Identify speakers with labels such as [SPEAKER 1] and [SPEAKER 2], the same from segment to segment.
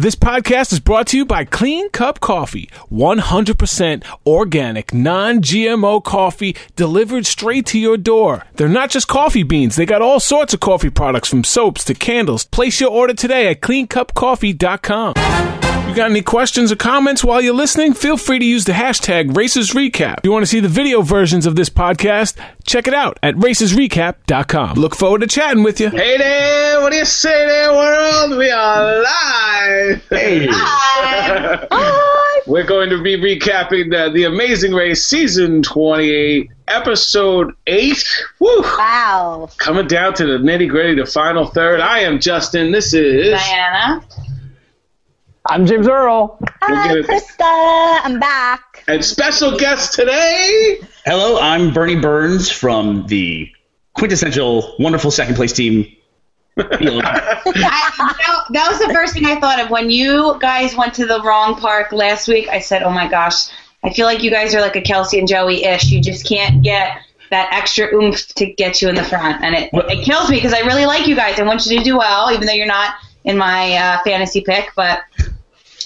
[SPEAKER 1] This podcast is brought to you by Clean Cup Coffee, 100% organic, non GMO coffee delivered straight to your door. They're not just coffee beans, they got all sorts of coffee products from soaps to candles. Place your order today at cleancupcoffee.com. You got any questions or comments while you're listening? Feel free to use the hashtag Races Recap. If you want to see the video versions of this podcast, check it out at racesrecap.com. Look forward to chatting with you.
[SPEAKER 2] Hey there, what do you say there, world? We are live.
[SPEAKER 3] Hey.
[SPEAKER 2] We're going to be recapping the, the Amazing Race Season 28, Episode 8. Woo!
[SPEAKER 4] Wow.
[SPEAKER 2] Coming down to the nitty gritty, the final third. I am Justin. This is.
[SPEAKER 4] Diana.
[SPEAKER 3] I'm James Earl.
[SPEAKER 2] We'll
[SPEAKER 4] Hi,
[SPEAKER 2] get it.
[SPEAKER 4] Krista. I'm back.
[SPEAKER 2] And special guest today.
[SPEAKER 5] Hello, I'm Burnie Burns from the quintessential wonderful second place team.
[SPEAKER 6] I, that, that was the first thing I thought of when you guys went to the wrong park last week. I said, "Oh my gosh, I feel like you guys are like a Kelsey and Joey ish. You just can't get that extra oomph to get you in the front, and it, it kills me because I really like you guys. I want you to do well, even though you're not in my uh, fantasy pick. But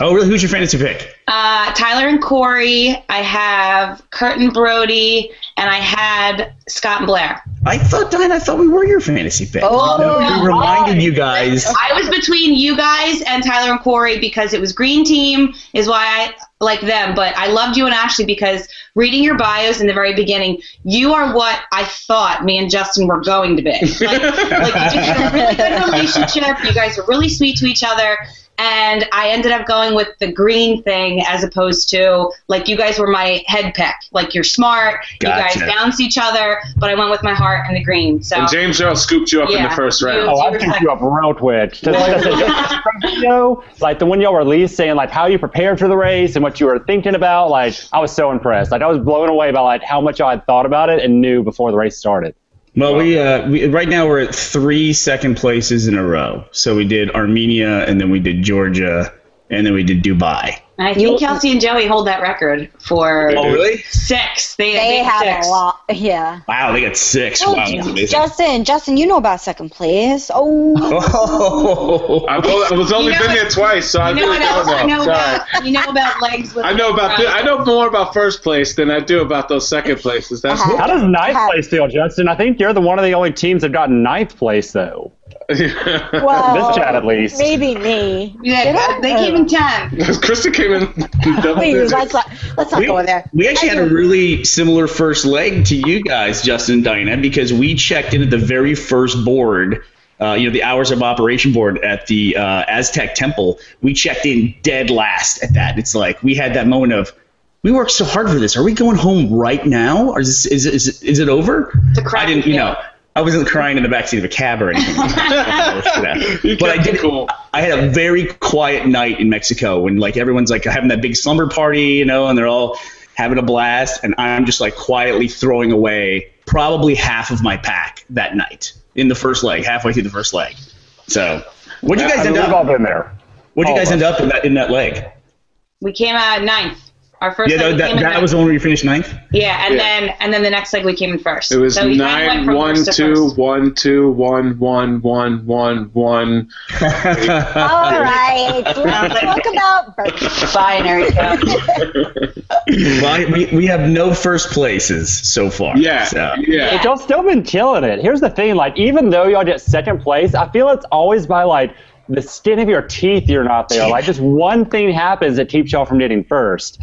[SPEAKER 5] oh, really? Who's your fantasy pick?
[SPEAKER 6] uh, Tyler and Korey, I have Curtin Brodie, and I had Scott and Blair.
[SPEAKER 5] I thought, Diane, I thought we were your fantasy pick.
[SPEAKER 6] Oh,
[SPEAKER 5] No, we reminded you guys.
[SPEAKER 6] I was between you guys and Tyler and Korey because it was Green Team is why I like them. But I loved you and Ashley because reading your bios in the very beginning, you are what I thought me and Justin were going to be. Like, like you had a really good relationship. You guys are really sweet to each other. And I ended up going with the green thing as opposed to like you guys were my head pick. Like you're smart,
[SPEAKER 5] Gotcha.
[SPEAKER 6] you guys bounce each other, but I went with my heart and the green. So
[SPEAKER 2] And James Earl scooped you up in the first round.
[SPEAKER 3] Oh, I
[SPEAKER 6] were
[SPEAKER 3] picked
[SPEAKER 6] like-
[SPEAKER 3] you up real quick. Just like I said, the video, like the one y'all released saying like how you prepared for the race and what you were thinking about, like I was so impressed. Like I was blown away by like how much y'all had thought about it and knew before the race started.
[SPEAKER 5] Well, we, uh, we right now we're at three second places in a row. So we did Armenia, and then we did Georgia, and then we did Dubai.
[SPEAKER 6] And I think Kelsey and Joey hold that record for
[SPEAKER 5] Oh, really?
[SPEAKER 6] six. They,
[SPEAKER 4] They
[SPEAKER 6] they
[SPEAKER 4] had
[SPEAKER 6] six.
[SPEAKER 4] a lot. Yeah.
[SPEAKER 5] Wow, they got six. Wow, that's amazing.
[SPEAKER 4] Justin, Justin, you know about second place. Oh,
[SPEAKER 5] Oh.
[SPEAKER 2] I've only, I was only
[SPEAKER 6] You know
[SPEAKER 2] been
[SPEAKER 6] what-
[SPEAKER 2] there twice, so I
[SPEAKER 6] know
[SPEAKER 2] really
[SPEAKER 6] what
[SPEAKER 2] don't
[SPEAKER 6] know
[SPEAKER 2] know.
[SPEAKER 6] About? You know about legs with
[SPEAKER 2] I know about thi- I know more about first place than I do about those second places. That's
[SPEAKER 4] Uh-huh.
[SPEAKER 3] How does ninth
[SPEAKER 4] Have-
[SPEAKER 3] place feel, Justin? I think you're the one of the only teams that got ninth place though.
[SPEAKER 4] Well,
[SPEAKER 3] This chat at least.
[SPEAKER 4] maybe me.
[SPEAKER 6] Yeah,
[SPEAKER 4] Did I?
[SPEAKER 6] they came in ten.
[SPEAKER 2] Krista came in double
[SPEAKER 4] Please,
[SPEAKER 2] digits.
[SPEAKER 4] let's not, let's not
[SPEAKER 5] we,
[SPEAKER 4] go there.
[SPEAKER 5] we actually had a really similar first leg to you guys, Justin and Diana, because we checked in at the very first board, uh, you know, the hours of operation board at the uh, Aztec Temple. We checked in dead last at that. It's like we had that moment of, we worked so hard for this. Are we going home right now, or is this, is, is, is, is it over?
[SPEAKER 6] It's a crappy
[SPEAKER 5] I didn't, you know.
[SPEAKER 6] Feeling.
[SPEAKER 5] I wasn't crying in the backseat of a cab or anything. But I did.
[SPEAKER 2] cool.
[SPEAKER 5] I had a very quiet night in Mexico when like everyone's like having that big slumber party, you know, and they're all having a blast, and I'm just like quietly throwing away probably half of my pack that night in the first leg, halfway through the first leg. So, what'd you
[SPEAKER 3] I
[SPEAKER 5] guys
[SPEAKER 3] mean,
[SPEAKER 5] end
[SPEAKER 3] we've all
[SPEAKER 5] up?
[SPEAKER 3] been there.
[SPEAKER 5] What'd you guys end
[SPEAKER 3] us.
[SPEAKER 5] up in that in that leg?
[SPEAKER 6] We came out ninth. Our first
[SPEAKER 5] Yeah,
[SPEAKER 6] leg
[SPEAKER 5] that, that, that was the one where you finished ninth.
[SPEAKER 6] yeah, and
[SPEAKER 2] Yeah.
[SPEAKER 6] then and then the next leg we came in first.
[SPEAKER 2] It was
[SPEAKER 6] so we kinda went
[SPEAKER 2] nine
[SPEAKER 6] from
[SPEAKER 2] one
[SPEAKER 6] worst to
[SPEAKER 2] two
[SPEAKER 6] first.
[SPEAKER 2] one two one one one one one.
[SPEAKER 4] All right, let's talk about birthday.
[SPEAKER 6] binary code.
[SPEAKER 5] well, we, we have no first places so far.
[SPEAKER 2] Yeah,
[SPEAKER 5] So.
[SPEAKER 2] yeah.
[SPEAKER 3] But y'all still been killing it. Here's the thing, like even though y'all get second place, I feel it's always by like the skin of your teeth you're not there. Like just one thing happens that keeps y'all from getting first.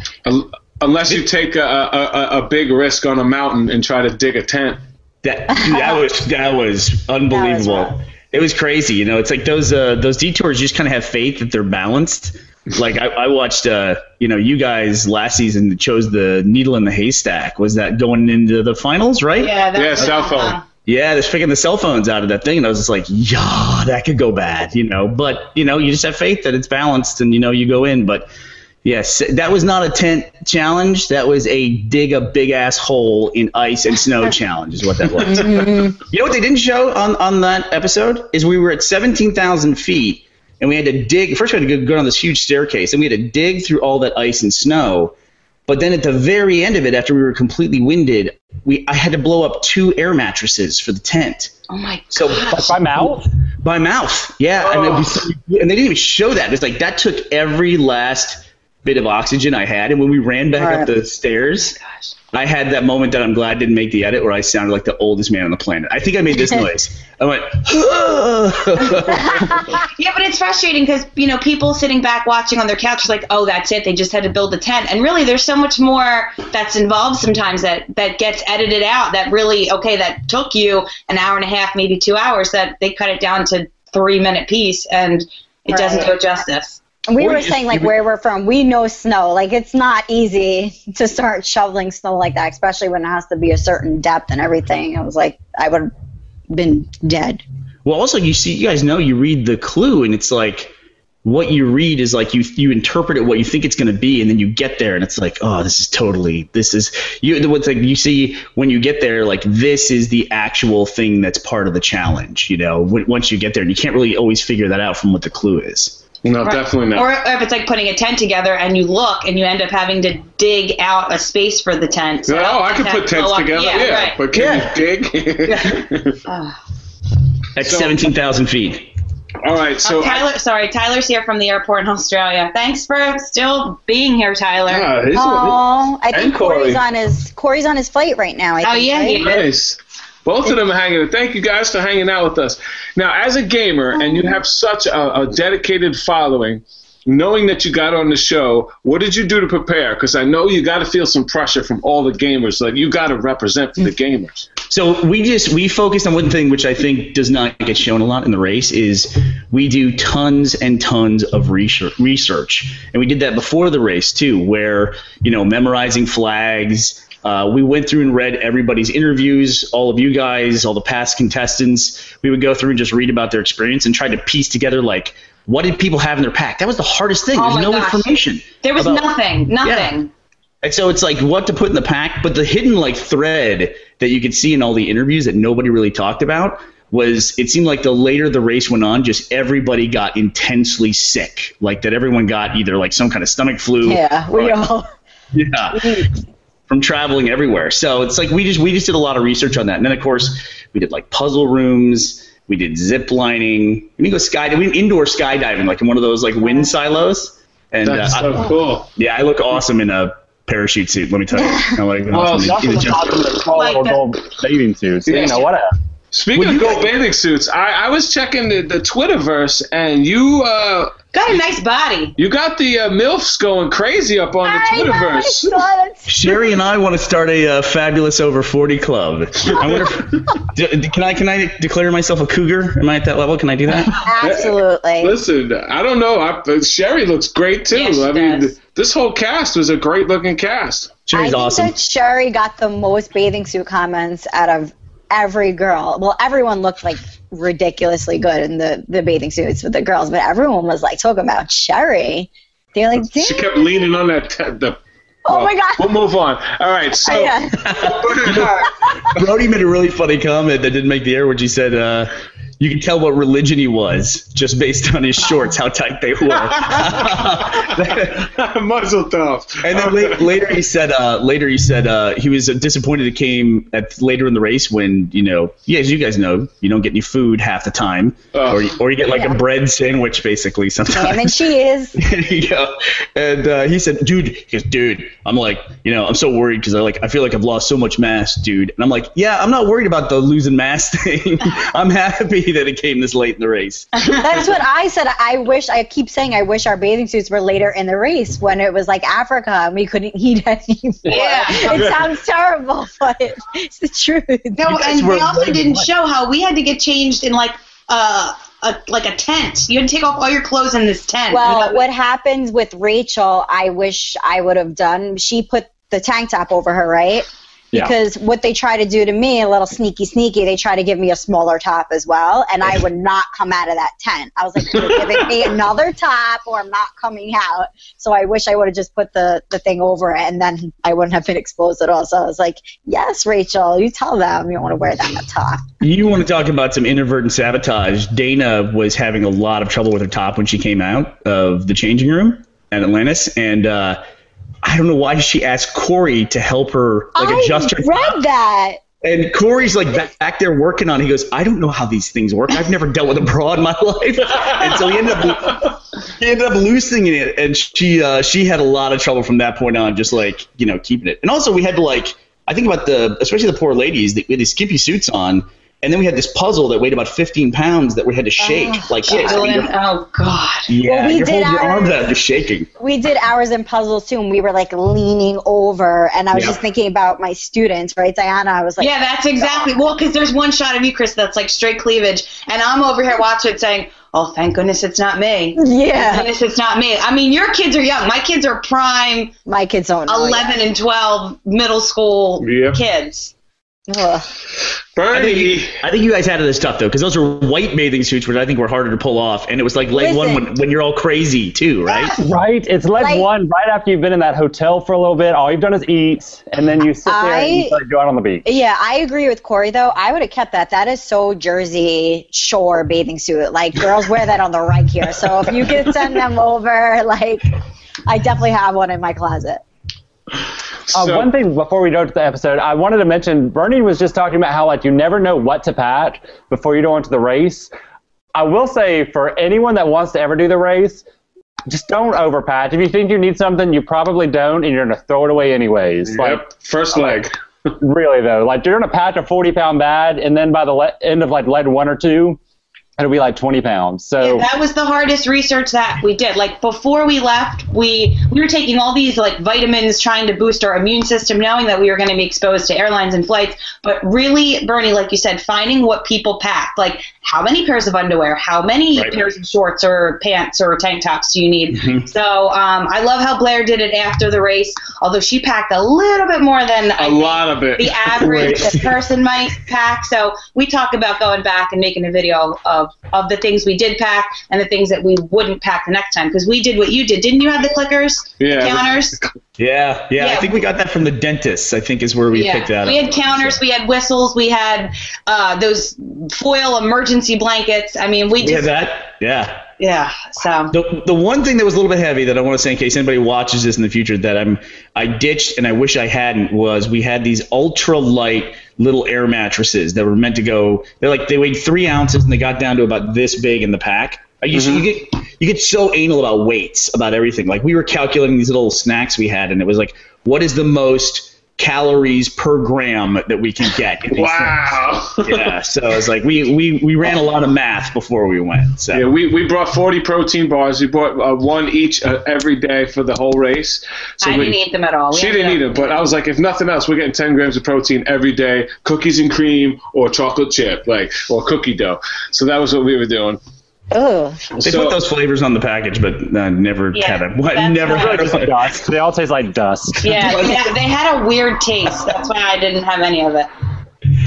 [SPEAKER 2] Unless you take a, a, a, a big risk on a mountain and try to dig a tent.
[SPEAKER 5] That that was that was unbelievable.
[SPEAKER 4] rough.
[SPEAKER 5] it was crazy. You know, it's like those uh, those detours. You just kind of have faith that they're balanced. Like I, I watched, uh, you know, you guys last season chose the needle in the haystack. Was that going into the finals, right?
[SPEAKER 6] Yeah, that
[SPEAKER 2] Yeah,
[SPEAKER 6] was
[SPEAKER 2] cell
[SPEAKER 6] fun.
[SPEAKER 2] phone.
[SPEAKER 5] Yeah, they're picking the cell phones out of that thing, and I was just like, yeah, that could go bad, you know. But you know, you just have faith that it's balanced, and you know, you go in. But yes, that was not a tent challenge. That was a dig a big ass hole in ice and snow challenge, is what that was. Mm-hmm. you know what they didn't show on on that episode is we were at seventeen thousand feet, and we had to dig. First, we had to go, go down this huge staircase, and we had to dig through all that ice and snow. But then at the very end of it, after we were completely winded, we I had to blow up two air mattresses for the tent.
[SPEAKER 6] Oh my
[SPEAKER 5] So
[SPEAKER 6] gosh.
[SPEAKER 3] By mouth?
[SPEAKER 5] by mouth, yeah, and, was, oh. and they didn't even show that. It's like that took every last bit of oxygen I had, and when we ran back
[SPEAKER 4] Right.
[SPEAKER 5] up the stairs, oh I had that moment that I'm glad I didn't make the edit, where I sounded like the oldest man on the planet. I think I made this noise. I went.
[SPEAKER 6] Yeah, but it's frustrating because you know people sitting back watching on their couch are like, oh, that's it. They just had to build a tent, and really, there's so much more that's involved sometimes that that gets edited out. That really, okay, that took you an hour and a half, maybe two hours. That they cut it down to three minute piece, and it doesn't do it justice.
[SPEAKER 4] We
[SPEAKER 5] Or
[SPEAKER 4] were saying like where we're from, we know snow. Like it's not easy to start shoveling snow like that, especially when it has to be a certain depth and everything. I was like, I would have been dead.
[SPEAKER 5] Well, also you see, you guys know you read the clue, and it's like what you read is like you you interpret it what you think it's going to be, and then you get there, and it's like, oh, this is totally this is you. What's like you see when you get there, like this is the actual thing that's part of the challenge. You know, once you get there, and you can't really always figure that out from what the clue is.
[SPEAKER 2] No, definitely not.
[SPEAKER 6] Or if it's like putting a tent together and you look and you end up having to dig out a space for the tent. So
[SPEAKER 2] oh, I could put tents together.
[SPEAKER 6] Yeah,
[SPEAKER 2] Yeah,
[SPEAKER 6] right.
[SPEAKER 2] but can you dig?
[SPEAKER 5] At
[SPEAKER 2] So-
[SPEAKER 5] seventeen thousand feet.
[SPEAKER 2] All right, so
[SPEAKER 6] Uh, Tyler, sorry, Tyler's here from the airport in Australia. Thanks for still being here, Tyler.
[SPEAKER 2] Ah, he's-
[SPEAKER 4] Oh, I
[SPEAKER 2] And
[SPEAKER 4] think
[SPEAKER 2] Korey.
[SPEAKER 4] Korey's on his Korey's on his flight right now. I
[SPEAKER 6] Oh,
[SPEAKER 4] think,
[SPEAKER 6] yeah,
[SPEAKER 4] right?
[SPEAKER 6] he is.
[SPEAKER 2] Nice. Both of them are hanging. Thank you guys for hanging out with us. Now, as a gamer, and you have such a, a dedicated following, knowing that you got on the show, what did you do to prepare? Because I know you got to feel some pressure from all the gamers. Like you got to represent for the mm. gamers.
[SPEAKER 5] So we just we focused on one thing which I think does not get shown a lot in the race is we do tons and tons of research research. And we did that before the race too, where, you know, memorizing flags. Uh, we went through and read everybody's interviews, all of you guys, all the past contestants. We would go through and just read about their experience and try to piece together like what did people have in their pack? That was the hardest thing.
[SPEAKER 6] Oh
[SPEAKER 5] There's no
[SPEAKER 6] gosh.
[SPEAKER 5] information.
[SPEAKER 6] There was
[SPEAKER 5] about-
[SPEAKER 6] nothing, nothing.
[SPEAKER 5] and so it's like what to put in the pack, but the hidden like thread that you could see in all the interviews that nobody really talked about was it seemed like the later the race went on, just everybody got intensely sick. Like that everyone got either like some kind of stomach flu.
[SPEAKER 4] Yeah, we all.
[SPEAKER 5] yeah. From traveling everywhere. So it's like we just we just did a lot of research on that. And then of course we did like puzzle rooms, we did zip lining, we did go sky we did indoor skydiving, like in one of those like wind silos. And
[SPEAKER 2] That's
[SPEAKER 5] uh,
[SPEAKER 2] so
[SPEAKER 5] I-
[SPEAKER 2] cool.
[SPEAKER 5] yeah, I look awesome in a parachute suit. Let me tell you, I like
[SPEAKER 2] Well,
[SPEAKER 5] awesome in-
[SPEAKER 3] Josh
[SPEAKER 5] in a
[SPEAKER 3] was
[SPEAKER 5] jump-
[SPEAKER 3] in a small
[SPEAKER 6] Like
[SPEAKER 3] little gold bathing suit. So, you know, whatever.
[SPEAKER 2] Speaking of gold bathing suits, I, I was checking the, the Twitterverse, and you uh,
[SPEAKER 6] Got a nice body.
[SPEAKER 2] you got the uh, milfs going crazy up on the
[SPEAKER 4] I
[SPEAKER 2] Twitterverse.
[SPEAKER 4] saw.
[SPEAKER 5] Sheri and I want to start a uh, fabulous over forty club. I wonder if, d- can I can I declare myself a cougar? Am I at that level? Can I do that?
[SPEAKER 4] Absolutely.
[SPEAKER 2] Listen, I don't know. I, Sheri looks great too.
[SPEAKER 6] Yeah, she
[SPEAKER 2] I mean,
[SPEAKER 6] does.
[SPEAKER 2] this whole cast was a great looking cast.
[SPEAKER 4] I think
[SPEAKER 5] awesome.
[SPEAKER 4] that Sheri got the most bathing suit comments out of every girl. Well, everyone looked like ridiculously good in the, the bathing suits with the girls, but everyone was like talking about Sheri. They're like,
[SPEAKER 2] She kept leaning on that. T- the,
[SPEAKER 4] Oh
[SPEAKER 2] well,
[SPEAKER 4] my God.
[SPEAKER 2] We'll move on. All right, so
[SPEAKER 4] Yeah.
[SPEAKER 5] Brodie made a really funny comment that didn't make the air, which he said, uh, "You can tell what religion he was just based on his shorts, how tight they were."
[SPEAKER 2] muzzle tough.
[SPEAKER 5] And then la- later he said, uh, later he said uh, he was disappointed it came at later in the race when you know, yeah, as you guys know, you don't get any food half the time,
[SPEAKER 2] Ugh.
[SPEAKER 5] or you, or you get like a bread sandwich basically
[SPEAKER 4] Damn
[SPEAKER 5] sometimes.
[SPEAKER 4] it, she is.
[SPEAKER 5] There you go. And uh, he said, dude, he goes, dude, I'm like, you know, I'm so worried because I like, I feel like I've lost so much mass, dude. And I'm like, yeah, I'm not worried about the losing mass thing. I'm happy that it came this late in the race.
[SPEAKER 4] That's what I said. I wish, I keep saying, I wish our bathing suits were later in the race when it was like Africa and we couldn't eat anymore.
[SPEAKER 6] Yeah.
[SPEAKER 4] It sounds terrible, but it's the truth.
[SPEAKER 6] No, and
[SPEAKER 5] were
[SPEAKER 6] they also didn't
[SPEAKER 5] much.
[SPEAKER 6] show how we had to get changed in like uh, a like a tent. You had to take off all your clothes in this tent.
[SPEAKER 4] Well,
[SPEAKER 6] You know,
[SPEAKER 4] what happens with Rachel, I wish I would have done. She put the tank top over her, right?
[SPEAKER 3] Yeah.
[SPEAKER 4] Because what they try to do to me, a little sneaky, sneaky, they try to give me a smaller top as well, and I would not come out of that tent. I was like, you're giving me another top, or I'm not coming out. So I wish I would have just put the the thing over it, and then I wouldn't have been exposed at all. So I was like, yes, Rachel, you tell them you want to wear that top.
[SPEAKER 5] You want to talk about some inadvertent sabotage? Dana was having a lot of trouble with her top when she came out of the changing room at Atlantis, and uh, I don't know why she asked Korey to help her like
[SPEAKER 4] I
[SPEAKER 5] adjust her.
[SPEAKER 4] I read that.
[SPEAKER 5] And Korey's like back, there working on. it. He goes, I don't know how these things work. I've never dealt with a bra in my life. And so he ended up he ended up loosening it, and she uh, she had a lot of trouble from that point on, just like you know keeping it. And also we had to like I think about the especially the poor ladies. We had these skimpy suits on, and then we had this puzzle that weighed about 15 pounds that we had to ah, shake like this. I mean,
[SPEAKER 6] Oh God.
[SPEAKER 5] yeah,
[SPEAKER 4] Well, we
[SPEAKER 5] you're
[SPEAKER 4] did
[SPEAKER 5] holding your
[SPEAKER 4] our-
[SPEAKER 5] arms out, just shaking.
[SPEAKER 4] We did ours in puzzles too, and we were like leaning over, and I was
[SPEAKER 5] Yeah.
[SPEAKER 4] just thinking about my students, right, Diana? I was like,
[SPEAKER 6] Yeah, that's exactly. Well, because there's one shot of you, Chris, that's like straight cleavage, and I'm over here watching it saying, "Oh, thank goodness it's not me." Thank
[SPEAKER 4] yeah,
[SPEAKER 6] goodness it's not me. I mean, your kids are young. My kids are prime
[SPEAKER 4] my kids don't know.
[SPEAKER 6] 11 and 12 middle school
[SPEAKER 2] Yep.
[SPEAKER 6] kids.
[SPEAKER 4] Yet. Ugh.
[SPEAKER 2] Burnie.
[SPEAKER 5] I think you guys had this tough though, because those were white bathing suits, which I think were harder to pull off, and it was like leg one when, when you're all crazy too, right?
[SPEAKER 3] Right. It's leg
[SPEAKER 4] Like-
[SPEAKER 3] one right after you've been in that hotel for a little bit. All you've done is eat, and then you sit there and you like, go out on the beach.
[SPEAKER 4] Yeah, I agree with Korey though. I would have kept that. That is so Jersey Shore bathing suit. Like girls wear that on the right here. So if you could send them over, like I definitely have one in my closet.
[SPEAKER 3] Uh, one thing before we go to the episode, I wanted to mention Burnie was just talking about how like you never know what to pack before you go into the race. I will say for anyone that wants to ever do the race, just don't overpack. If you think you need something, you probably don't, and you're gonna throw it away anyways. Like
[SPEAKER 2] Yep. First leg.
[SPEAKER 3] really though, like you're gonna pack a 40 pound bag, and then by the le- end of like leg one or two, it'll be like 20 pounds. So
[SPEAKER 6] Yeah, that was the hardest research that we did. Like before we left, we we were taking all these like vitamins trying to boost our immune system, knowing that we were going to be exposed to airlines and flights. But really, Burnie, like you said, finding what people packed, like how many pairs of underwear, how many
[SPEAKER 5] Right.
[SPEAKER 6] pairs of shorts or pants or tank tops do you need?
[SPEAKER 5] Mm-hmm.
[SPEAKER 6] So um, I love how Blair did it after the race, although she packed a little bit more than I
[SPEAKER 2] A
[SPEAKER 6] think
[SPEAKER 2] lot of it.
[SPEAKER 6] the average person might pack. So we talk about going back and making a video of, of the things we did pack and the things that we wouldn't pack the next time. Because we did what you did. Didn't you have the clickers?
[SPEAKER 2] Yeah.
[SPEAKER 6] Counters?
[SPEAKER 5] Yeah, yeah, I think we got that from the dentist. I think is where we picked that up.
[SPEAKER 6] We had counters, we had whistles, we had uh, those foil emergency blankets. I mean, we
[SPEAKER 5] We had that. Yeah.
[SPEAKER 6] Yeah. So
[SPEAKER 5] The, the one thing that was a little bit heavy that I want to say in case anybody watches this in the future that I'm I ditched and I wish I hadn't was we had these ultra light little air mattresses that were meant to go they're like they weighed three ounces and they got down to about this big in the pack. I used you mm-hmm. get you get so anal about weights about everything. Like we were calculating these little snacks we had and it was like what is the most calories per gram that we can get in these
[SPEAKER 2] Wow.
[SPEAKER 5] things? Yeah, so it's like we, we we ran a lot of math before we went. So
[SPEAKER 2] Yeah, we, we brought 40 protein bars. We bought uh, one each uh, every day for the whole race. So
[SPEAKER 6] I
[SPEAKER 2] we,
[SPEAKER 6] didn't eat them at all. We
[SPEAKER 2] She didn't
[SPEAKER 6] up-
[SPEAKER 2] eat them, but I was like, if nothing else, we're getting 10 grams of protein every day, cookies and cream or chocolate chip, like or cookie dough. So that was what we were doing.
[SPEAKER 4] Ugh.
[SPEAKER 5] They
[SPEAKER 2] So-
[SPEAKER 5] put those flavors on the package, but uh, never
[SPEAKER 6] Yeah,
[SPEAKER 5] had a what? Never
[SPEAKER 6] why-
[SPEAKER 5] had
[SPEAKER 3] just
[SPEAKER 5] a
[SPEAKER 3] dust. They all taste like dust.
[SPEAKER 6] Yeah, they they had a weird taste. That's why I didn't have any of it.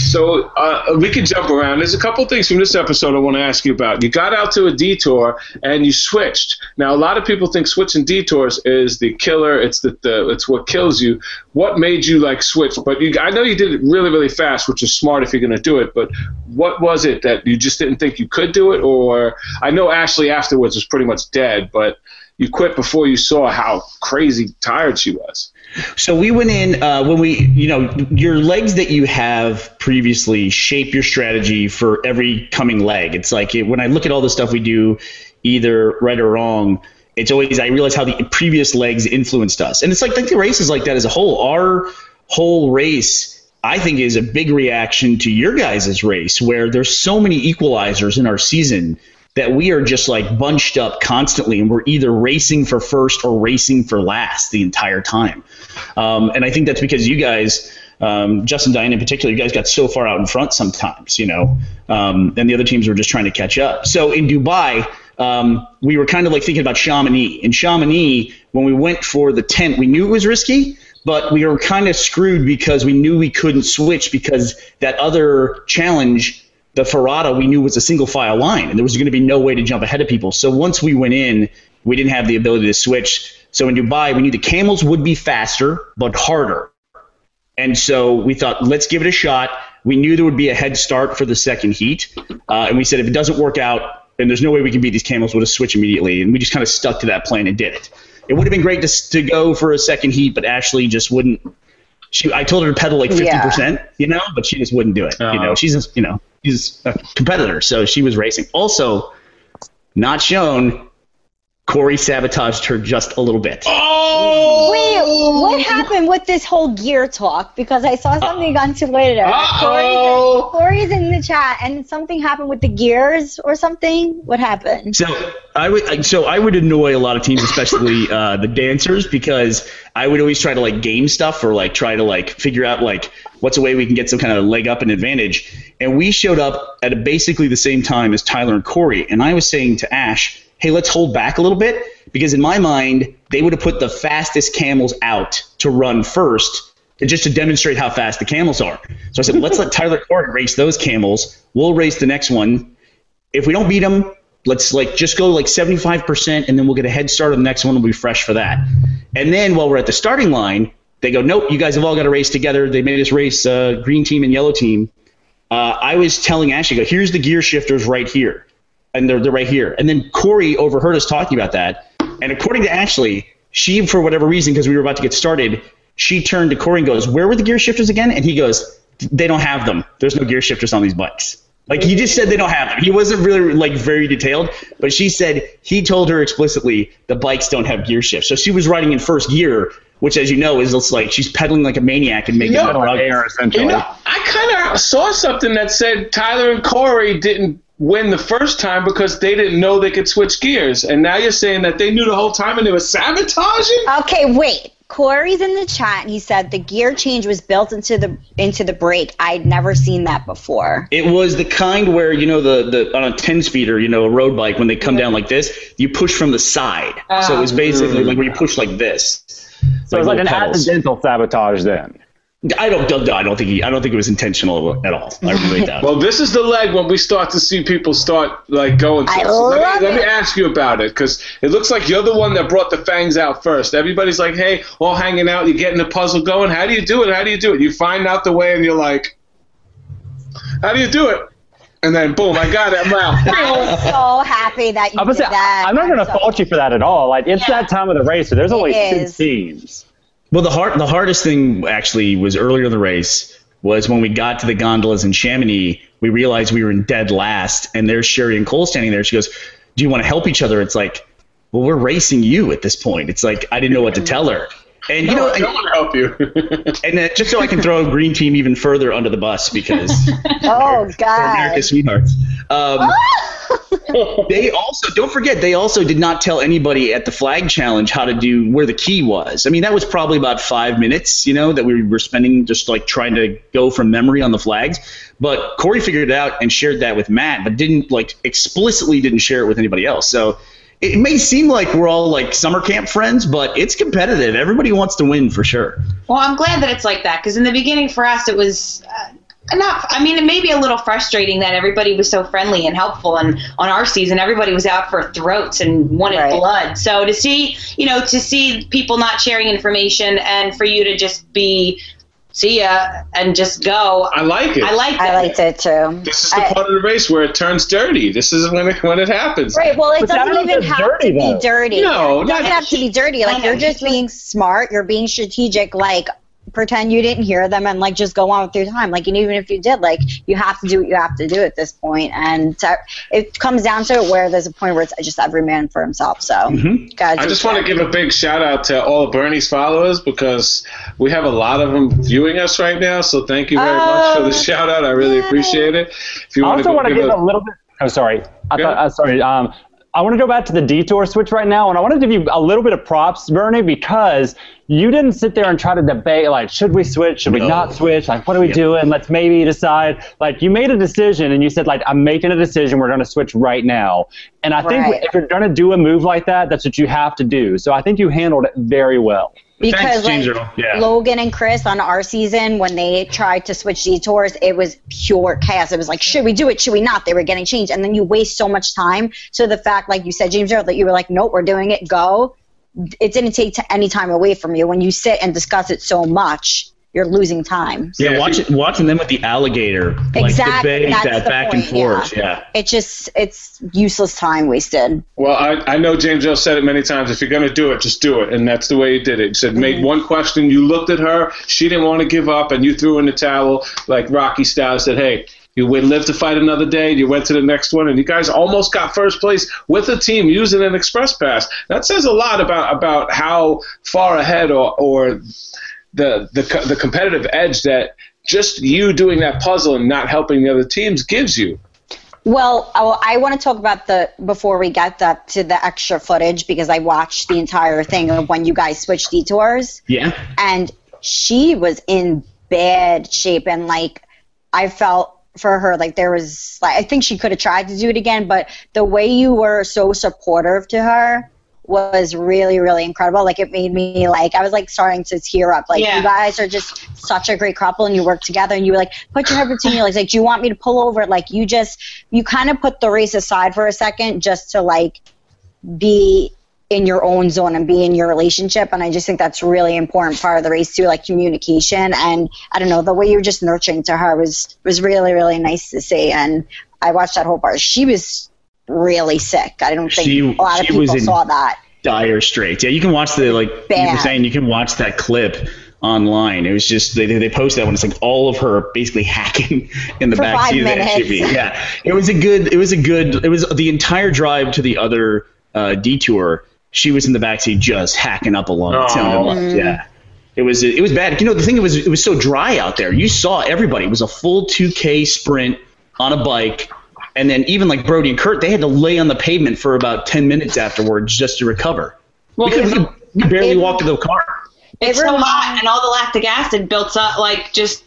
[SPEAKER 2] So uh, we could jump around. There's a couple things from this episode I want to ask you about. You got out to a detour and you switched. Now a lot of people think switching detours is the killer. It's the, the it's what kills you. What made you like switch? But you, I know you did it really really fast, which is smart if you're going to do it. But what was it that you just didn't think you could do it? Or I know Ashley afterwards was pretty much dead, but you quit before you saw how crazy tired she was.
[SPEAKER 5] So we went in uh, when we, you know, your legs that you have previously shape your strategy for every coming leg. It's like it, when I look at all the stuff we do, either right or wrong, it's always I realize how the previous legs influenced us, and it's like think the race is like that as a whole. Our whole race, I think, is a big reaction to your guys' race, where there's so many equalizers in our season that we are just like bunched up constantly and we're either racing for first or racing for last the entire time. Um, and I think that's because you guys, um, Justin Diane in particular, you guys got so far out in front sometimes, you know, um, and the other teams were just trying to catch up. So in Dubai, um, we were kind of like thinking about Chamonix. In Chamonix, when we went for the tent, we knew it was risky, but we were kind of screwed because we knew we couldn't switch because that other challenge the Ferrata we knew was a single file line, and there was going to be no way to jump ahead of people. So once we went in, we didn't have the ability to switch. So in Dubai, we knew the camels would be faster but harder. And so we thought, let's give it a shot. We knew there would be a head start for the second heat. Uh, and we said, if it doesn't work out and there's no way we can beat these camels, we'll just switch immediately. And we just kind of stuck to that plan and did it. it would have been great to to go for a second heat, but Ashley just wouldn't. She, I told her to pedal like fifty
[SPEAKER 4] Yeah.
[SPEAKER 5] percent, you know, but she just wouldn't do it. You
[SPEAKER 2] Oh.
[SPEAKER 5] know, she's a, you know she's a competitor, so she was racing. Also, not shown. Korey sabotaged her just a little bit.
[SPEAKER 2] Oh!
[SPEAKER 4] Wait, what happened with this whole gear talk? Because I saw something on Twitter.
[SPEAKER 2] Uh-oh.
[SPEAKER 4] Korey's, Korey's in the chat, and something happened with the gears or something. What happened?
[SPEAKER 5] So I would so I would annoy a lot of teams, especially uh, the dancers, because I would always try to like game stuff or like try to like figure out like what's a way we can get some kind of leg up and advantage. And we showed up at basically the same time as Tyler and Korey, and I was saying to Ash, "Hey, let's hold back a little bit," because in my mind they would have put the fastest camels out to run first. Just to demonstrate how fast the camels are. So I said, let's let Tyler Korey race those camels. We'll race the next one if we don't beat them, let's like just go like 75% and then we'll get a head start on the next one. We'll be fresh for that. And then while we're at the starting line, they go, nope, you guys have all got to race together. They made us race uh, green team and yellow team. Uh, I was telling Ashley, go, here's the gear shifters right here. And they're, they're right here. And then Korey overheard us talking about that. And according to Ashley, she, for whatever reason, because we were about to get started, she turned to Korey and goes, where were the gear shifters again? And he goes, they don't have them. There's no gear shifters on these bikes. Like he just said they don't have them. He wasn't really like very detailed, but she said he told her explicitly the bikes don't have gear shifts. So she was riding in first gear, which as you know is it's like she's pedaling like a maniac and making
[SPEAKER 2] You know,
[SPEAKER 5] it
[SPEAKER 3] Like air, essentially.
[SPEAKER 2] You know, I kind of saw something that said Tyler and Korey didn't win the first time because they didn't know they could switch gears, and now you're saying that they knew the whole time and they were sabotaging.
[SPEAKER 4] Okay, wait. Korey's in the chat. and He said the gear change was built into the into the brake. I'd never seen that before.
[SPEAKER 5] It was the kind where you know the, the on a ten speeder, you know, a road bike when they come down like this, you push from the side. so it was ah. basically like when you push like this.
[SPEAKER 3] so it's like an
[SPEAKER 5] pedals.
[SPEAKER 3] accidental sabotage then.
[SPEAKER 5] I don't, don't, I don't think he, I don't think it was intentional at all. I really doubt. it.
[SPEAKER 2] Well, this is the leg when we start to see people start like going.
[SPEAKER 4] I
[SPEAKER 2] it. So let,
[SPEAKER 4] love
[SPEAKER 2] me, let me ask you about it because it looks like you're the one that brought the fangs out first. Everybody's like, "Hey, all hanging out, you're getting the puzzle going. How do you do it? How do you do it?" You find out the way, and you're like, "How do you do it?" And then boom, I got it. I'm out.
[SPEAKER 4] I'm so happy that you
[SPEAKER 3] I was
[SPEAKER 4] did
[SPEAKER 3] say,
[SPEAKER 4] that.
[SPEAKER 3] I'm not going to
[SPEAKER 4] so-
[SPEAKER 3] fault you for that at all. Like it's
[SPEAKER 6] Yeah.
[SPEAKER 3] that time of the race, so there's only
[SPEAKER 4] is.
[SPEAKER 3] six teams.
[SPEAKER 5] Well, the hard, the hardest thing actually was earlier in the race was when we got to the gondolas in Chamonix. We realized we were in dead last, and there's Sheri and Cole standing there. She goes, "Do you want to help each other?" It's like, well, we're racing you at this point. It's like I didn't know what to tell her, and you know,
[SPEAKER 2] I don't want to help you.
[SPEAKER 5] and then just so I can throw Green Team even further under the bus because
[SPEAKER 4] Oh God.
[SPEAKER 5] America's sweethearts. Um, they also don't forget they also did not tell anybody at the flag challenge how to do where the key was. I mean that was probably about five minutes, you know, that we were spending just like trying to go from memory on the flags. But Korey figured it out and shared that with Matt, but didn't like explicitly didn't share it with anybody else. So it may seem like we're all like summer camp friends, but it's competitive. Everybody wants to win for sure.
[SPEAKER 6] Well, I'm glad that it's like that because in the beginning for us it was uh, enough. I mean, it may be a little frustrating that everybody was so friendly and helpful, and on our season everybody was out for throats and wanted
[SPEAKER 4] Right.
[SPEAKER 6] blood. So to see, you know, to see people not sharing information and for you to just be see ya and just go.
[SPEAKER 2] I like it.
[SPEAKER 6] I like
[SPEAKER 4] I liked it too.
[SPEAKER 2] This is the
[SPEAKER 4] I-
[SPEAKER 2] part of the race where it turns dirty. This is when it when it happens.
[SPEAKER 4] Right. Well, it
[SPEAKER 3] But
[SPEAKER 4] doesn't even have
[SPEAKER 3] dirty,
[SPEAKER 4] to be dirty.
[SPEAKER 2] No,
[SPEAKER 4] it doesn't
[SPEAKER 2] not-
[SPEAKER 4] have to be dirty. Like you're just being smart. You're being strategic. Like pretend you didn't hear them and like just go on with your time. Like and even if you did, like you have to do what you have to do at this point. And to, it comes down to it where there's a point where it's just every man for himself. So guys,
[SPEAKER 2] I just want to give a big shout out to all of Burnie's followers because we have a lot of them viewing us right now. So thank you very much for the
[SPEAKER 4] Oh,
[SPEAKER 2] shout out. I really
[SPEAKER 4] yay.
[SPEAKER 2] appreciate it. If you
[SPEAKER 3] I
[SPEAKER 2] want
[SPEAKER 3] also
[SPEAKER 2] to
[SPEAKER 3] want to
[SPEAKER 2] give
[SPEAKER 3] give
[SPEAKER 2] a,
[SPEAKER 3] a little bit. Oh, sorry. I
[SPEAKER 2] Yeah.
[SPEAKER 3] thought. Uh, sorry. Um, I want to go back to the detour switch right now, and I want to give you a little bit of props, Burnie, because you didn't sit there and try to debate like, should we switch? Should we
[SPEAKER 5] No.
[SPEAKER 3] not switch? Like, what are we doing? Let's maybe decide. Like, you made a decision, and you said like, I'm making a decision. We're going to switch right now. And I think if you're going to do a move like that, that's what you have to do. So I think you handled it very well.
[SPEAKER 4] Because
[SPEAKER 5] Thanks,
[SPEAKER 4] like,
[SPEAKER 5] Yeah.
[SPEAKER 4] Logan and Chris on our season when they tried to switch detours, it was pure chaos. It was like, should we do it? Should we not? They were getting changed, and then you waste so much time. So the fact, like you said, James Earl, that you were like, nope, we're doing it, go. It didn't take t- any time away from you when you sit and discuss it so much. You're losing time.
[SPEAKER 5] Yeah,
[SPEAKER 2] Yeah,
[SPEAKER 5] watching watching them with the alligator, like
[SPEAKER 4] Exactly,
[SPEAKER 5] the bait, that back
[SPEAKER 4] point,
[SPEAKER 5] and forth.
[SPEAKER 4] yeah.
[SPEAKER 5] Yeah.
[SPEAKER 4] It just it's useless time wasted.
[SPEAKER 2] Well, I, I know James Earl said it many times. If you're going to do it, just do it. And that's the way he did it. He said, mm-hmm. made one question. You looked at her. She didn't want to give up, and you threw in the towel like Rocky style. Said, hey, you would live to fight another day. You went to the next one, and you guys almost got first place with a team using an express pass. That says a lot about about how far ahead or or the the the competitive edge that just you doing that puzzle and not helping the other teams gives you.
[SPEAKER 4] Well, I, I want to talk about the before we get that to the extra footage because I watched the entire thing of when you guys switched detours,
[SPEAKER 5] Yeah.
[SPEAKER 4] and she was in bad shape, and like I felt for her like there was like I think she could have tried to do it again, but the way you were so supportive to her was really really incredible. Like it made me like i was like starting to tear up. Like
[SPEAKER 6] Yeah.
[SPEAKER 4] you guys are just such a great couple and you work together and you were like put your head between your legs like do you want me to pull over? Like you just you kind of put the race aside for a second just to like be in your own zone and be in your relationship and i just think that's really important part of the race too like communication. And i don't know the way you were just nurturing to her was was really really nice to see and i watched that whole part. She was really sick i don't think
[SPEAKER 5] She-
[SPEAKER 4] a lot of
[SPEAKER 5] she was
[SPEAKER 4] people
[SPEAKER 5] in-
[SPEAKER 4] saw that
[SPEAKER 5] Dire straits. Yeah, you can watch the like you were saying. You can watch that clip online. It was just they they they post that when it's like all of her basically hacking in the
[SPEAKER 4] For
[SPEAKER 5] back
[SPEAKER 4] five
[SPEAKER 5] seat of the. SUV. Yeah, it was a good. It was a good. It was the entire drive to the other uh, detour. She was in the back seat just hacking up along the sound
[SPEAKER 2] Aw.
[SPEAKER 5] Yeah. It was it was bad. You know the thing was it was so dry out there. You saw everybody. It was a full 2K sprint on a bike, and then even like Brodie and Kurt, they had to lay on the pavement for about 10 minutes afterwards just to recover.
[SPEAKER 6] Well,
[SPEAKER 5] we, could, we, we barely
[SPEAKER 4] it-
[SPEAKER 5] walked to the car.
[SPEAKER 6] it's
[SPEAKER 4] It
[SPEAKER 6] so
[SPEAKER 4] remi-
[SPEAKER 6] hot and all the lactic acid built up like just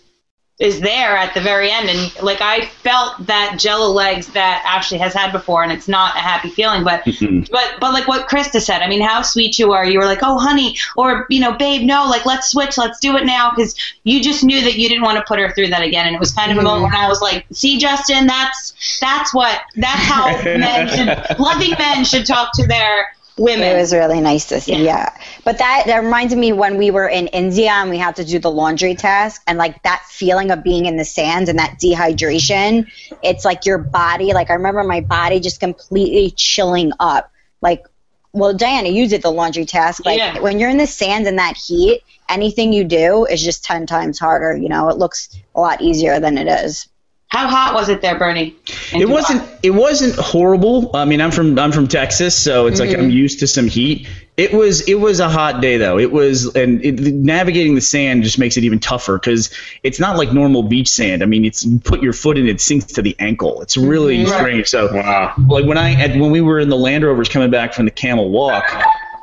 [SPEAKER 6] is there at the very end. And like i felt that jello legs that ashley has had before and it's not a happy feeling but but but like what krista said i mean how sweet you are. You were like oh honey or you know babe no like let's switch. Let's do it now. Because you just knew that you didn't want to put her through that again. And it was kind of a moment when i was like see justin that's that's what that's how men should loving men should talk to their women
[SPEAKER 4] It was really nice to see,
[SPEAKER 6] Yeah.
[SPEAKER 4] yeah. But that that reminded me when we were in India and we had to do the laundry task and like that feeling of being in the sands and that dehydration. It's like your body, like I remember my body just completely chilling up. Like well, Diana, you did the laundry task. Like
[SPEAKER 6] Yeah.
[SPEAKER 4] when you're in the sands and that heat, anything you do is just ten times harder. You know, it looks a lot easier than it is.
[SPEAKER 6] How hot was it there burnie
[SPEAKER 5] It
[SPEAKER 6] Dubai?
[SPEAKER 5] wasn't it wasn't horrible. I mean, I'm from I'm from Texas, so it's like
[SPEAKER 4] Mm-hmm.
[SPEAKER 5] I'm used to some heat. It was it was a hot day though. It was and it, navigating the sand just makes it even tougher because it's not like normal beach sand. I mean, it's you put your foot in it sinks to the ankle. It's really
[SPEAKER 4] Mm-hmm.
[SPEAKER 5] strange. So
[SPEAKER 2] Wow.
[SPEAKER 5] like when I at, when we were in the Land Rovers coming back from the Camel Walk,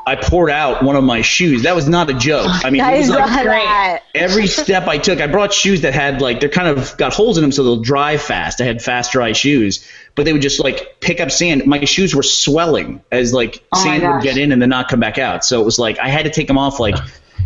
[SPEAKER 5] I poured out one of my shoes. That was not a joke. I mean, it was like
[SPEAKER 4] not
[SPEAKER 5] every step I took, I brought shoes that had like they're kind of got holes in them so they'll dry fast. I had fast dry shoes, but they would just like pick up sand. My shoes were swelling as like
[SPEAKER 6] Oh
[SPEAKER 5] sand would get in and then not come back out. So it was like I had to take them off like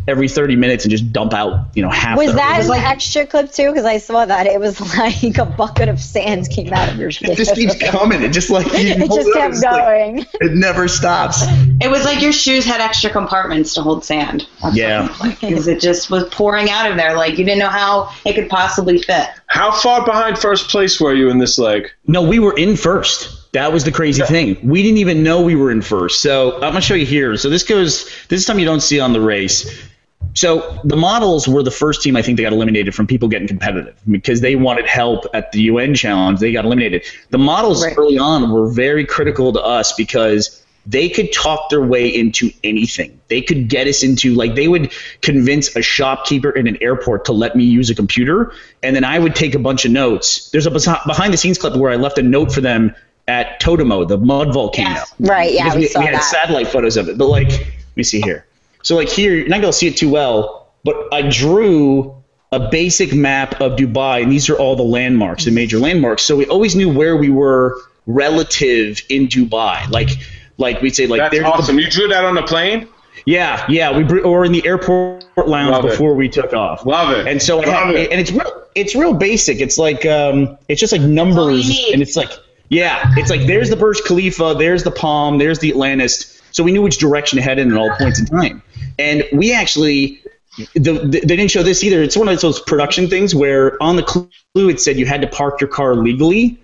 [SPEAKER 5] every 30 minutes and just dump out, you know, half.
[SPEAKER 4] Was
[SPEAKER 5] the
[SPEAKER 4] that
[SPEAKER 5] hose.
[SPEAKER 4] an extra clip too? Because I saw that it was like a bucket of sand came out of your shoe.
[SPEAKER 5] It just keeps coming. It just like you
[SPEAKER 4] it just
[SPEAKER 5] up,
[SPEAKER 4] kept
[SPEAKER 5] it's like-
[SPEAKER 4] going.
[SPEAKER 5] it never stops.
[SPEAKER 6] It was like your shoes had extra compartments to hold sand.
[SPEAKER 5] Yeah.
[SPEAKER 6] Because it just was pouring out of there. Like you didn't know how it could possibly fit.
[SPEAKER 2] How far behind first place were you in this leg?
[SPEAKER 5] No, we were in first. That was the crazy thing. We didn't even know we were in first. So I'm gonna show you here. So this goes. This is something you don't see on the race. So the models were the first team I think that got eliminated from people getting competitive because they wanted help at the UN challenge. They got eliminated. The models
[SPEAKER 4] Right.
[SPEAKER 5] early on were very critical to us because they could talk their way into anything. They could get us into like they would convince a shopkeeper in an airport to let me use a computer, and then I would take a bunch of notes. There's a behind the scenes clip where I left a note for them at Totumo, the mud volcano.
[SPEAKER 6] Yes.
[SPEAKER 4] Right, yeah,
[SPEAKER 5] Because
[SPEAKER 4] we
[SPEAKER 5] we,
[SPEAKER 4] saw
[SPEAKER 5] we had
[SPEAKER 4] that.
[SPEAKER 5] satellite photos of it. But like, let me see here. So like here, you're not gonna see it too well, but I drew a basic map of Dubai, and these are all the landmarks, the major landmarks. So we always knew where we were relative in Dubai. Like, like we'd say, like
[SPEAKER 2] That's
[SPEAKER 5] there's the-
[SPEAKER 2] awesome. You drew that on the plane?
[SPEAKER 5] yeah, yeah. We br- or in the airport lounge
[SPEAKER 2] Love it.
[SPEAKER 5] before we took off.
[SPEAKER 2] Love it.
[SPEAKER 5] And so,
[SPEAKER 2] Love
[SPEAKER 5] had-
[SPEAKER 2] it.
[SPEAKER 5] and it's real, it's real basic. It's like, um, it's just like numbers, and it's like, yeah, it's like there's the Burj Khalifa, there's the Palm, there's the Atlantis. So we knew which direction to head in at all points in time. And we actually the, the, they didn't show this either. It's one of those production things where on the clue it said you had to park your car legally.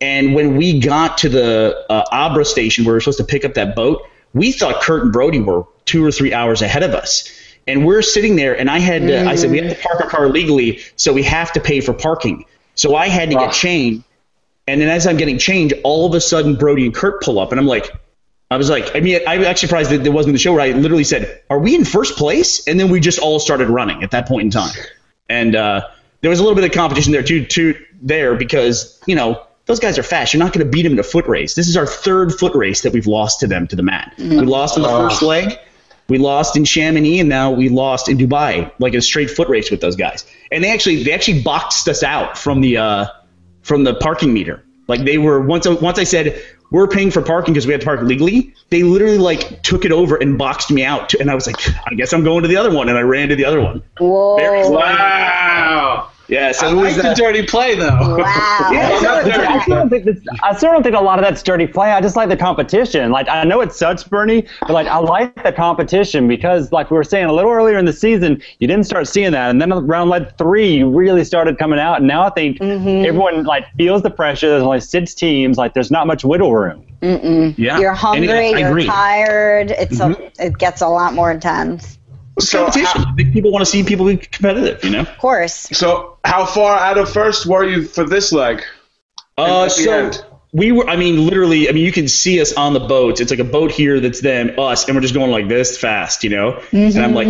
[SPEAKER 5] And when we got to the uh, Abra station where we were supposed to pick up that boat, we thought Kurt and Brodie were two or three hours ahead of us. And we're sitting there, and I had to, I said we have to park our car legally, so we have to pay for parking. So I had to get changed. And then as I'm getting changed, all of a sudden Brodie and Kurt pull up, and I'm like, I was like, I mean, I'm actually surprised that there wasn't the show where I literally said, "Are we in first place?" And then we just all started running at that point in time, and uh, there was a little bit of competition there too, too there because you know those guys are fast. You're not going to beat them in a foot race. This is our third foot race that we've lost to them to the mat. We lost in the first leg, we lost in Chamonix, and now we lost in Dubai, like a straight foot race with those guys. And they actually they actually boxed us out from the uh, from the parking meter. Like they were once once I said we're paying for parking because we had to park legally. They literally like took it over and boxed me out, and I was like, I guess I'm going to the other one, and I ran to the other one.
[SPEAKER 4] Whoa.
[SPEAKER 5] Very
[SPEAKER 2] Wow.
[SPEAKER 5] Yeah, so
[SPEAKER 2] I
[SPEAKER 5] it
[SPEAKER 2] like
[SPEAKER 5] was
[SPEAKER 2] the dirty play though.
[SPEAKER 4] Wow.
[SPEAKER 5] Yeah,
[SPEAKER 2] not
[SPEAKER 3] I
[SPEAKER 2] dirty.
[SPEAKER 3] still, don't think this, I still don't think a lot of that's dirty play. I just like the competition. Like I know it sucks, Burnie, but like I like the competition because, like we were saying a little earlier in the season, you didn't start seeing that, and then around like three, you really started coming out. And now I think mm-hmm. everyone like feels the pressure. There's only six teams. Like there's not much wiggle room.
[SPEAKER 5] yeah.
[SPEAKER 4] You're hungry,
[SPEAKER 5] I
[SPEAKER 4] you're
[SPEAKER 5] agree.
[SPEAKER 4] tired. It's a, mm-hmm. it gets a lot more intense.
[SPEAKER 5] It's
[SPEAKER 2] So
[SPEAKER 5] competition. I think people want to see people be competitive, you know.
[SPEAKER 4] Of course.
[SPEAKER 2] So how far out of first were you for this leg?
[SPEAKER 5] Uh, so
[SPEAKER 2] end.
[SPEAKER 5] we were. I mean, literally. I mean, you can see us on the boats. It's like a boat here that's them, us, and we're just going like this fast, you know. And I'm like,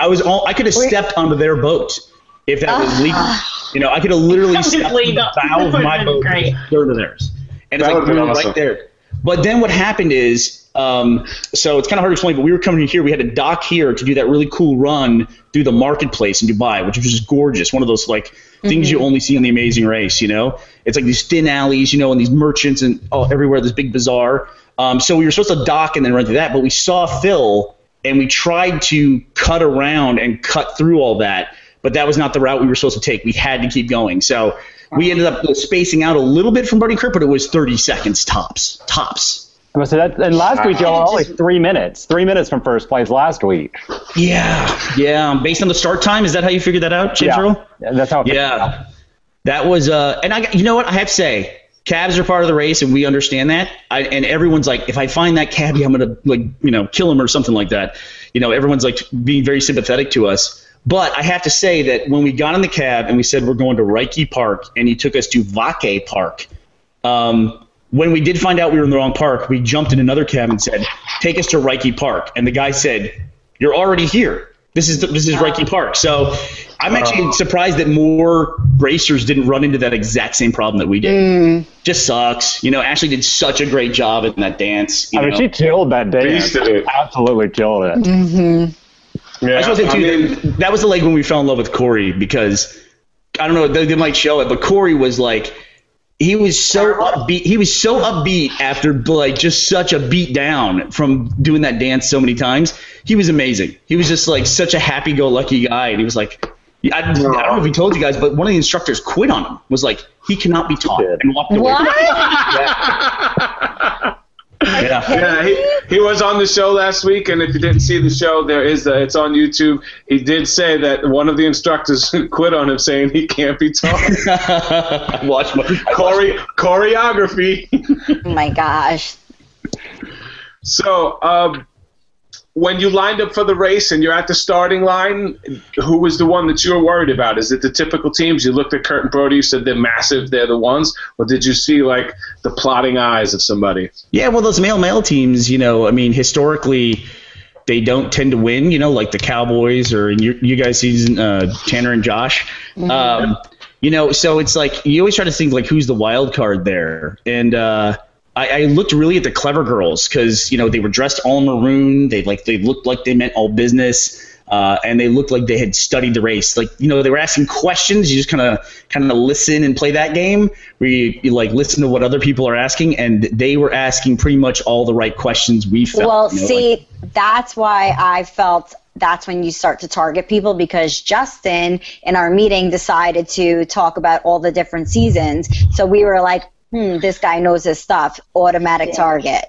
[SPEAKER 5] I was all. I could have stepped onto their boat if that was legal. You know, I could have literally
[SPEAKER 6] was
[SPEAKER 5] stepped on the bow of my boat,
[SPEAKER 6] been great.
[SPEAKER 5] third theirs, and it's like
[SPEAKER 2] would've awesome.
[SPEAKER 5] right there. But then what happened is, um, so it's kind of hard to explain, but we were coming here. We had to dock here to do that really cool run through the marketplace in Dubai, which was just gorgeous. One of those like things you only see on the Amazing Race. You know, it's like these thin alleys, you know, and these merchants and oh, everywhere. This big bazaar. Um, so we were supposed to dock and then run through that, but we saw Phil and we tried to cut around and cut through all that, but that was not the route we were supposed to take. We had to keep going. So we ended up spacing out a little bit from Buddy Kurt, but it was 30 seconds tops. Tops.
[SPEAKER 3] So that, and last week y'all were only three minutes, three minutes from first place last week.
[SPEAKER 5] Yeah, yeah. Based on the start time, is that how you figured that out, James Earl?
[SPEAKER 3] Yeah, that's how. It
[SPEAKER 5] Yeah, that was. Uh, and I, you know what? I have to say, cabs are part of the race, and we understand that. I, and everyone's like, if I find that cabbie, I'm gonna like, you know, kill him or something like that. You know, everyone's like being very sympathetic to us. But I have to say that when we got in the cab and we said we're going to Rike Park, and he took us to Vake Park. Um, when we did find out we were in the wrong park, we jumped in another cab and said, "Take us to Rike Park." And the guy said, "You're already here. This is this is Rike Park." So I'm actually surprised that more racers didn't run into that exact same problem that we did. Just sucks. You know, Ashley did such a great job in that dance. You
[SPEAKER 3] I mean, she killed that day.
[SPEAKER 2] Beasted it.
[SPEAKER 3] Absolutely killed it.
[SPEAKER 2] Yeah,
[SPEAKER 5] I just want to say
[SPEAKER 2] I
[SPEAKER 5] too
[SPEAKER 2] mean,
[SPEAKER 5] that, that was the leg when we fell in love with Korey because I don't know they, they might show it, but Korey was like he was so upbeat. He was so upbeat after like just such a beat down from doing that dance so many times. He was amazing. He was just like such a happy-go-lucky guy, and he was like. I, I don't know if he told you guys, but one of the instructors quit on him. Was like he cannot be taught
[SPEAKER 3] did.
[SPEAKER 5] and walked away.
[SPEAKER 4] What?
[SPEAKER 5] Yeah.
[SPEAKER 2] Yeah, he, he was on the show last week, and if you didn't see the show, there is a, it's on YouTube. He did say that one of the instructors quit on him, saying he can't be taught.
[SPEAKER 5] Watch my
[SPEAKER 2] Chore- choreography.
[SPEAKER 4] Oh my gosh.
[SPEAKER 2] so, um, when you lined up for the race and you're at the starting line, who was the one that you were worried about? Is it the typical teams? You looked at Kurt and Brodie, you said they're massive, they're the ones, or did you see like the plotting eyes of somebody?
[SPEAKER 5] Yeah, well, those male male teams, you know, I mean, historically, they don't tend to win. You know, like the Cowboys or in you, you guys season, uh, Tanner and Josh. Um, you know, so it's like you always try to think like who's the wild card there, and uh, I, I looked really at the clever girls because you know they were dressed all maroon. They like they looked like they meant all business. Uh, and they looked like they had studied the race. Like you know, they were asking questions. You just kind of kind of listen and play that game where you, you like listen to what other people are asking, and they were asking pretty much all the right questions we felt.
[SPEAKER 4] Well,
[SPEAKER 5] you know,
[SPEAKER 4] see,
[SPEAKER 5] like-
[SPEAKER 4] that's why I felt that's when you start to target people because Justin in our meeting decided to talk about all the different seasons. So we were like, hmm, this guy knows his stuff, automatic target.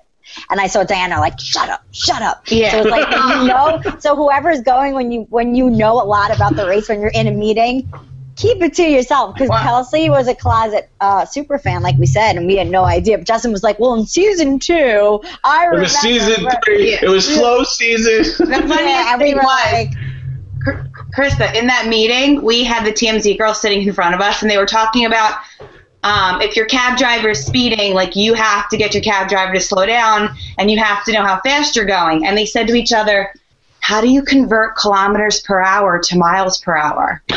[SPEAKER 4] And I saw Diana like, shut up, shut up.
[SPEAKER 6] Yeah.
[SPEAKER 4] So it's like, you know, so whoever's going when you when you know a lot about the race when you're in a meeting, keep it to yourself. Because
[SPEAKER 6] Wow.
[SPEAKER 4] Kelsey was a closet uh, super fan, like we said, and we had no idea. But Justin was like, well, in season two, I
[SPEAKER 2] It
[SPEAKER 4] remember.
[SPEAKER 2] was season three.
[SPEAKER 6] Yeah.
[SPEAKER 2] It was slow season.
[SPEAKER 6] The funniest
[SPEAKER 4] Yeah, and we
[SPEAKER 6] thing
[SPEAKER 4] were
[SPEAKER 6] was,
[SPEAKER 4] like,
[SPEAKER 6] Krista, in that meeting, we had the TMZ girls sitting in front of us, and they were talking about um, if your cab driver is speeding, like you have to get your cab driver to slow down, and you have to know how fast you're going. And they said to each other, "How do you convert kilometers per hour to miles per hour?"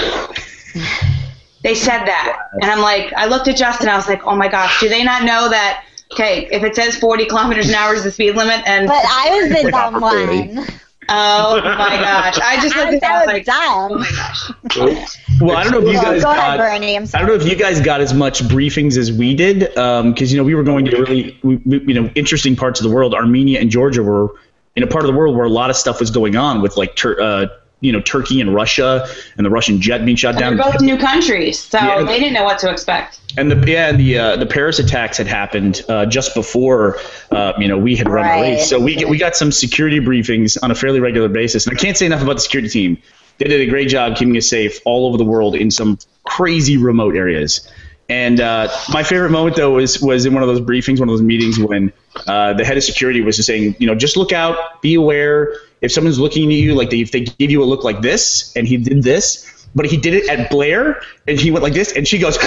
[SPEAKER 6] they said that, and I'm like, I looked at Justin, I was like, "Oh my gosh, do they not know that?" Okay, if it says 40 kilometers an hour is the speed limit, and
[SPEAKER 4] but I was the dumb
[SPEAKER 5] Really?
[SPEAKER 4] one.
[SPEAKER 6] Oh my gosh, I just looked
[SPEAKER 4] I
[SPEAKER 6] at that, I was
[SPEAKER 4] was
[SPEAKER 6] like,
[SPEAKER 4] dumb.
[SPEAKER 6] oh my gosh.
[SPEAKER 5] Well, I don't know if you
[SPEAKER 4] Well,
[SPEAKER 5] guys
[SPEAKER 4] go ahead,
[SPEAKER 5] got.
[SPEAKER 4] Burnie. I'm sorry.
[SPEAKER 5] I don't know if you guys got as much briefings as we did, because you know we were going to really, we, we- you know, interesting parts of the world. Armenia and Georgia were in a part of the world where a lot of stuff was going on with like, Tur- uh, you know, Turkey and Russia and the Russian jet being shot down.
[SPEAKER 6] They're both new countries, so
[SPEAKER 5] Yeah.
[SPEAKER 6] they didn't know what to expect.
[SPEAKER 5] And the yeah, and the uh, the Paris attacks had happened uh, just before uh, you know we had run
[SPEAKER 4] Right.
[SPEAKER 5] the race. So we we got some security briefings on a fairly regular basis. And I can't say enough about the security team. They did a great job keeping us safe all over the world in some crazy remote areas. And uh, my favorite moment though was was in one of those briefings, one of those meetings when uh, the head of security was just saying, you know, just look out, be aware. If someone's looking at you, like they, if they give you a look like this, and he did this, but he did it at Blair, and he went like this, and she goes.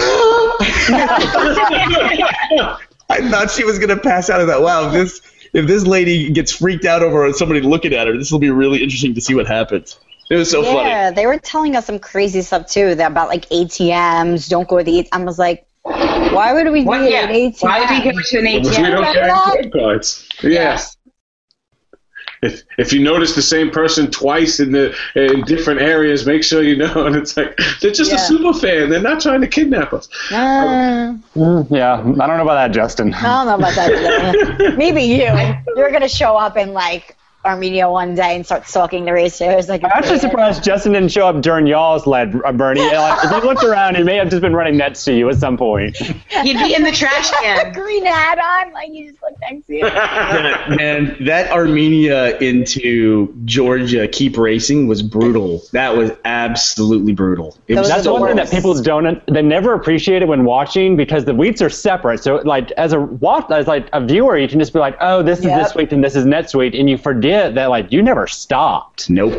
[SPEAKER 5] I thought she was gonna pass out. of that wow, if this if this lady gets freaked out over somebody looking at her, this will be really interesting to see what happens. It was so funny.
[SPEAKER 4] Yeah, they were telling us some crazy stuff too that about like ATMs. Don't go to the. I was like, why would we
[SPEAKER 6] What,
[SPEAKER 4] need
[SPEAKER 6] yeah.
[SPEAKER 4] an ATM?
[SPEAKER 6] Why would we go to an
[SPEAKER 2] We don't carry credit cards. Yes. If, if you notice the same person twice in the in different areas, make sure you know. And it's like they're just a super fan. They're not trying to kidnap us.
[SPEAKER 4] Uh,
[SPEAKER 3] Yeah, I don't know about that, Justin.
[SPEAKER 4] I don't know about that. Maybe you. You're gonna show up in like Armenia one day and start stalking the racers. Like
[SPEAKER 3] I'm actually surprised Justin didn't show up during y'all's lead, uh, Burnie. Like, if you looked around, he may have just been running next to you at some point.
[SPEAKER 6] He'd be in the trash can.
[SPEAKER 4] green hat on, like you just look next to you.
[SPEAKER 5] Yeah, man, that Armenia into Georgia keep racing was brutal. That was absolutely brutal. It
[SPEAKER 4] Those
[SPEAKER 5] was
[SPEAKER 3] That's
[SPEAKER 4] the
[SPEAKER 3] one thing that people don't they never appreciate it when watching because the weeks are separate. So like as a watch as like a viewer, you can just be like, oh, this is
[SPEAKER 4] Yep.
[SPEAKER 3] this week and this is next week, and you forget that like you never stopped.
[SPEAKER 5] nope.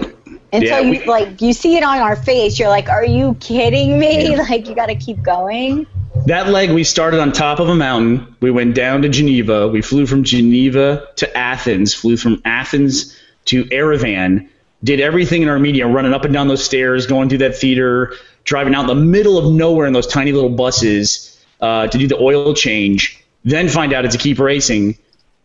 [SPEAKER 4] Until
[SPEAKER 5] Yeah,
[SPEAKER 4] you
[SPEAKER 5] we-
[SPEAKER 4] like you see it on our face, you're like, "Are you kidding me?" Like you got to keep going.
[SPEAKER 5] That leg, we started on top of a mountain. We went down to Geneva. We flew from Geneva to Athens, flew from Athens to Yerevan, did everything in Armenia, running up and down those stairs, going through that theater, driving out in the middle of nowhere in those tiny little buses uh, to do the oil change, then find out it's a keep racing,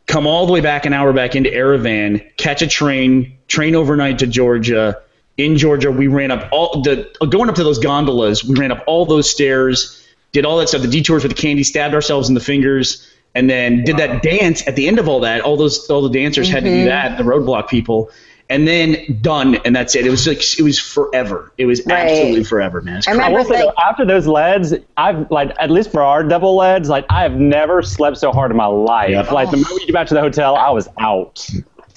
[SPEAKER 5] come all the way back an hour back into Yerevan, catch a train, train overnight to Georgia. In Georgia, we ran up all the going up to those gondolas. We ran up all those stairs, did all that stuff, the detours with the candy, stabbed ourselves in the fingers, and then did that dance at the end of all that. All those all the dancers had to do mm-hmm. that, the roadblock people, and then done, and that's it. It was like it was forever. It was
[SPEAKER 4] Right.
[SPEAKER 5] absolutely forever, man. It's
[SPEAKER 4] I.
[SPEAKER 3] I
[SPEAKER 4] remember
[SPEAKER 3] will say
[SPEAKER 4] like
[SPEAKER 3] though, after those leads, I've like at least for our double leads, like I have never slept so hard in my life.
[SPEAKER 5] Yep.
[SPEAKER 3] Like the moment you get back to the hotel, I was out.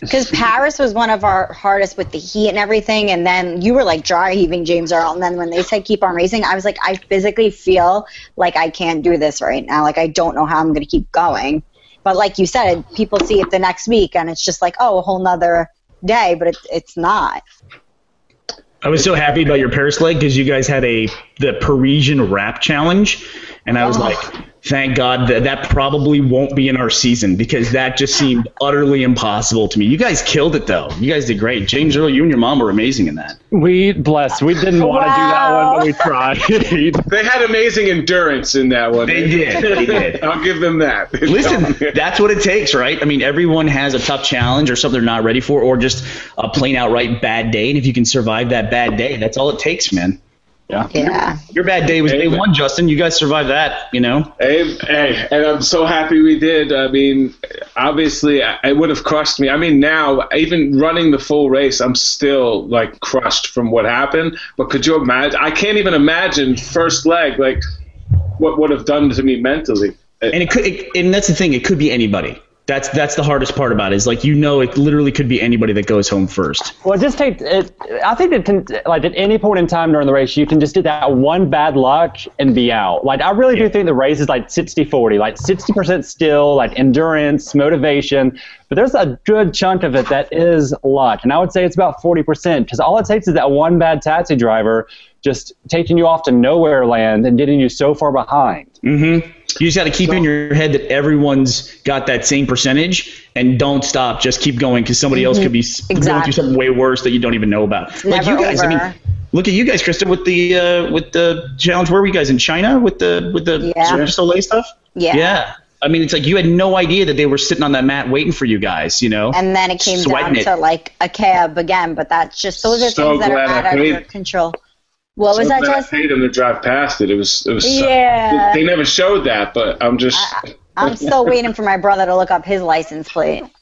[SPEAKER 4] because Paris was one of our hardest with the heat and everything, and then you were like dry heaving James Earl, and then when they said keep on racing, I was like, I physically feel like I can't do this right now. Like I don't know how I'm going to keep going. But like you said, people see it the next week, and it's just like, oh, a whole nother day, but it, it's not.
[SPEAKER 5] I was so happy about your Paris leg because you guys had a the Parisian rap challenge, and I was
[SPEAKER 4] Oh.
[SPEAKER 5] like, thank God that that probably won't be in our season because that just seemed utterly impossible to me. You guys killed it though. You guys did great. James Earl, you and your mom were amazing in that.
[SPEAKER 3] We blessed. We didn't want to do that one, but we tried.
[SPEAKER 2] They had amazing endurance in that one.
[SPEAKER 5] They did. They did.
[SPEAKER 2] I'll give them that.
[SPEAKER 5] Listen, that's what it takes, right? I mean, everyone has a tough challenge or something they're not ready for, or just a plain outright bad day. And if you can survive that bad day, that's all it takes, man.
[SPEAKER 3] Yeah.
[SPEAKER 4] Yeah.
[SPEAKER 5] Your bad day was day one, Justin. You guys survived that, you know.
[SPEAKER 2] Hey, hey, and I'm so happy we did. I mean, obviously, it would have crushed me. I mean, now even running the full race, I'm still like crushed from what happened. But could you imagine? I can't even imagine first leg like what would have done to me mentally.
[SPEAKER 5] And it could, it, and that's the thing. It could be anybody. That's that's the hardest part about it. Is like you know it literally could be anybody that goes home first.
[SPEAKER 3] Well, just take it. I think it can, like at any point in time during the race, you can just do that one bad luck and be out. Like I really do think the race is like 60-40, like 60% still like endurance, motivation, but there's a good chunk of it that is luck, and I would say it's about 40% because all it takes is that one bad taxi driver just taking you off to nowhere land and getting you so far behind.
[SPEAKER 5] Mm-hmm. You just got to keep in your head that everyone's got that same percentage, and don't stop. Just keep going because somebody else could be s going through something way worse that you don't even know about. like you guys, I mean, look at you guys, Krista, with the uh, with the challenge. Where were you guys in China with the with the
[SPEAKER 4] Yeah.
[SPEAKER 5] Soleil stuff?
[SPEAKER 4] Yeah.
[SPEAKER 5] Yeah. I mean, it's like you had no idea that they were sitting on that mat waiting for you guys. You know.
[SPEAKER 4] And then it came
[SPEAKER 5] Sweating
[SPEAKER 4] down
[SPEAKER 5] it.
[SPEAKER 4] to like a cab again, but that's just those are
[SPEAKER 2] So
[SPEAKER 4] things that are
[SPEAKER 2] glad I
[SPEAKER 4] out of your control. What was
[SPEAKER 2] So
[SPEAKER 4] that,
[SPEAKER 2] I paid them to drive past it. It was it was.
[SPEAKER 4] Yeah.
[SPEAKER 2] They never showed that, but I'm just.
[SPEAKER 4] I'm still waiting for my brother to look up his license plate.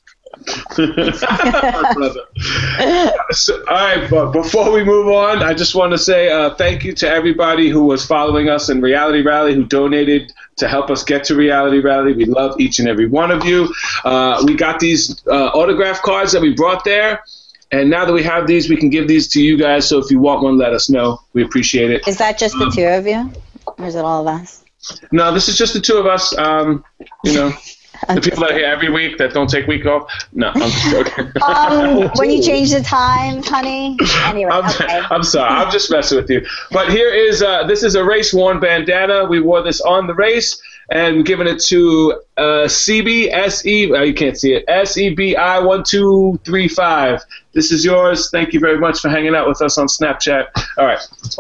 [SPEAKER 2] So, all right, but before we move on, I just want to say uh, thank you to everybody who was following us in Reality Rally, who donated to help us get to Reality Rally. We love each and every one of you. Uh, we got these uh, autograph cards that we brought there. And now that we have these, we can give these to you guys. So if you want one, let us know. We appreciate it.
[SPEAKER 4] Is that just the two of you? Or is it all of us?
[SPEAKER 2] No, this is just the two of us. Um, you know, the people that are here every week that don't take week off. No, I'm just joking.
[SPEAKER 4] Um, when you change the time, honey. Anyway,
[SPEAKER 2] I'm,
[SPEAKER 4] okay.
[SPEAKER 2] I'm sorry. I'm just messing with you. But here is uh, this is a race worn bandana. We wore this on the race and giving it to uh, CB. Oh, you can't see it. S E B I one two three five. This is yours. Thank you very much for hanging out with us on Snapchat. All right.
[SPEAKER 6] It's.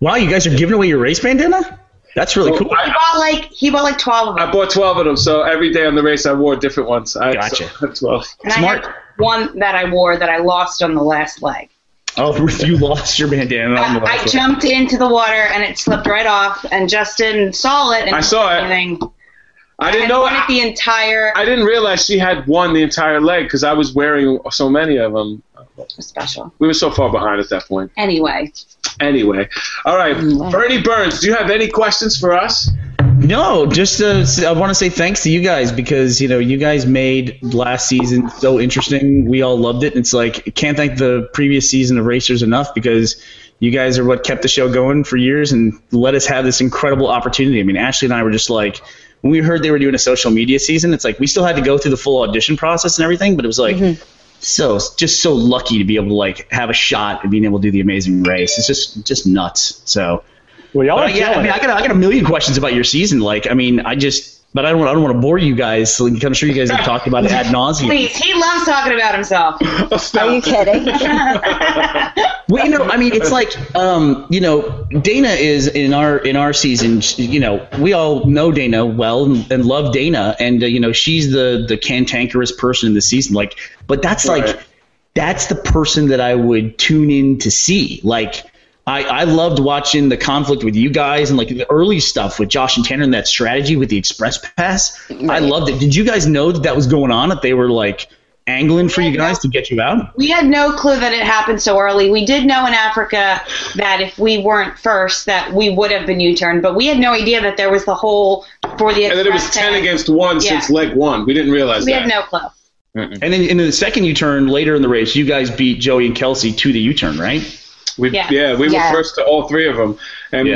[SPEAKER 5] Wow, you guys are giving away your race bandana? That's really
[SPEAKER 2] Well,
[SPEAKER 5] cool.
[SPEAKER 6] He
[SPEAKER 2] I,
[SPEAKER 6] bought like he bought like twelve of them.
[SPEAKER 2] I bought 12 of them, so every day on the race I wore different ones. I
[SPEAKER 5] Gotcha.
[SPEAKER 2] so, 12.
[SPEAKER 6] and
[SPEAKER 5] smart.
[SPEAKER 6] I had one that I wore that I lost on the last leg.
[SPEAKER 5] Oh, you lost your bandana. on the
[SPEAKER 6] I, I
[SPEAKER 5] last
[SPEAKER 6] jumped into the water and it slipped right off, and Justin saw it. And
[SPEAKER 2] I saw it.
[SPEAKER 6] Anything,
[SPEAKER 2] I didn't
[SPEAKER 6] and
[SPEAKER 2] know.
[SPEAKER 6] won it
[SPEAKER 2] I,
[SPEAKER 6] the entire
[SPEAKER 2] I didn't realize she had won the entire leg because I was wearing so many of them.
[SPEAKER 6] special.
[SPEAKER 2] We were so far behind at that point.
[SPEAKER 6] Anyway,
[SPEAKER 2] Anyway, all right, Burnie Burns, do you have any questions for us?
[SPEAKER 5] No, just uh, I want to say thanks to you guys because you know you guys made last season so interesting. We all loved it. It's like can't thank the previous season of Racers enough because you guys are what kept the show going for years and let us have this incredible opportunity. I mean, Ashley and I were just like when we heard they were doing a social media season. It's like we still had to go through the full audition process and everything, but it was like. Mm-hmm. So just so lucky to be able to like have a shot at being able to do the amazing race. It's just just nuts. So
[SPEAKER 3] Well, y'all
[SPEAKER 5] but
[SPEAKER 3] are
[SPEAKER 5] yeah, I
[SPEAKER 3] killing
[SPEAKER 5] mean, I got I got a million questions about your season. Like, I mean, I just, but I don't, I don't want to bore you guys. So I'm sure you guys have talked about it ad nauseum.
[SPEAKER 6] please, he loves talking about himself.
[SPEAKER 4] Are you kidding?
[SPEAKER 5] Well, you know, I mean, it's like, um, you know, Dana is in our in our season. You know, we all know Dana well and, and love Dana, and uh, you know, she's the the cantankerous person in the season. Like, but that's
[SPEAKER 2] Right.
[SPEAKER 5] like, that's the person that I would tune in to see. Like. I, I loved watching the conflict with you guys and like the early stuff with Josh and Tanner and that strategy with the express pass. I loved it. Did you guys know that that was going on? That they were like angling for you guys to get you out?
[SPEAKER 6] We had no clue that it happened so early. We did know in Africa that if we weren't first, that we would have been U-turned, but we had no idea that there was the whole for the
[SPEAKER 2] And then it was 10
[SPEAKER 6] pass.
[SPEAKER 2] against 1
[SPEAKER 6] Yeah.
[SPEAKER 2] since leg 1. We didn't realize
[SPEAKER 6] We
[SPEAKER 2] that.
[SPEAKER 6] had no clue.
[SPEAKER 5] And then in the second U-turn later in the race, you guys beat Joey and Kelsey to the U-turn, right?
[SPEAKER 2] We,
[SPEAKER 6] Yeah.
[SPEAKER 2] yeah. we
[SPEAKER 4] Yeah.
[SPEAKER 2] were first to all three of them. And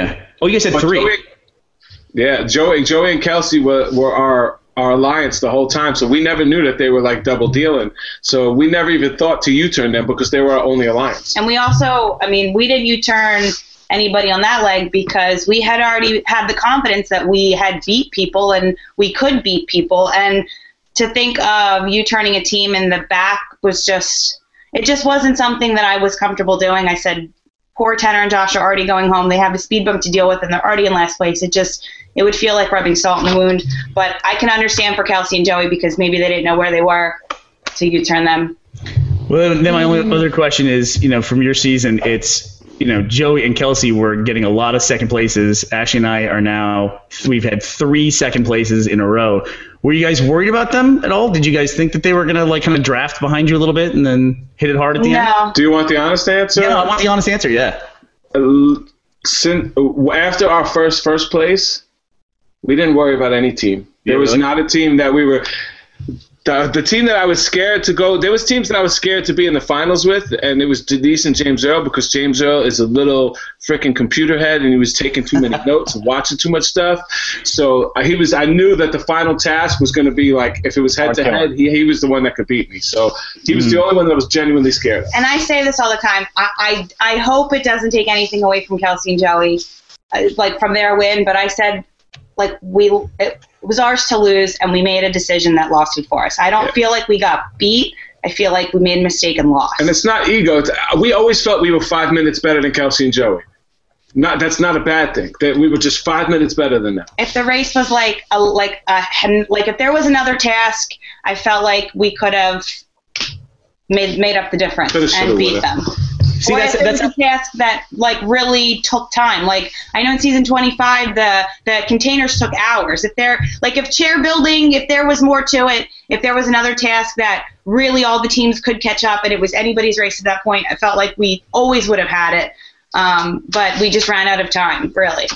[SPEAKER 5] Oh, you guys had three.
[SPEAKER 2] Joey, yeah, Joey, Joey and Kelsey were, were our our alliance the whole time, so we never knew that they were like double dealing. So we never even thought to U-turn them because they were our only alliance.
[SPEAKER 6] And we also, I mean, we didn't U-turn anybody on that leg because we had already had the confidence that we had beat people and we could beat people. And to think of U-turning a team in the back was just, it just wasn't something that I was comfortable doing. I said, poor Tanner and Josh are already going home. They have a speed bump to deal with and they're already in last place. It just, it would feel like rubbing salt in the wound. But I can understand for Kelsey and Joey because maybe they didn't know where they were so you turn them.
[SPEAKER 5] Well, then my only other question is, you know, from your season, it's, you know, Joey and Kelsey were getting a lot of second places. Ashley and I are now, we've had three second places in a row. Were you guys worried about them at all? Did you guys think that they were going to, like, kind of draft behind you a little bit and then hit it hard at the end?
[SPEAKER 6] No.
[SPEAKER 2] Do you want the honest answer?
[SPEAKER 5] Yeah, I want the honest answer, yeah.
[SPEAKER 2] Uh, sin- after our first first place, we didn't worry about any team. There was
[SPEAKER 5] really?
[SPEAKER 2] not a team that we were. The, the team that I was scared to go, there was teams that I was scared to be in the finals with, and it was Denise and James Earl because James Earl is a little freaking computer head, and he was taking too many notes and watching too much stuff. So uh, he was. I knew that the final task was going to be like if it was head to head, he he was the one that could beat me. So he was the only one that was genuinely scared.
[SPEAKER 6] and I say this all the time. I, I, I hope it doesn't take anything away from Kelsey and Joey, uh, like from their win. But I said, like we, it was ours to lose, and we made a decision that lost it for us. I don't
[SPEAKER 2] Yeah.
[SPEAKER 6] feel like we got beat. I feel like we made a mistake and lost.
[SPEAKER 2] And it's not ego. It's, we always felt we were five minutes better than Kelsey and Joey. Not that's not a bad thing. That we were just five minutes better than them.
[SPEAKER 6] if the race was like a like a like if there was another task, I felt like we could have made made up the difference and beat them.
[SPEAKER 5] See,
[SPEAKER 6] or
[SPEAKER 5] that's
[SPEAKER 6] if it was a task that like really took time. Like I know in season 25 the the containers took hours. If there like if chair building, if there was more to it, if there was another task that really all the teams could catch up and it was anybody's race at that point, I felt like we always would have had it. Um, but we just ran out of time, really.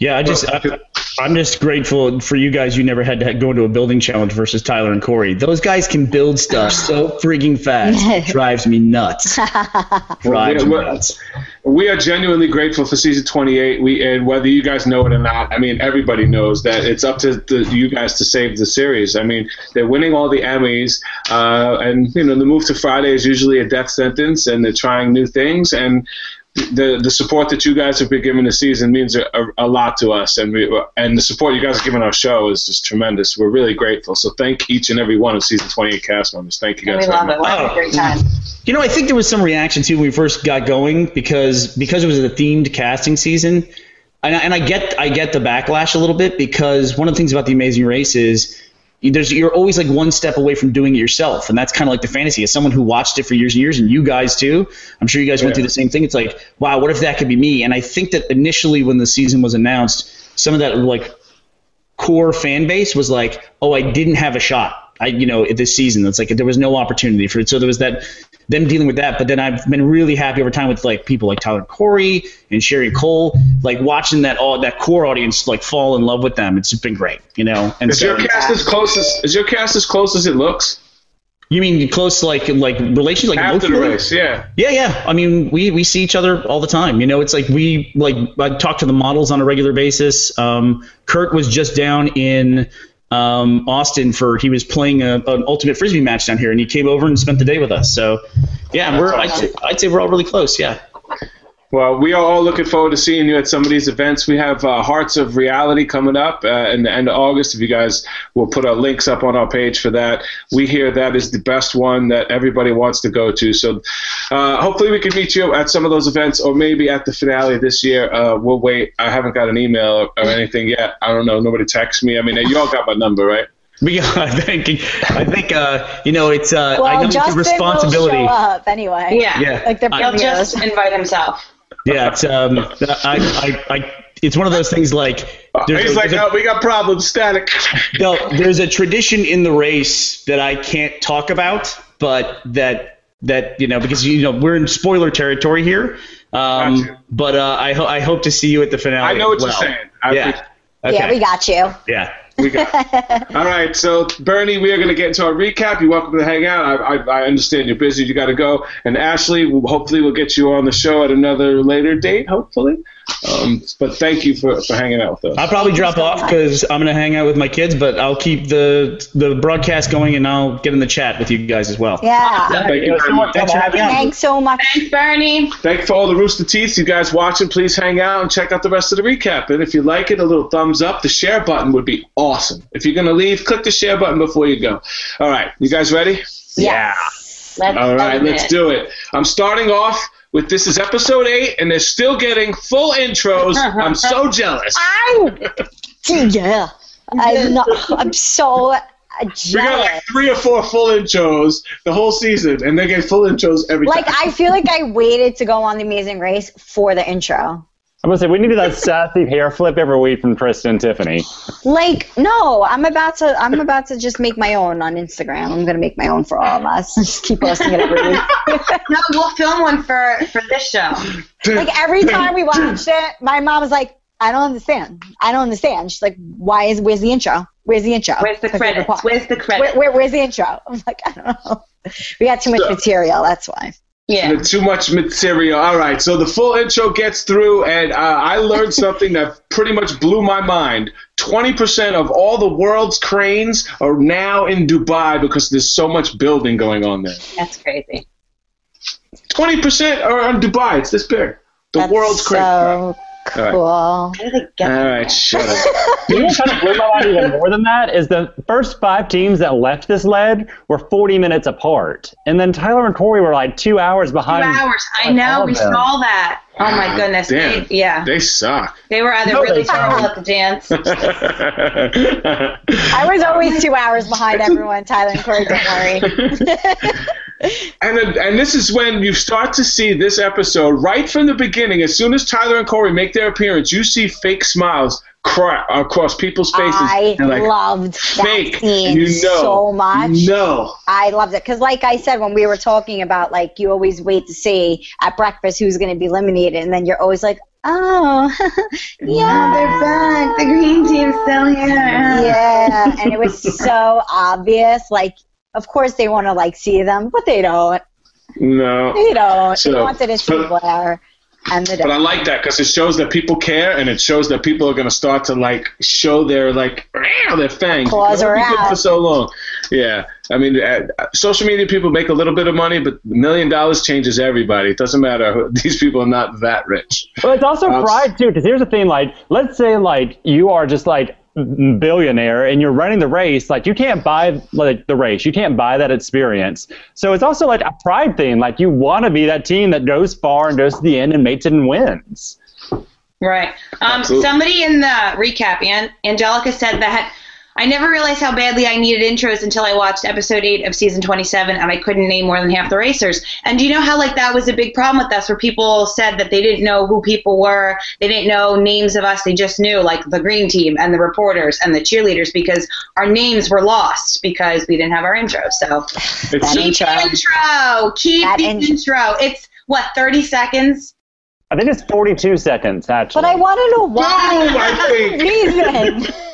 [SPEAKER 5] Yeah, I just I, I'm just grateful for you guys. You never had to go into a building challenge versus Tyler and Korey. Those guys can build stuff so freaking fast. Drives me nuts. Drives me
[SPEAKER 2] we're-
[SPEAKER 5] nuts.
[SPEAKER 2] we are genuinely grateful for season 28 we and whether you guys know it or not i mean everybody knows that it's up to the, you guys to save the series i mean they're winning all the emmys uh, and you know the move to friday is usually a death sentence and they're trying new things and the the support that you guys have been giving the season means a, a, a lot to us, and we and the support you guys have given our show is just tremendous. We're really grateful. So thank each and every one of season 28 cast members. Thank you
[SPEAKER 6] And
[SPEAKER 2] guys.
[SPEAKER 6] we love it.
[SPEAKER 2] much.
[SPEAKER 6] We're a great oh. time.
[SPEAKER 5] You know, I think there was some reaction too when we first got going because because it was a themed casting season, and I, and I get I get the backlash a little bit because one of the things about the Amazing Race is there's you're always like one step away from doing it yourself, and that's kind of like the fantasy. As someone who watched it for years and years, and you guys too, I'm sure you guys went through the same thing. It's like, wow, what if that could be me? And I think that initially when the season was announced, some of that like core fan base was like, oh, I didn't have a shot. I, you know, this season, it's like there was no opportunity for it. So there was that, them dealing with that. But then I've been really happy over time with like people like Tyler Korey and Sheri Cole, like watching that all that core audience like fall in love with them. It's been great, you know. And
[SPEAKER 2] Is
[SPEAKER 5] so,
[SPEAKER 2] your cast as close as is your cast as close as it looks
[SPEAKER 5] you mean close like like relations like
[SPEAKER 2] after the race? Yeah.
[SPEAKER 5] Yeah, yeah. I mean, we, we see each other all the time. You know, it's like we like I talk to the models on a regular basis. Um, Kurt was just down in um, Austin for he was playing a, an ultimate frisbee match down here, and he came over and spent the day with us. So, yeah, we're I'd I'd say we're all really close. Yeah.
[SPEAKER 2] Well, we are all looking forward to seeing you at some of these events. We have uh, Hearts of Reality coming up uh, in the end of August. If you guys will put our links up on our page for that, we hear that is the best one that everybody wants to go to. So uh, hopefully we can meet you at some of those events or maybe at the finale this year. Uh, we'll wait. I haven't got an email or anything yet. I don't know. Nobody texts me. I mean, you all got my number, right?
[SPEAKER 5] We, I think I think uh, you know it's uh, I
[SPEAKER 4] Well,
[SPEAKER 5] know it's a
[SPEAKER 4] Justin
[SPEAKER 5] responsibility.
[SPEAKER 4] will show up anyway.
[SPEAKER 6] Yeah.
[SPEAKER 5] Yeah.
[SPEAKER 4] Like the
[SPEAKER 6] He'll
[SPEAKER 4] premieres.
[SPEAKER 6] just invite himself.
[SPEAKER 5] Yeah, it's um, I, I, I, it's one of those things like there's
[SPEAKER 2] He's
[SPEAKER 5] a-
[SPEAKER 2] like,
[SPEAKER 5] there's a-
[SPEAKER 2] oh, we got problems. Static.
[SPEAKER 5] No, there's a tradition in the race that I can't talk about, but that that you know because you know we're in spoiler territory here. Um,
[SPEAKER 2] Gotcha.
[SPEAKER 5] but uh, I ho- I hope to see you at the finale.
[SPEAKER 2] I know what
[SPEAKER 5] as
[SPEAKER 2] you're saying. I
[SPEAKER 5] yeah.
[SPEAKER 2] appreciate-
[SPEAKER 5] Okay.
[SPEAKER 4] Yeah, we got you.
[SPEAKER 5] yeah.
[SPEAKER 2] We got. All right, so Burnie, we are going to get into our recap. You're welcome to hang out. I, I, I understand you're busy. You got to go. And Ashley, hopefully, we'll get you on the show at another later date. Hopefully. Um, but thank you for, for hanging out with us.
[SPEAKER 5] I'll probably drop off because I'm gonna hang out with my kids, but I'll keep the the broadcast going and I'll get in the chat with you guys as well.
[SPEAKER 4] Yeah.
[SPEAKER 2] Thank you very much.
[SPEAKER 5] Thanks for having me.
[SPEAKER 4] Thanks so much.
[SPEAKER 6] Thanks, Burnie.
[SPEAKER 2] Thank you for all the Rooster Teeth. You guys watching, please hang out and check out the rest of the recap. And if you like it, a little thumbs up. The share button would be awesome. If you're going to leave, click the share button before you go. All right, you guys ready?
[SPEAKER 5] Yeah.
[SPEAKER 6] Let's
[SPEAKER 2] All right, let's
[SPEAKER 6] it.
[SPEAKER 2] do it. I'm starting off with this is episode eight, and they're still getting full intros. I'm so jealous.
[SPEAKER 4] Ow! Yeah. I'm not. I'm so uh,
[SPEAKER 2] We got like three or four full intros the whole season, and they get full intros every
[SPEAKER 4] Like
[SPEAKER 2] time.
[SPEAKER 4] I feel like I waited to go on the Amazing Race for the intro.
[SPEAKER 3] I'm gonna say we needed that sassy hair flip every week from Tristan and Tiffany.
[SPEAKER 4] Like no, I'm about to. I'm about to just make my own on Instagram. I'm gonna make my own for all of us. Just keep posting it every week.
[SPEAKER 6] No, we'll film one for for this show.
[SPEAKER 4] like every time we watched it, my mom was like, I don't understand. I don't understand. She's like, why is where's the intro? Where's the intro?
[SPEAKER 6] Where's the
[SPEAKER 4] Her
[SPEAKER 6] credits? Where's the
[SPEAKER 4] Where,
[SPEAKER 6] credits?
[SPEAKER 4] where, where's the intro? I'm like, I don't know. We got too much
[SPEAKER 2] So-
[SPEAKER 4] material. That's why.
[SPEAKER 6] Yeah.
[SPEAKER 2] Too much material. All right, so the full intro gets through, and uh, I learned something that pretty much blew my mind. 20% of all the world's cranes are now in Dubai because there's so much building going on there.
[SPEAKER 6] That's crazy.
[SPEAKER 2] 20% are in Dubai. It's this big. The
[SPEAKER 4] That's
[SPEAKER 2] world's crane.
[SPEAKER 4] so cool.
[SPEAKER 2] All right, shut up.
[SPEAKER 3] You know what kind of blew my mind even more than that is the first five teams that left this lead were 40 minutes apart, and then Tyler and Korey were like two hours behind.
[SPEAKER 6] Two
[SPEAKER 3] behind.
[SPEAKER 6] hours. I know. We
[SPEAKER 3] them.
[SPEAKER 6] saw that. Oh my goodness.
[SPEAKER 2] Damn.
[SPEAKER 6] They, yeah.
[SPEAKER 2] They suck.
[SPEAKER 6] They were either
[SPEAKER 3] No,
[SPEAKER 6] really
[SPEAKER 3] they
[SPEAKER 6] terrible at the dance.
[SPEAKER 4] I was always two hours behind everyone, Tyler and Korey. Don't worry.
[SPEAKER 2] And and this is when you start to see this episode right from the beginning. As soon as Tyler and Korey make their appearance, you see fake smiles cra- across people's faces.
[SPEAKER 4] I
[SPEAKER 2] and like,
[SPEAKER 4] loved
[SPEAKER 2] fake.
[SPEAKER 4] that scene
[SPEAKER 2] you know,
[SPEAKER 4] so much.
[SPEAKER 2] No.
[SPEAKER 4] I loved it because, like I said, when we were talking about like you always wait to see at breakfast who's going to be eliminated, and then you're always like, oh, yeah, they're back.
[SPEAKER 6] The green team's still here.
[SPEAKER 4] Yeah, and it was so obvious. Like, of course they want to like see them, but they don't.
[SPEAKER 2] No.
[SPEAKER 4] They don't.
[SPEAKER 2] So-
[SPEAKER 4] they wanted to see Blair, and they
[SPEAKER 2] But I like that because it shows that people care, and it shows that people are going to start to like show their like their fangs.
[SPEAKER 4] Claws are out.
[SPEAKER 2] for so long. Yeah, I mean, uh, social media people make a little bit of money, but a million dollars changes everybody. It doesn't matter. who- These people are not that rich.
[SPEAKER 3] But it's also
[SPEAKER 2] That's-
[SPEAKER 3] pride too, because here's the thing: like, let's say like you are just like billionaire and you're running the race, like you can't buy like the race, you can't buy that experience. So it's also like a pride thing. Like you want to be that team that goes far and goes to the end and makes it and wins.
[SPEAKER 6] Right. Um,
[SPEAKER 2] Absolutely.
[SPEAKER 6] somebody in the recap, An- Angelica said that I never realized how badly I needed intros until I watched episode eight of season 27, and I couldn't name more than half the racers. And do you know how like that was a big problem with us, where people said that they didn't know who people were, they didn't know names of us, they just knew like the green team and the reporters and the cheerleaders because our names were lost because we didn't have our intro. So
[SPEAKER 2] It's
[SPEAKER 6] keep
[SPEAKER 4] intro.
[SPEAKER 6] the intro, keep
[SPEAKER 4] That
[SPEAKER 6] the
[SPEAKER 4] in-
[SPEAKER 6] intro. It's what 30 seconds.
[SPEAKER 3] I think it's 42 seconds actually.
[SPEAKER 4] But I want to know why.
[SPEAKER 2] No, I think-
[SPEAKER 4] reason.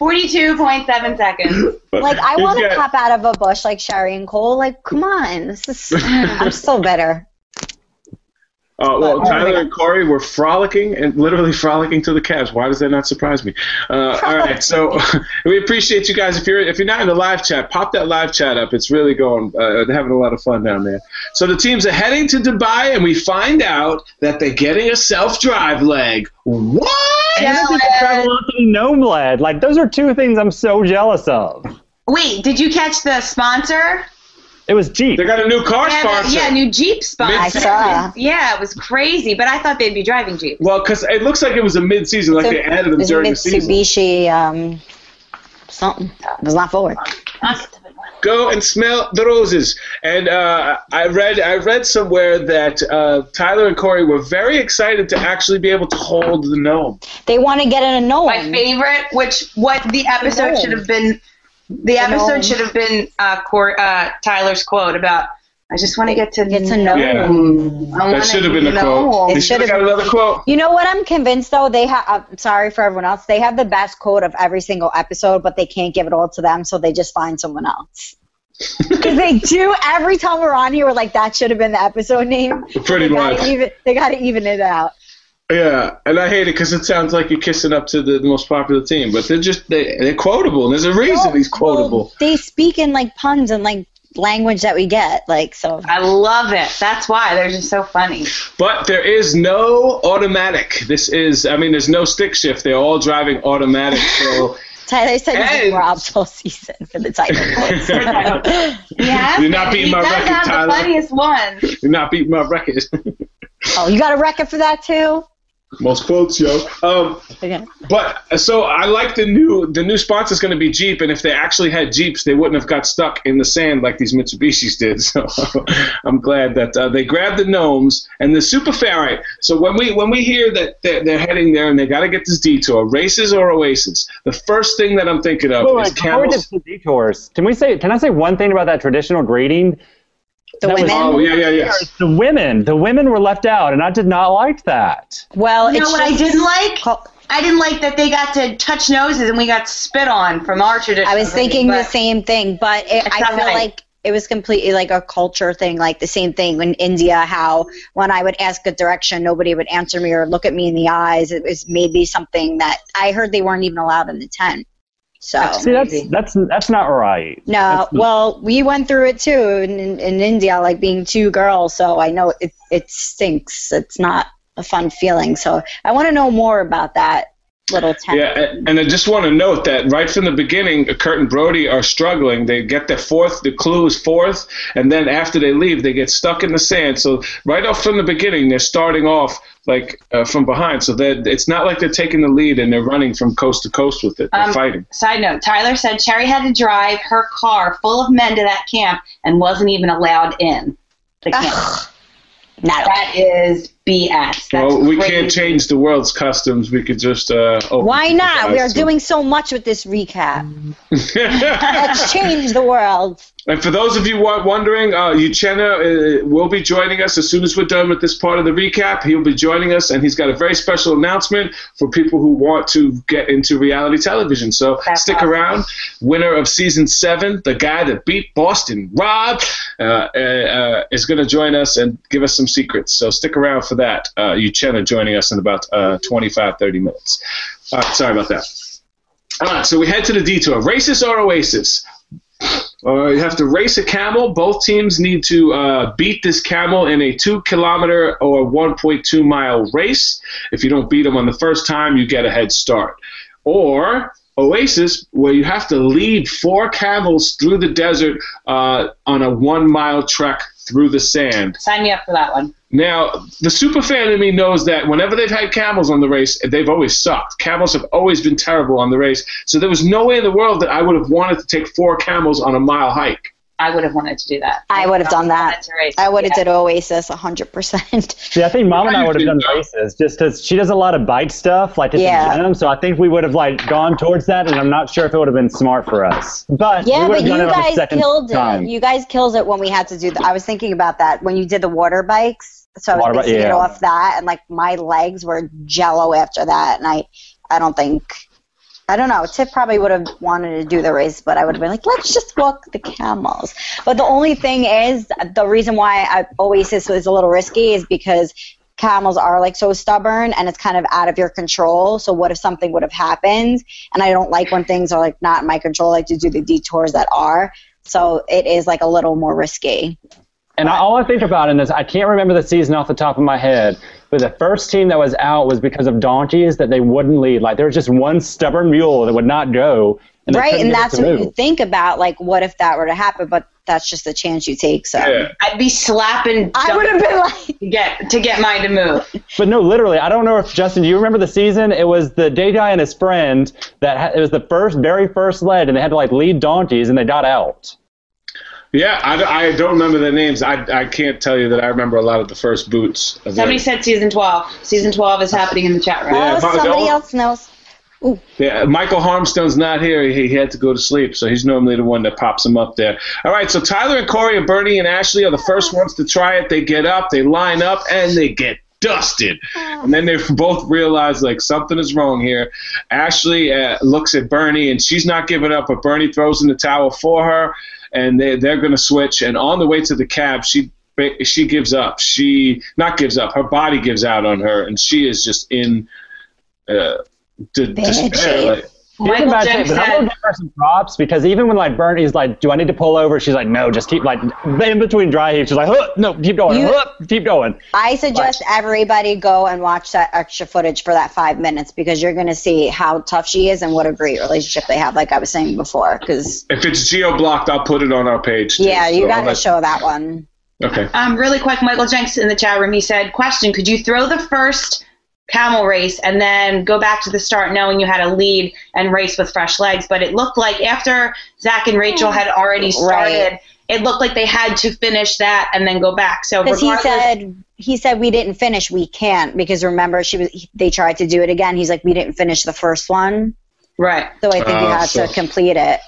[SPEAKER 6] 42.7 seconds.
[SPEAKER 4] Like I want to
[SPEAKER 2] got-
[SPEAKER 4] pop out of a bush like Sheri and Cole. Like, come on, this is. I'm still bitter.
[SPEAKER 2] Uh, well,
[SPEAKER 4] But-
[SPEAKER 2] Tyler and Korey were frolicking and literally frolicking to the Cavs. Why does that not surprise me? Uh, all right, so we appreciate you guys. If you're if you're not in the live chat, pop that live chat up. It's really going. Uh, they're having a lot of fun down there. So the teams are heading to Dubai, and we find out that they're getting a self drive leg. What?
[SPEAKER 3] and this is the gnome led. Like those are two things I'm so jealous of.
[SPEAKER 6] Wait, did you catch the sponsor?
[SPEAKER 3] It was Jeep.
[SPEAKER 2] They got a new car
[SPEAKER 6] Yeah,
[SPEAKER 2] sponsor.
[SPEAKER 6] yeah, new Jeep sponsor.
[SPEAKER 4] I saw.
[SPEAKER 6] Yeah, it was crazy, but I thought they'd be driving Jeep.
[SPEAKER 2] Well, because it looks like it was a mid-season, like they added them
[SPEAKER 4] It's
[SPEAKER 2] during the season.
[SPEAKER 4] Mitsubishi um, something. It was not forward.
[SPEAKER 2] go and smell the roses. And uh, I read I read somewhere that uh, Tyler and Korey were very excited to actually be able to hold the gnome.
[SPEAKER 4] They want to get in a gnome.
[SPEAKER 6] My favorite, which what the episode
[SPEAKER 4] gnome.
[SPEAKER 6] should have been, the
[SPEAKER 4] gnome.
[SPEAKER 6] episode should have been uh, Cor- uh, Tyler's quote about. I just want to get to
[SPEAKER 4] Get to know.
[SPEAKER 2] Yeah.
[SPEAKER 6] I
[SPEAKER 2] That should have been the quote.
[SPEAKER 4] It
[SPEAKER 2] They should have
[SPEAKER 4] should've
[SPEAKER 2] got another quote.
[SPEAKER 4] You know what? I'm convinced though. They have. I'm sorry for everyone else. They have the best quote of every single episode, but they can't give it all to them, so they just find someone else. Because they do every time we're on here. We're like, that should have been the episode name.
[SPEAKER 2] Pretty
[SPEAKER 4] they
[SPEAKER 2] much.
[SPEAKER 4] Gotta even, they got to even it out.
[SPEAKER 2] Yeah, and I hate it because it sounds like you're kissing up to the, the most popular team, but they're just they, they're quotable. And there's a reason he's quotable.
[SPEAKER 4] Well, they speak in like puns and like language that we get. Like so.
[SPEAKER 6] I love it. That's why they're just so funny.
[SPEAKER 2] But there is no automatic. This is, I mean, there's no stick shift. They're all driving automatic. So
[SPEAKER 4] Tyler said
[SPEAKER 2] Hey.
[SPEAKER 4] he's Rob's whole season for the title.
[SPEAKER 6] Yeah,
[SPEAKER 2] You're not beating
[SPEAKER 6] he
[SPEAKER 2] my
[SPEAKER 6] does
[SPEAKER 2] record,
[SPEAKER 6] have
[SPEAKER 2] Tyler.
[SPEAKER 6] the funniest ones.
[SPEAKER 2] you're not beating my record.
[SPEAKER 4] oh, you got a record for that too?
[SPEAKER 2] Most quotes, yo. Um,
[SPEAKER 4] Okay.
[SPEAKER 2] But so I like the new the new sponsor is going to be Jeep, and if they actually had Jeeps, they wouldn't have got stuck in the sand like these Mitsubishis did. So I'm glad that uh, they grabbed the gnomes and the super ferry. So when we when we hear that they're, they're heading there and they got to get this detour, races or oasis, the first thing that I'm thinking of
[SPEAKER 3] Wait,
[SPEAKER 2] is
[SPEAKER 3] wait,
[SPEAKER 2] camels.
[SPEAKER 3] get to detours, can we say? Can I say one thing about that traditional greeting?
[SPEAKER 4] The
[SPEAKER 3] That was-
[SPEAKER 4] women.
[SPEAKER 2] Oh yeah, yeah, yes.
[SPEAKER 3] The women, the women were left out, and I did not like that.
[SPEAKER 4] Well,
[SPEAKER 6] You know
[SPEAKER 4] it's
[SPEAKER 6] what I didn't like?
[SPEAKER 4] Cul-
[SPEAKER 6] I didn't like that they got to touch noses and we got spit on from our tradition.
[SPEAKER 4] I was thinking the same thing, but it, I
[SPEAKER 6] not
[SPEAKER 4] feel
[SPEAKER 6] right.
[SPEAKER 4] like it was completely like a culture thing, like the same thing in India. How when I would ask a direction, nobody would answer me or look at me in the eyes. It was maybe something that I heard they weren't even allowed in the tent. So
[SPEAKER 3] See, that's that's that's not right.
[SPEAKER 4] no,
[SPEAKER 3] That's-
[SPEAKER 4] well, we went through it too in, in, in India, like being two girls. So I know it it stinks. It's not a fun feeling. So I want to know more about that little tent.
[SPEAKER 2] Yeah, and- and I just want to note that right from the beginning, Kurt and Brodie are struggling. They get their fourth, the clue is fourth, and then after they leave, they get stuck in the sand. So right off from the beginning, they're starting off like uh, from behind. So that it's not like they're taking the lead and they're running from coast to coast with it. They're
[SPEAKER 6] Um,
[SPEAKER 2] fighting.
[SPEAKER 6] Side note: Tyler said Sheri had to drive her car full of men to that camp and wasn't even allowed in the camp.
[SPEAKER 4] Ugh, not
[SPEAKER 6] that is BS. That's
[SPEAKER 2] Well, we
[SPEAKER 6] crazy.
[SPEAKER 2] can't change the world's customs. We could just uh, open
[SPEAKER 4] Why not? We are
[SPEAKER 2] to-
[SPEAKER 4] doing so much with this recap. Let's change the world.
[SPEAKER 2] And for those of you wondering, uh, Uchenna uh, will be joining us as soon as we're done with this part of the recap. He'll be joining us, and he's got a very special announcement for people who want to get into reality television. So
[SPEAKER 6] That's
[SPEAKER 2] stick
[SPEAKER 6] awesome.
[SPEAKER 2] around. Winner of season seven, the guy that beat Boston, Rob, uh, uh, uh, is going to join us and give us some secrets. So stick around for that. Uh, Uchenna joining us in about uh, 25, 30 minutes. Right, sorry about that. All right, so we head to the detour. Races or Oasis? Uh, you have to race a camel. Both teams need to uh, beat this camel in a two kilometer or 1.2 mile race. If you don't beat them on the first time, you get a head start. Or Oasis, where you have to lead four camels through the desert uh, on a one mile trek through the sand.
[SPEAKER 6] Sign me up for that one.
[SPEAKER 2] Now, the super fan in me knows that whenever they've had camels on the race, they've always sucked. Camels have always been terrible on the race. So there was no way in the world that I would have wanted to take four camels on a mile hike.
[SPEAKER 6] I would have wanted to do that.
[SPEAKER 4] I would have done that.
[SPEAKER 6] Race.
[SPEAKER 4] I would have
[SPEAKER 6] Yeah.
[SPEAKER 4] did Oasis 100%.
[SPEAKER 3] See, I think Mom and I would have done
[SPEAKER 2] Yeah.
[SPEAKER 3] races just because she does a lot of bike stuff, like at
[SPEAKER 4] Yeah.
[SPEAKER 3] the gym. So I think we would have like gone towards that, and I'm not sure if it would have been smart for us. But
[SPEAKER 4] Yeah,
[SPEAKER 3] would
[SPEAKER 4] but
[SPEAKER 3] have
[SPEAKER 4] you
[SPEAKER 3] it
[SPEAKER 4] guys killed
[SPEAKER 3] time.
[SPEAKER 4] it. You guys killed it when we had to do that. I was thinking about that when you did the water bikes. So I was
[SPEAKER 3] Water bi-
[SPEAKER 4] it
[SPEAKER 3] yeah.
[SPEAKER 4] off that, and like my legs were jello after that, and I, I don't think, I don't know. Tiff probably would have wanted to do the race, but I would have been like, let's just walk the camels. But the only thing is, the reason why I, Oasis was a little risky is because camels are like so stubborn and it's kind of out of your control. So what if something would have happened? And I don't like when things are like not in my control, like to do the detours that are. So it is like a little more risky.
[SPEAKER 3] And all I think about in this, I can't remember the season off the top of my head, but the first team that was out was because of donkeys that they wouldn't lead. Like there was just one stubborn mule that would not go. And
[SPEAKER 4] right, and that's what
[SPEAKER 3] move.
[SPEAKER 4] you think about. Like, what if that were to happen? But that's just the chance you take. So
[SPEAKER 2] Yeah.
[SPEAKER 6] I'd be slapping.
[SPEAKER 4] I would have been like,
[SPEAKER 6] to get to get mine to move.
[SPEAKER 3] But no, literally, I don't know if Justin, do you remember the season? It was the day guy and his friend that ha- it was the first, very first lead, and they had to like lead donkeys, and they got out.
[SPEAKER 2] Yeah, I, I don't remember the names. I, I can't tell you that I remember a lot of the first boots. Of
[SPEAKER 6] Somebody
[SPEAKER 2] it.
[SPEAKER 6] said season 12. Season 12 is happening in the chat room.
[SPEAKER 2] Yeah,
[SPEAKER 4] oh, somebody
[SPEAKER 2] don't-
[SPEAKER 4] else knows.
[SPEAKER 2] Yeah, Michael Harmstone's not here. He, he had to go to sleep, so he's normally the one that pops him up there. All right, so Tyler and Korey and Burnie and Ashley are the first ones to try it. They get up, they line up, and they get dusted. And then they both realize like something is wrong here. Ashley uh, looks at Burnie, and she's not giving up, but Burnie throws in the towel for her, and they, they're going to switch. And on the way to the cab, she she gives up. She not gives up. Her body gives out on her, and she is just in. Uh, d- despair. Like,
[SPEAKER 3] Here's
[SPEAKER 6] Michael
[SPEAKER 3] bad
[SPEAKER 6] Jem
[SPEAKER 3] shape, but I'm gonna give her some props because even when like Burnie's like, "Do I need to pull over?" She's like, "No, just keep like in between dry heaves." She's like, huh, "No, keep going,
[SPEAKER 4] You-
[SPEAKER 3] huh, keep going."
[SPEAKER 4] I suggest everybody go and watch that extra footage for that five minutes because you're going to see how tough she is and what a great relationship they have, like I was saying before. Because,
[SPEAKER 2] if it's geo blocked, I'll put it on our page. too.
[SPEAKER 4] yeah, you
[SPEAKER 2] So
[SPEAKER 4] gotta
[SPEAKER 2] let-
[SPEAKER 4] show that one.
[SPEAKER 2] Okay.
[SPEAKER 6] um, really quick, Michael Jenks in the chat room, he said, question, could you throw the first camel race and then go back to the start knowing you had a lead and race with fresh legs? But it looked like after Zach and Rachel had already started,
[SPEAKER 4] Right.
[SPEAKER 6] it looked like they had to finish that and then go back. So
[SPEAKER 4] Because he said he said we didn't finish, we can't because remember she was they tried to do it again. He's like we didn't finish the first one,
[SPEAKER 6] right.
[SPEAKER 4] so I think you
[SPEAKER 2] Oh,
[SPEAKER 4] have
[SPEAKER 2] so-
[SPEAKER 4] to complete it.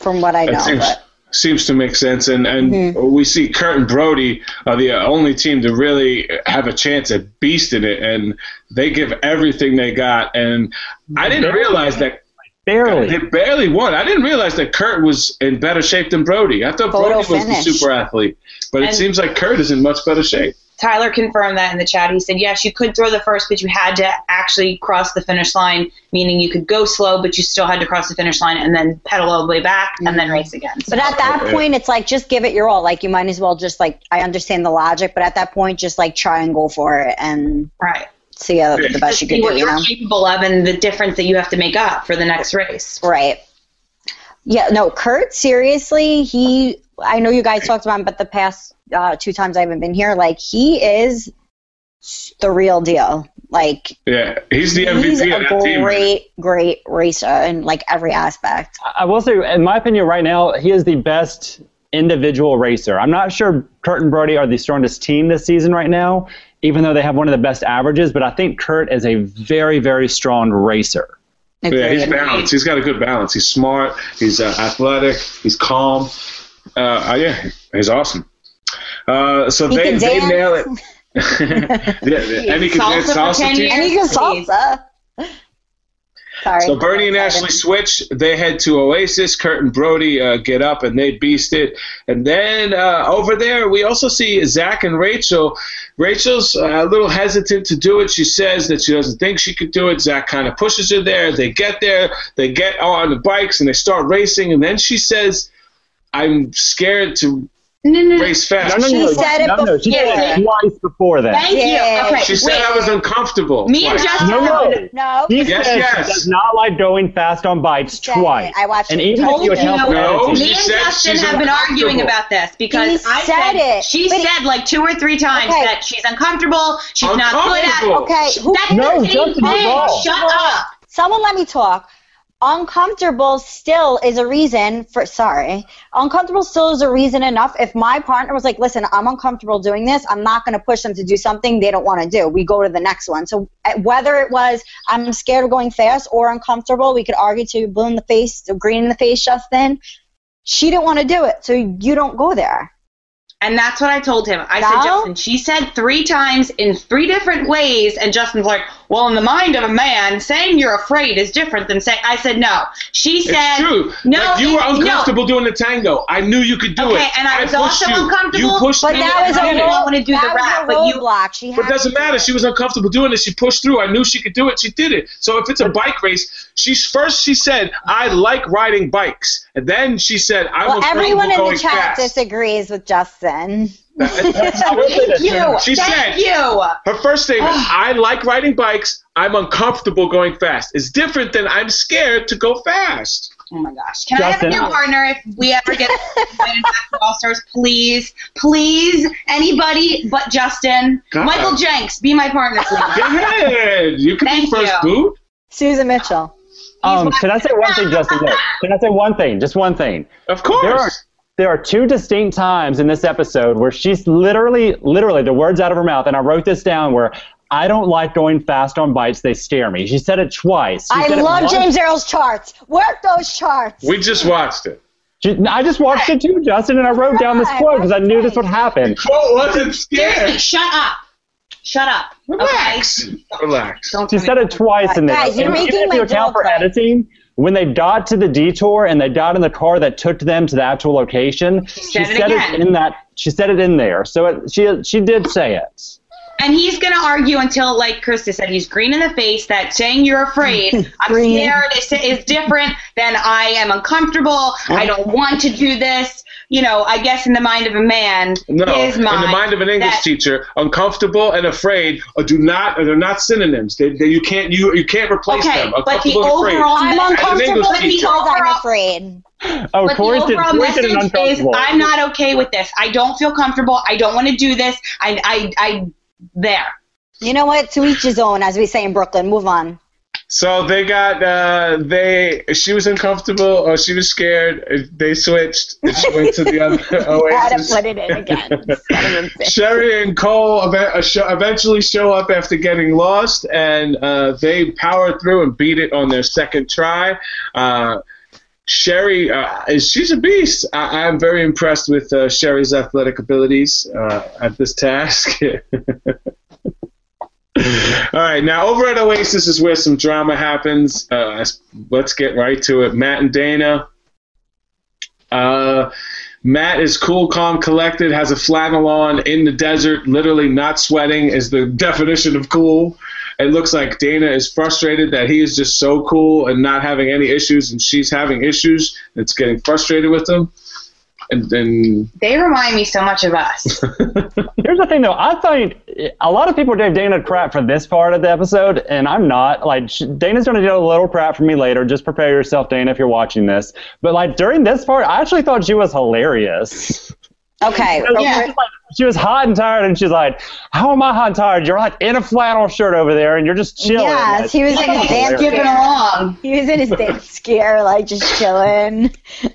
[SPEAKER 4] From what I know,
[SPEAKER 2] It seems,
[SPEAKER 4] but
[SPEAKER 2] seems to make sense. And and
[SPEAKER 4] Mm-hmm.
[SPEAKER 2] we see Kurt and Brodie are the only team to really have a chance at beasting it, and they give everything they got. And I didn't realize that
[SPEAKER 3] Barely.
[SPEAKER 2] they barely won. I didn't realize that Kurt was in better shape than Brodie. I thought
[SPEAKER 4] Photo
[SPEAKER 2] Brodie was
[SPEAKER 4] finish.
[SPEAKER 2] the super athlete, but it seems like Kurt is in much better shape.
[SPEAKER 6] Tyler confirmed that in the chat. He said, yes, you could throw the first, but you had to actually cross the finish line, meaning you could go slow, but you still had to cross the finish line and then pedal all the way back and then race again. So
[SPEAKER 4] But at that point, it's like just give it your all. Like you might as well just like I understand the logic, but at that point, just like try and go for it and
[SPEAKER 6] right.
[SPEAKER 4] see how, the best you can do. You
[SPEAKER 6] you're
[SPEAKER 4] know?
[SPEAKER 6] capable of and the difference that you have to make up for the next race.
[SPEAKER 4] Right. Yeah, no, Kurt, seriously, he, I know you guys talked about him, but the past uh, two times I haven't been here, like, he is the real deal. Like,
[SPEAKER 2] Yeah, he's the
[SPEAKER 4] he's
[SPEAKER 2] MVP of
[SPEAKER 4] a
[SPEAKER 2] that team.
[SPEAKER 4] great, great racer in, like, every aspect.
[SPEAKER 3] I will say, in my opinion, right now, he is the best individual racer. I'm not sure Kurt and Brodie are the strongest team this season right now, even though they have one of the best averages, but I think Kurt is a very, very strong racer.
[SPEAKER 2] Yeah, he's balanced. He's got a good balance. He's smart. He's uh, athletic. He's calm. Uh, uh, yeah, he's awesome. Uh, so
[SPEAKER 4] He
[SPEAKER 2] they
[SPEAKER 4] can
[SPEAKER 2] they nail it. yeah, and he can
[SPEAKER 6] Salsa
[SPEAKER 2] dance
[SPEAKER 6] for
[SPEAKER 2] salsa too.
[SPEAKER 4] And he can salsa. Sorry.
[SPEAKER 2] So Burnie and Ashley switch. They head to Oasis. Kurt and Brodie uh, get up and they beast it. And then uh, over there, we also see Zach and Rachel. Rachel's uh, a little hesitant to do it. She says that she doesn't think she could do it. Zach kind of pushes her there. They get there. They get on the bikes and they start racing. And then she says, "I'm scared to
[SPEAKER 6] No, no, no.
[SPEAKER 2] race fast."
[SPEAKER 3] No, no,
[SPEAKER 4] She
[SPEAKER 3] no,
[SPEAKER 4] said it
[SPEAKER 3] no, no, she
[SPEAKER 4] before.
[SPEAKER 3] said it twice before that.
[SPEAKER 6] Thank
[SPEAKER 4] Yeah.
[SPEAKER 6] you. Okay,
[SPEAKER 2] She said
[SPEAKER 6] wait.
[SPEAKER 2] I was uncomfortable.
[SPEAKER 6] Me and Justin
[SPEAKER 3] No, no.
[SPEAKER 4] No.
[SPEAKER 3] He
[SPEAKER 2] Yes,
[SPEAKER 3] said
[SPEAKER 2] yes.
[SPEAKER 3] she does not like going fast on bikes
[SPEAKER 4] Said it.
[SPEAKER 3] twice.
[SPEAKER 4] I watched
[SPEAKER 3] and
[SPEAKER 4] it.
[SPEAKER 3] even
[SPEAKER 4] Told
[SPEAKER 3] if you
[SPEAKER 4] you.
[SPEAKER 3] account for
[SPEAKER 2] No.
[SPEAKER 6] Me and Justin have been arguing about this because
[SPEAKER 4] He
[SPEAKER 6] I
[SPEAKER 4] said
[SPEAKER 6] said
[SPEAKER 4] it,
[SPEAKER 6] she
[SPEAKER 4] but he-
[SPEAKER 6] said like two or three times
[SPEAKER 4] Okay.
[SPEAKER 6] that she's uncomfortable, she's not good at
[SPEAKER 2] Uncomfortable.
[SPEAKER 4] Okay. Who,
[SPEAKER 6] That's
[SPEAKER 3] No,
[SPEAKER 6] the same
[SPEAKER 3] Justin,
[SPEAKER 6] thing. Shut up.
[SPEAKER 4] someone let me talk. Uncomfortable still is a reason for sorry. Uncomfortable still is a reason enough. If my partner was like, "Listen, I'm uncomfortable doing this. I'm not going to push them to do something they don't want to do." We go to the next one. So uh, whether it was I'm scared of going fast or uncomfortable, we could argue to blue in the face, green in the face. Justin, she didn't want to do it, so you don't go there.
[SPEAKER 6] And that's what I told him. I
[SPEAKER 4] No?
[SPEAKER 6] said, Justin, she said three times in three different ways, and Justin's like, well, in the mind of a man, saying you're afraid is different than saying. I said, no. She said,
[SPEAKER 2] It's true.
[SPEAKER 6] no,
[SPEAKER 2] like you were
[SPEAKER 6] it's- no.
[SPEAKER 2] uncomfortable doing the tango. I knew you could do
[SPEAKER 6] Okay,
[SPEAKER 2] it.
[SPEAKER 6] and I was
[SPEAKER 2] pushed
[SPEAKER 6] also
[SPEAKER 2] you.
[SPEAKER 6] uncomfortable,
[SPEAKER 2] You pushed
[SPEAKER 4] But
[SPEAKER 2] me.
[SPEAKER 4] that was
[SPEAKER 6] I
[SPEAKER 4] a
[SPEAKER 6] did
[SPEAKER 4] road,
[SPEAKER 6] not want to do
[SPEAKER 4] that
[SPEAKER 6] the rap, but you-
[SPEAKER 4] roadblock. She
[SPEAKER 2] But it doesn't matter.
[SPEAKER 4] it.
[SPEAKER 2] She was uncomfortable doing it. She pushed through. I knew she could do it. She did it. So if it's a bike race, she's first. She said, "I like riding bikes," and then she said, "I'm
[SPEAKER 4] Well,
[SPEAKER 2] afraid
[SPEAKER 4] everyone
[SPEAKER 2] of
[SPEAKER 4] in the chat
[SPEAKER 2] fast."
[SPEAKER 4] disagrees with Justin.
[SPEAKER 6] Thank you.
[SPEAKER 2] She
[SPEAKER 6] Thank
[SPEAKER 2] said-
[SPEAKER 6] you.
[SPEAKER 2] Her first statement, I like riding bikes. I'm uncomfortable going fast. It's different than I'm scared to go fast.
[SPEAKER 6] Oh my gosh. Can I have a new partner if we ever get invited back to All Stars? Please, please, anybody but Justin.
[SPEAKER 2] God.
[SPEAKER 6] Michael Jenks, be my partner, please.
[SPEAKER 2] Go ahead. You can
[SPEAKER 6] Thank
[SPEAKER 2] be first
[SPEAKER 6] you.
[SPEAKER 2] boot.
[SPEAKER 4] Susan Mitchell.
[SPEAKER 3] Um, can I say one thing, Justin? No. Can I say one thing? Just one thing.
[SPEAKER 2] Of course.
[SPEAKER 3] There are there are two distinct times in this episode where she's literally, literally, the words out of her mouth, and I wrote this down where I don't like going fast on bites. They scare me. She said it twice. She
[SPEAKER 4] I
[SPEAKER 3] said
[SPEAKER 4] love. James Earl's charts. Work those charts.
[SPEAKER 2] we just watched it.
[SPEAKER 3] She- I just watched it too, Justin, and I wrote down this quote because I knew this would happen.
[SPEAKER 2] Quote wasn't scared.
[SPEAKER 6] shut up. Shut up.
[SPEAKER 2] Relax.
[SPEAKER 6] Okay?
[SPEAKER 2] Relax.
[SPEAKER 6] Don't
[SPEAKER 3] She said it twice in there.
[SPEAKER 4] Guys, you're
[SPEAKER 3] And
[SPEAKER 4] making
[SPEAKER 3] even if
[SPEAKER 4] my
[SPEAKER 3] you account for
[SPEAKER 4] cry.
[SPEAKER 3] editing, when they got to the detour and they got in the car that took them to the actual location, she
[SPEAKER 6] said it
[SPEAKER 3] said
[SPEAKER 6] again.
[SPEAKER 3] it in that. She said it in there, so it, she she did say it.
[SPEAKER 6] And he's going to argue until, like Krista said, he's green in the face that saying you're afraid, I'm scared is, is different than I am uncomfortable. I don't want to do this. You know, I guess in the mind of a man,
[SPEAKER 2] No,
[SPEAKER 6] his
[SPEAKER 2] in the mind of an English
[SPEAKER 6] that-
[SPEAKER 2] teacher, uncomfortable and afraid are do not they're not synonyms. They, they, you can't you you can't replace them.
[SPEAKER 6] Okay,
[SPEAKER 2] them.
[SPEAKER 6] but the
[SPEAKER 2] Uncomfortable and afraid.
[SPEAKER 6] overall
[SPEAKER 4] I'm
[SPEAKER 6] As
[SPEAKER 4] uncomfortable because
[SPEAKER 2] teacher.
[SPEAKER 4] I'm afraid.
[SPEAKER 3] Oh,
[SPEAKER 6] But
[SPEAKER 3] Corey
[SPEAKER 6] the
[SPEAKER 3] did,
[SPEAKER 6] overall
[SPEAKER 3] Corey did an
[SPEAKER 6] message is. I'm not okay with this. I don't feel comfortable. I don't want to do this. I, I, I, there.
[SPEAKER 4] You know what? To each his own, as we say in Brooklyn. Move on.
[SPEAKER 2] So they got uh they she was uncomfortable or she was scared. They switched. And she went to the other
[SPEAKER 4] Had to put it in again. Son of a bitch.
[SPEAKER 2] Sheri and Cole uh, eventually show up after getting lost, and uh, they power through and beat it on their second try. Uh, Sheri, uh, is she's a beast. I, I'm very impressed with uh, Sheri's athletic abilities uh, at this task. All right, now over at Oasis is where some drama happens. Uh, let's get right to it. Matt and Dana. Uh, Matt is cool, calm, collected, has a flannel on in the desert, literally not sweating is the definition of cool. It looks like Dana is frustrated that he is just so cool and not having any issues, and she's having issues. It's getting frustrated with him. And then
[SPEAKER 6] They remind me so much of us.
[SPEAKER 3] Here's the thing, though. I think a lot of people gave Dana crap for this part of the episode, and I'm not. Like, Dana's going to get a little crap from me later. Just prepare yourself, Dana, if you're watching this. But, like, during this part, I actually thought she was hilarious.
[SPEAKER 4] Okay.
[SPEAKER 6] Yeah.
[SPEAKER 3] She was hot and tired, and she's like, How am I hot and tired? You're like in a flannel shirt over there, and you're just chilling.
[SPEAKER 4] Yes,
[SPEAKER 3] Like,
[SPEAKER 4] he was in his dance
[SPEAKER 6] Skipping
[SPEAKER 4] gear.
[SPEAKER 6] along.
[SPEAKER 4] He was in his dance gear, like just chilling.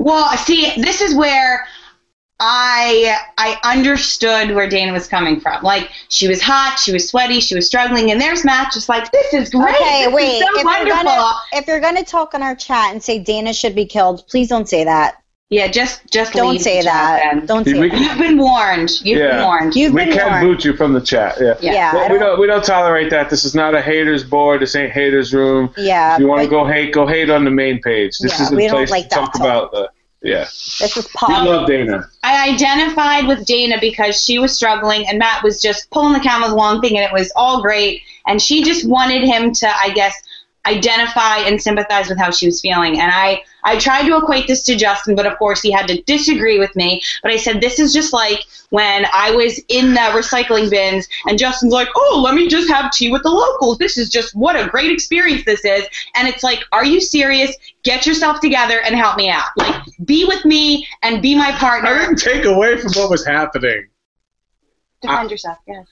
[SPEAKER 6] Well, see, this is where I I understood where Dana was coming from. Like she was hot, she was sweaty, she was struggling, and there's Matt just like, this is great.
[SPEAKER 4] Okay,
[SPEAKER 6] this
[SPEAKER 4] wait.
[SPEAKER 6] is so
[SPEAKER 4] if
[SPEAKER 6] wonderful.
[SPEAKER 4] you're gonna if you're gonna talk on our chat and say Dana should be killed, please don't say that.
[SPEAKER 6] Yeah, just just
[SPEAKER 4] Don't
[SPEAKER 6] leave
[SPEAKER 4] say
[SPEAKER 6] the
[SPEAKER 4] that.
[SPEAKER 6] then.
[SPEAKER 4] Don't say
[SPEAKER 2] can-
[SPEAKER 4] that.
[SPEAKER 6] You've been warned. You've been warned.
[SPEAKER 4] You've
[SPEAKER 2] we
[SPEAKER 4] been
[SPEAKER 2] can
[SPEAKER 4] warned.
[SPEAKER 2] boot you from the chat. Yeah.
[SPEAKER 6] Yeah.
[SPEAKER 4] Yeah,
[SPEAKER 2] Well, we
[SPEAKER 4] don't-
[SPEAKER 2] don't we don't tolerate that. This is not a haters board. This ain't haters room.
[SPEAKER 4] Yeah,
[SPEAKER 2] If you want to go hate, go hate on the main page. This
[SPEAKER 4] Yeah,
[SPEAKER 2] is the place
[SPEAKER 4] like
[SPEAKER 2] to talk
[SPEAKER 4] talk.
[SPEAKER 2] about. Uh, yeah.
[SPEAKER 4] this is
[SPEAKER 2] We
[SPEAKER 4] pop.
[SPEAKER 2] love Dana.
[SPEAKER 6] I identified with Dana because she was struggling and Matt was just pulling the camel's along thinking it was all great and she just wanted him to I guess identify and sympathize with how she was feeling and I I tried to equate this to Justin but of course he had to disagree with me but I said this is just like when I was in the recycling bins and Justin's like oh let me just have tea with the locals this is just what a great experience this is and it's like are you serious get yourself together and help me out like be with me and be my partner
[SPEAKER 2] I didn't take away from what was happening.
[SPEAKER 6] Defend yourself, yeah.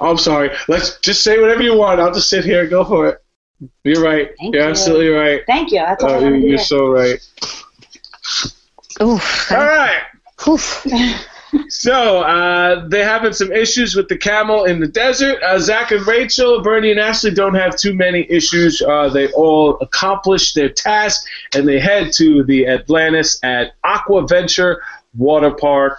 [SPEAKER 2] Oh, I'm sorry. Let's just say whatever you want. I'll just sit here. and Go for it. You're right.
[SPEAKER 6] Thank
[SPEAKER 2] you're
[SPEAKER 6] you.
[SPEAKER 2] absolutely right.
[SPEAKER 6] Thank you. That's all I
[SPEAKER 2] you-
[SPEAKER 6] wanted to
[SPEAKER 2] you're
[SPEAKER 6] hear.
[SPEAKER 2] so right.
[SPEAKER 4] Oof.
[SPEAKER 2] All right.
[SPEAKER 4] Oof.
[SPEAKER 2] So uh, they're having some issues with the camel in the desert. Uh, Zach and Rachel, Burnie and Ashley don't have too many issues. Uh, they all accomplish their task and they head to the Atlantis at Aqua Venture Water Park.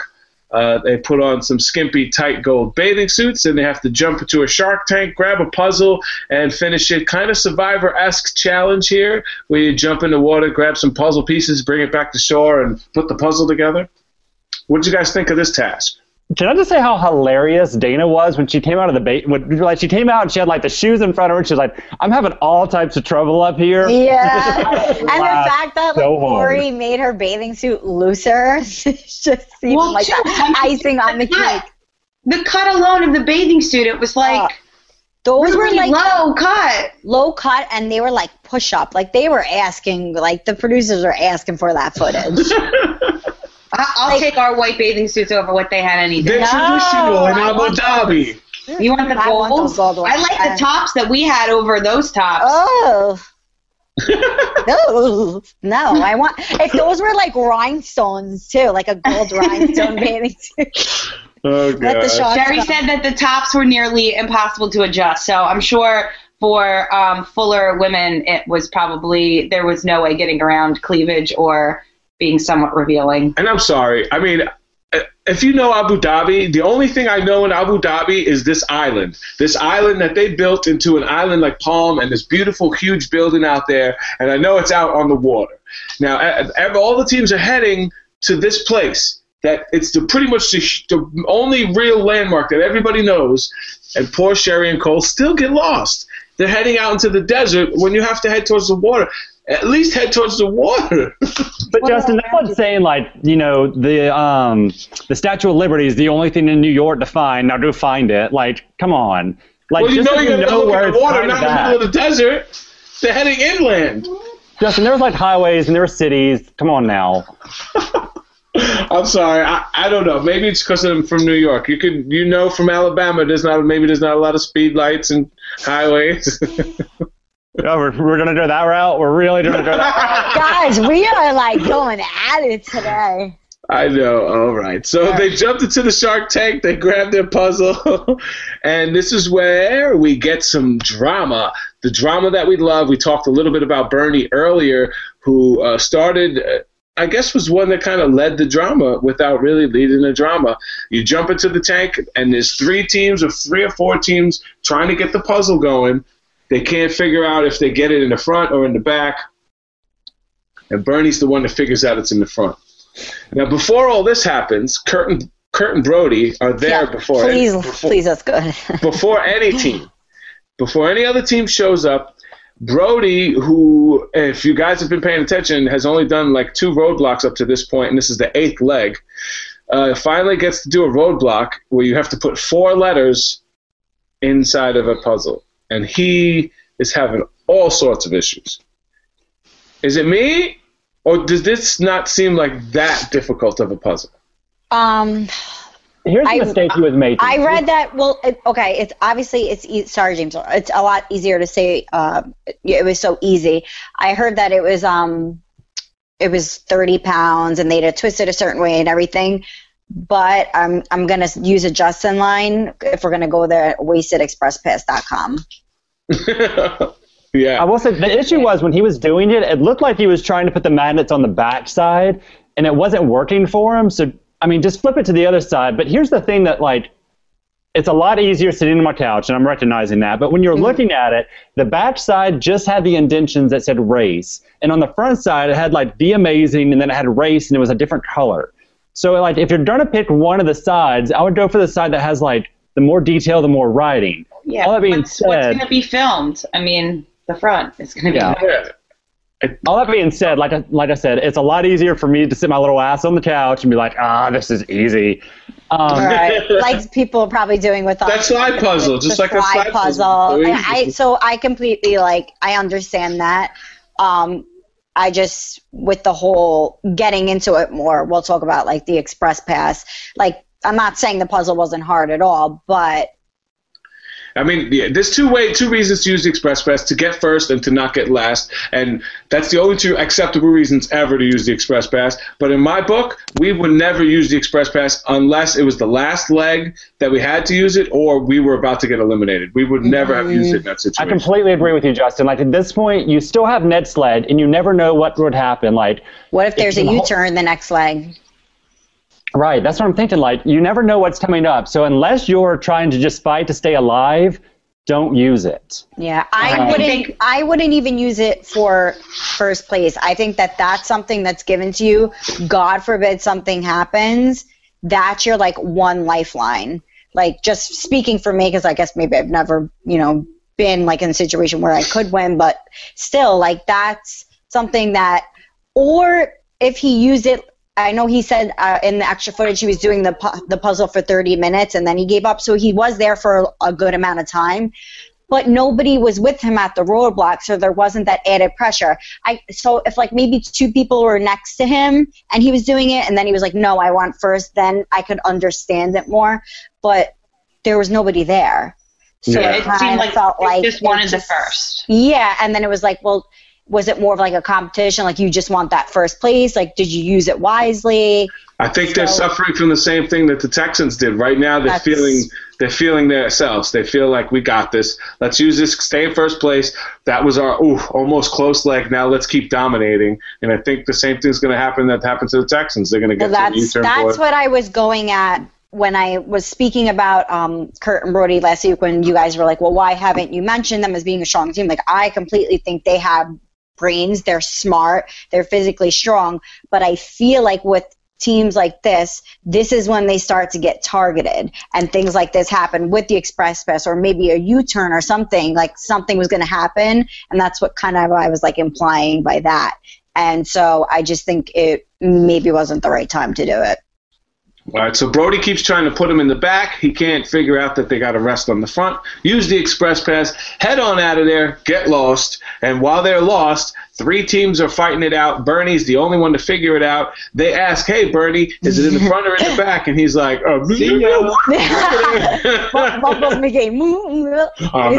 [SPEAKER 2] Uh, they put on some skimpy, tight gold bathing suits, and they have to jump into a shark tank, grab a puzzle, and finish it. Kind of survivor-esque challenge here, where you jump in the water, grab some puzzle pieces, bring it back to shore, and put the puzzle together. What did you guys think of this task?
[SPEAKER 3] Can I just say how hilarious Dana was when she came out of the bait? When like she came out and she had like the shoes in front of her, and she was like, "I'm having all types of trouble up here."
[SPEAKER 4] Yeah. and the fact that like,
[SPEAKER 3] so hard.
[SPEAKER 4] Korey made her bathing suit looser it's just seemed
[SPEAKER 6] Well,
[SPEAKER 4] like
[SPEAKER 6] too,
[SPEAKER 4] that icing on the
[SPEAKER 6] cut.
[SPEAKER 4] cake.
[SPEAKER 6] The cut alone of the bathing suit, it was like
[SPEAKER 4] Uh, Those were like
[SPEAKER 6] low cut.
[SPEAKER 4] low cut and they were like push up. Like they were asking, like the producers were asking for that footage.
[SPEAKER 6] I- I'll
[SPEAKER 4] Like-
[SPEAKER 6] take our white bathing suits over what they had any
[SPEAKER 2] They're
[SPEAKER 6] day.
[SPEAKER 2] traditional in
[SPEAKER 4] I
[SPEAKER 2] Abu Dhabi.
[SPEAKER 6] You want the
[SPEAKER 4] I want those gold ones.
[SPEAKER 6] I like the
[SPEAKER 4] Uh,
[SPEAKER 6] tops that we had over those tops.
[SPEAKER 4] Oh. no, no, I want if those were like rhinestones too, like a gold rhinestone bathing suit.
[SPEAKER 2] Oh, God.
[SPEAKER 4] shots
[SPEAKER 6] Jerry
[SPEAKER 4] go.
[SPEAKER 6] said that the tops were nearly impossible to adjust, so I'm sure for um, fuller women, it was probably there was no way getting around cleavage or being somewhat revealing.
[SPEAKER 2] And I'm sorry. I mean, if you know Abu Dhabi, the only thing I know in Abu Dhabi is this island. This island that they built into an island like Palm and this beautiful, huge building out there. And I know it's out on the water. Now, all the teams are heading to this place. That it's the pretty much the, the only real landmark that everybody knows. And poor Sheri and Cole still get lost. They're heading out into the desert when you have to head towards the water. At least head towards the water.
[SPEAKER 3] But Justin, no one's saying like you know the um the Statue of Liberty is the only thing in New York to find. Now go find it. Like, come on. Like,
[SPEAKER 2] Well, you
[SPEAKER 3] just
[SPEAKER 2] know
[SPEAKER 3] so
[SPEAKER 2] you're
[SPEAKER 3] you
[SPEAKER 2] going to
[SPEAKER 3] know
[SPEAKER 2] look
[SPEAKER 3] where it's
[SPEAKER 2] the water, not
[SPEAKER 3] of
[SPEAKER 2] in the middle of the desert. They're heading inland.
[SPEAKER 3] Justin, there's like highways and there are cities. Come on now.
[SPEAKER 2] I'm sorry. I, I don't know. Maybe it's because I'm from New York. You could you know from Alabama. There's not maybe there's not a lot of speed lights and highways.
[SPEAKER 3] Oh, we're, we're gonna go that route. We're really gonna go that.
[SPEAKER 4] Guys, we are like going at it today.
[SPEAKER 2] I know. All right. So they jumped into the Shark Tank. They grabbed their puzzle, and this is where we get some drama. The drama that we love. We talked a little bit about Burnie earlier, who uh, started. Uh, I guess was one that kind of led the drama without really leading the drama. You jump into the tank, and there's three teams or three or four teams trying to get the puzzle going. They can't figure out if they get it in the front or in the back. And Burnie's the one that figures out it's in the front. Now, before all this happens, Kurt and, Kurt and Brodie are there
[SPEAKER 4] Yeah,
[SPEAKER 2] before,
[SPEAKER 4] please,
[SPEAKER 2] before,
[SPEAKER 4] please, that's good.
[SPEAKER 2] before any team, before any other team shows up. Brodie, who, if you guys have been paying attention, has only done like two roadblocks up to this point, and this is the eighth leg. Uh, finally gets to do a roadblock where you have to put four letters inside of a puzzle, and he is having all sorts of issues. Is it me, or does this not seem like that difficult of a puzzle?
[SPEAKER 4] um,
[SPEAKER 3] Here's the
[SPEAKER 4] I-
[SPEAKER 3] mistake he was making.
[SPEAKER 4] I read that. Well, it, okay, it's obviously it's e- sorry, James. It's a lot easier to say. Uh, it was so easy. I heard that it was um, it was thirty pounds, and they'd have twisted a certain way and everything. But I'm I'm gonna use a Justin line if we're gonna go there. Wastedexpresspass.com.
[SPEAKER 2] yeah.
[SPEAKER 3] I will say the issue was when he was doing it, it looked like he was trying to put the magnets on the back side, and it wasn't working for him. So I mean, just flip it to the other side. But here's the thing that like, it's a lot easier sitting on my couch, and I'm recognizing that. But when you're mm-hmm. looking at it, the back side just had the indentions that said race, and on the front side it had like the amazing, and then it had race, and it was a different color. So like, if you're gonna pick one of the sides, I would go for the side that has like the more detail, the more writing.
[SPEAKER 6] Yeah.
[SPEAKER 3] All that being
[SPEAKER 6] what's, what's going to be filmed? I mean, the front is going to be.
[SPEAKER 3] Yeah.
[SPEAKER 2] Yeah.
[SPEAKER 3] All that being said, like I, like I said, it's a lot easier for me to sit my little ass on the couch and be like, ah, this is easy. Um,
[SPEAKER 4] Right, like people are probably doing with us.
[SPEAKER 2] That slide puzzle, just like a slide puzzle.
[SPEAKER 4] puzzle.
[SPEAKER 2] So
[SPEAKER 4] I so I completely like I understand that. Um, I just with the whole getting into it more. We'll talk about like the express pass. Like I'm not saying the puzzle wasn't hard at all, but
[SPEAKER 2] I mean, yeah, there's two way, two reasons to use the Express Pass: to get first and to not get last. And that's the only two acceptable reasons ever to use the Express Pass. But in my book, we would never use the Express Pass unless it was the last leg that we had to use it, or we were about to get eliminated. We would never have used it in that
[SPEAKER 3] mm-hmm.
[SPEAKER 2] situation.
[SPEAKER 3] I completely agree with you, Justin. Like at this point, you still have Ned Sled, and you never know what would happen. Like,
[SPEAKER 4] what if there's a
[SPEAKER 3] you can
[SPEAKER 4] U-turn the next leg?
[SPEAKER 3] Right? That's what I'm thinking. Like, you never know what's coming up. So unless you're trying to just fight to stay alive, don't use it.
[SPEAKER 4] Yeah, I
[SPEAKER 3] Uh,
[SPEAKER 4] wouldn't. I wouldn't even use it for first place. I think that that's something that's given to you. God forbid something happens. That's your like one lifeline. Like just speaking for me, because I guess maybe I've never, you know, been like in a situation where I could win, but still, like that's something that, or if he used it. I know he said uh, in the extra footage he was doing the pu- the puzzle for 30 minutes and then he gave up, so he was there for a good amount of time but nobody was with him at the roadblock, so there wasn't that added pressure. I so if like maybe two people were next to him and he was doing it, and then he was like, "No, I want first, then I could understand it more. But there was nobody there, so
[SPEAKER 2] Yeah.
[SPEAKER 4] it,
[SPEAKER 6] It seemed like
[SPEAKER 4] felt like
[SPEAKER 6] just wanted the first.
[SPEAKER 4] Yeah, and then it was like, well, was it more of like a competition? Like you just want that first place? Like did you use it wisely?
[SPEAKER 2] I think they're suffering from the same thing that the Texans did. Right now, they're feeling they're feeling themselves. They feel like we got this. Let's use this. Stay in first place. That was our ooh, almost close leg. Now let's keep dominating. And I think the same thing's going to happen that happened to the Texans. They're going to get to
[SPEAKER 4] that's
[SPEAKER 2] U-turn
[SPEAKER 4] that's
[SPEAKER 2] board.
[SPEAKER 4] what I was going at when I was speaking about um, Kurt and Brodie last week. When you guys were like, "Well, why haven't you mentioned them as being a strong team?" Like, I completely think they have brains. They're smart. They're physically strong. But I feel like with teams like this, this is when they start to get targeted, and things like this happen with the express pass, or maybe a U-turn or something. Like something was going to happen, and that's what kind of I was like implying by that. And so I just think it maybe wasn't the right time to do it.
[SPEAKER 2] All right, so Brodie keeps trying to put him in the back. He can't figure out that they got to rest on the front. Use the express pass, head on out of there, get lost. And while they're lost, three teams are fighting it out. Burnie's the only one to figure it out. They ask, "Hey, Burnie, is it in the front or in the back?" And he's like,
[SPEAKER 3] See ya.
[SPEAKER 4] Bubbles McGee.
[SPEAKER 2] Um,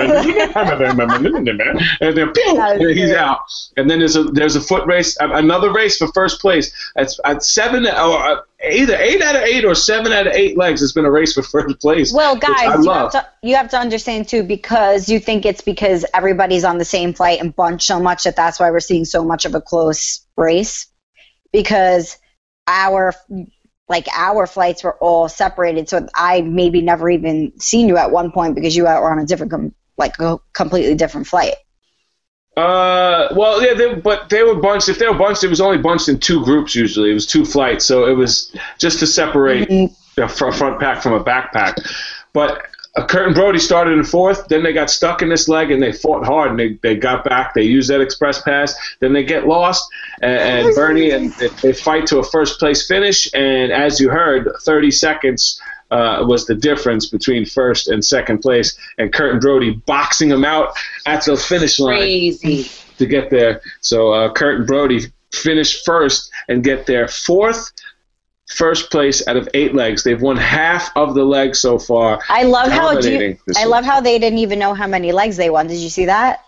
[SPEAKER 2] and then pew,
[SPEAKER 4] That was
[SPEAKER 2] and he's out. And then there's a there's a foot race, another race for first place. It's at seven or uh, either eight out of eight or seven out of eight legs has been a race for first place.
[SPEAKER 4] Well, guys, you have, to, you have to understand too because you think it's because everybody's on the same flight and bunched so much that that's why we're seeing so much of a close race. Because our like our flights were all separated, so I maybe never even seen you at one point because you were on a different, com- like a completely different flight.
[SPEAKER 2] Uh, well, yeah, they, but they were bunched. If they were bunched, it was only bunched in two groups usually. It was two flights, so it was just to separate the fr- front pack from a backpack. But uh, Kurt and Brodie started in fourth. Then they got stuck in this leg and they fought hard and they, they got back. They used that express pass. Then they get lost and, and Burnie and they, they fight to a first place finish. And as you heard, 30 seconds uh, was the difference between first and second place. And Kurt and Brodie boxing them out at the finish line
[SPEAKER 6] Crazy.
[SPEAKER 2] to get there. So uh, Kurt and Brodie finish first and get their fourth first place out of eight legs. They've won half of the legs so far.
[SPEAKER 4] I love how do you, I
[SPEAKER 2] year.
[SPEAKER 4] love how they didn't even know how many legs they won. Did you see that?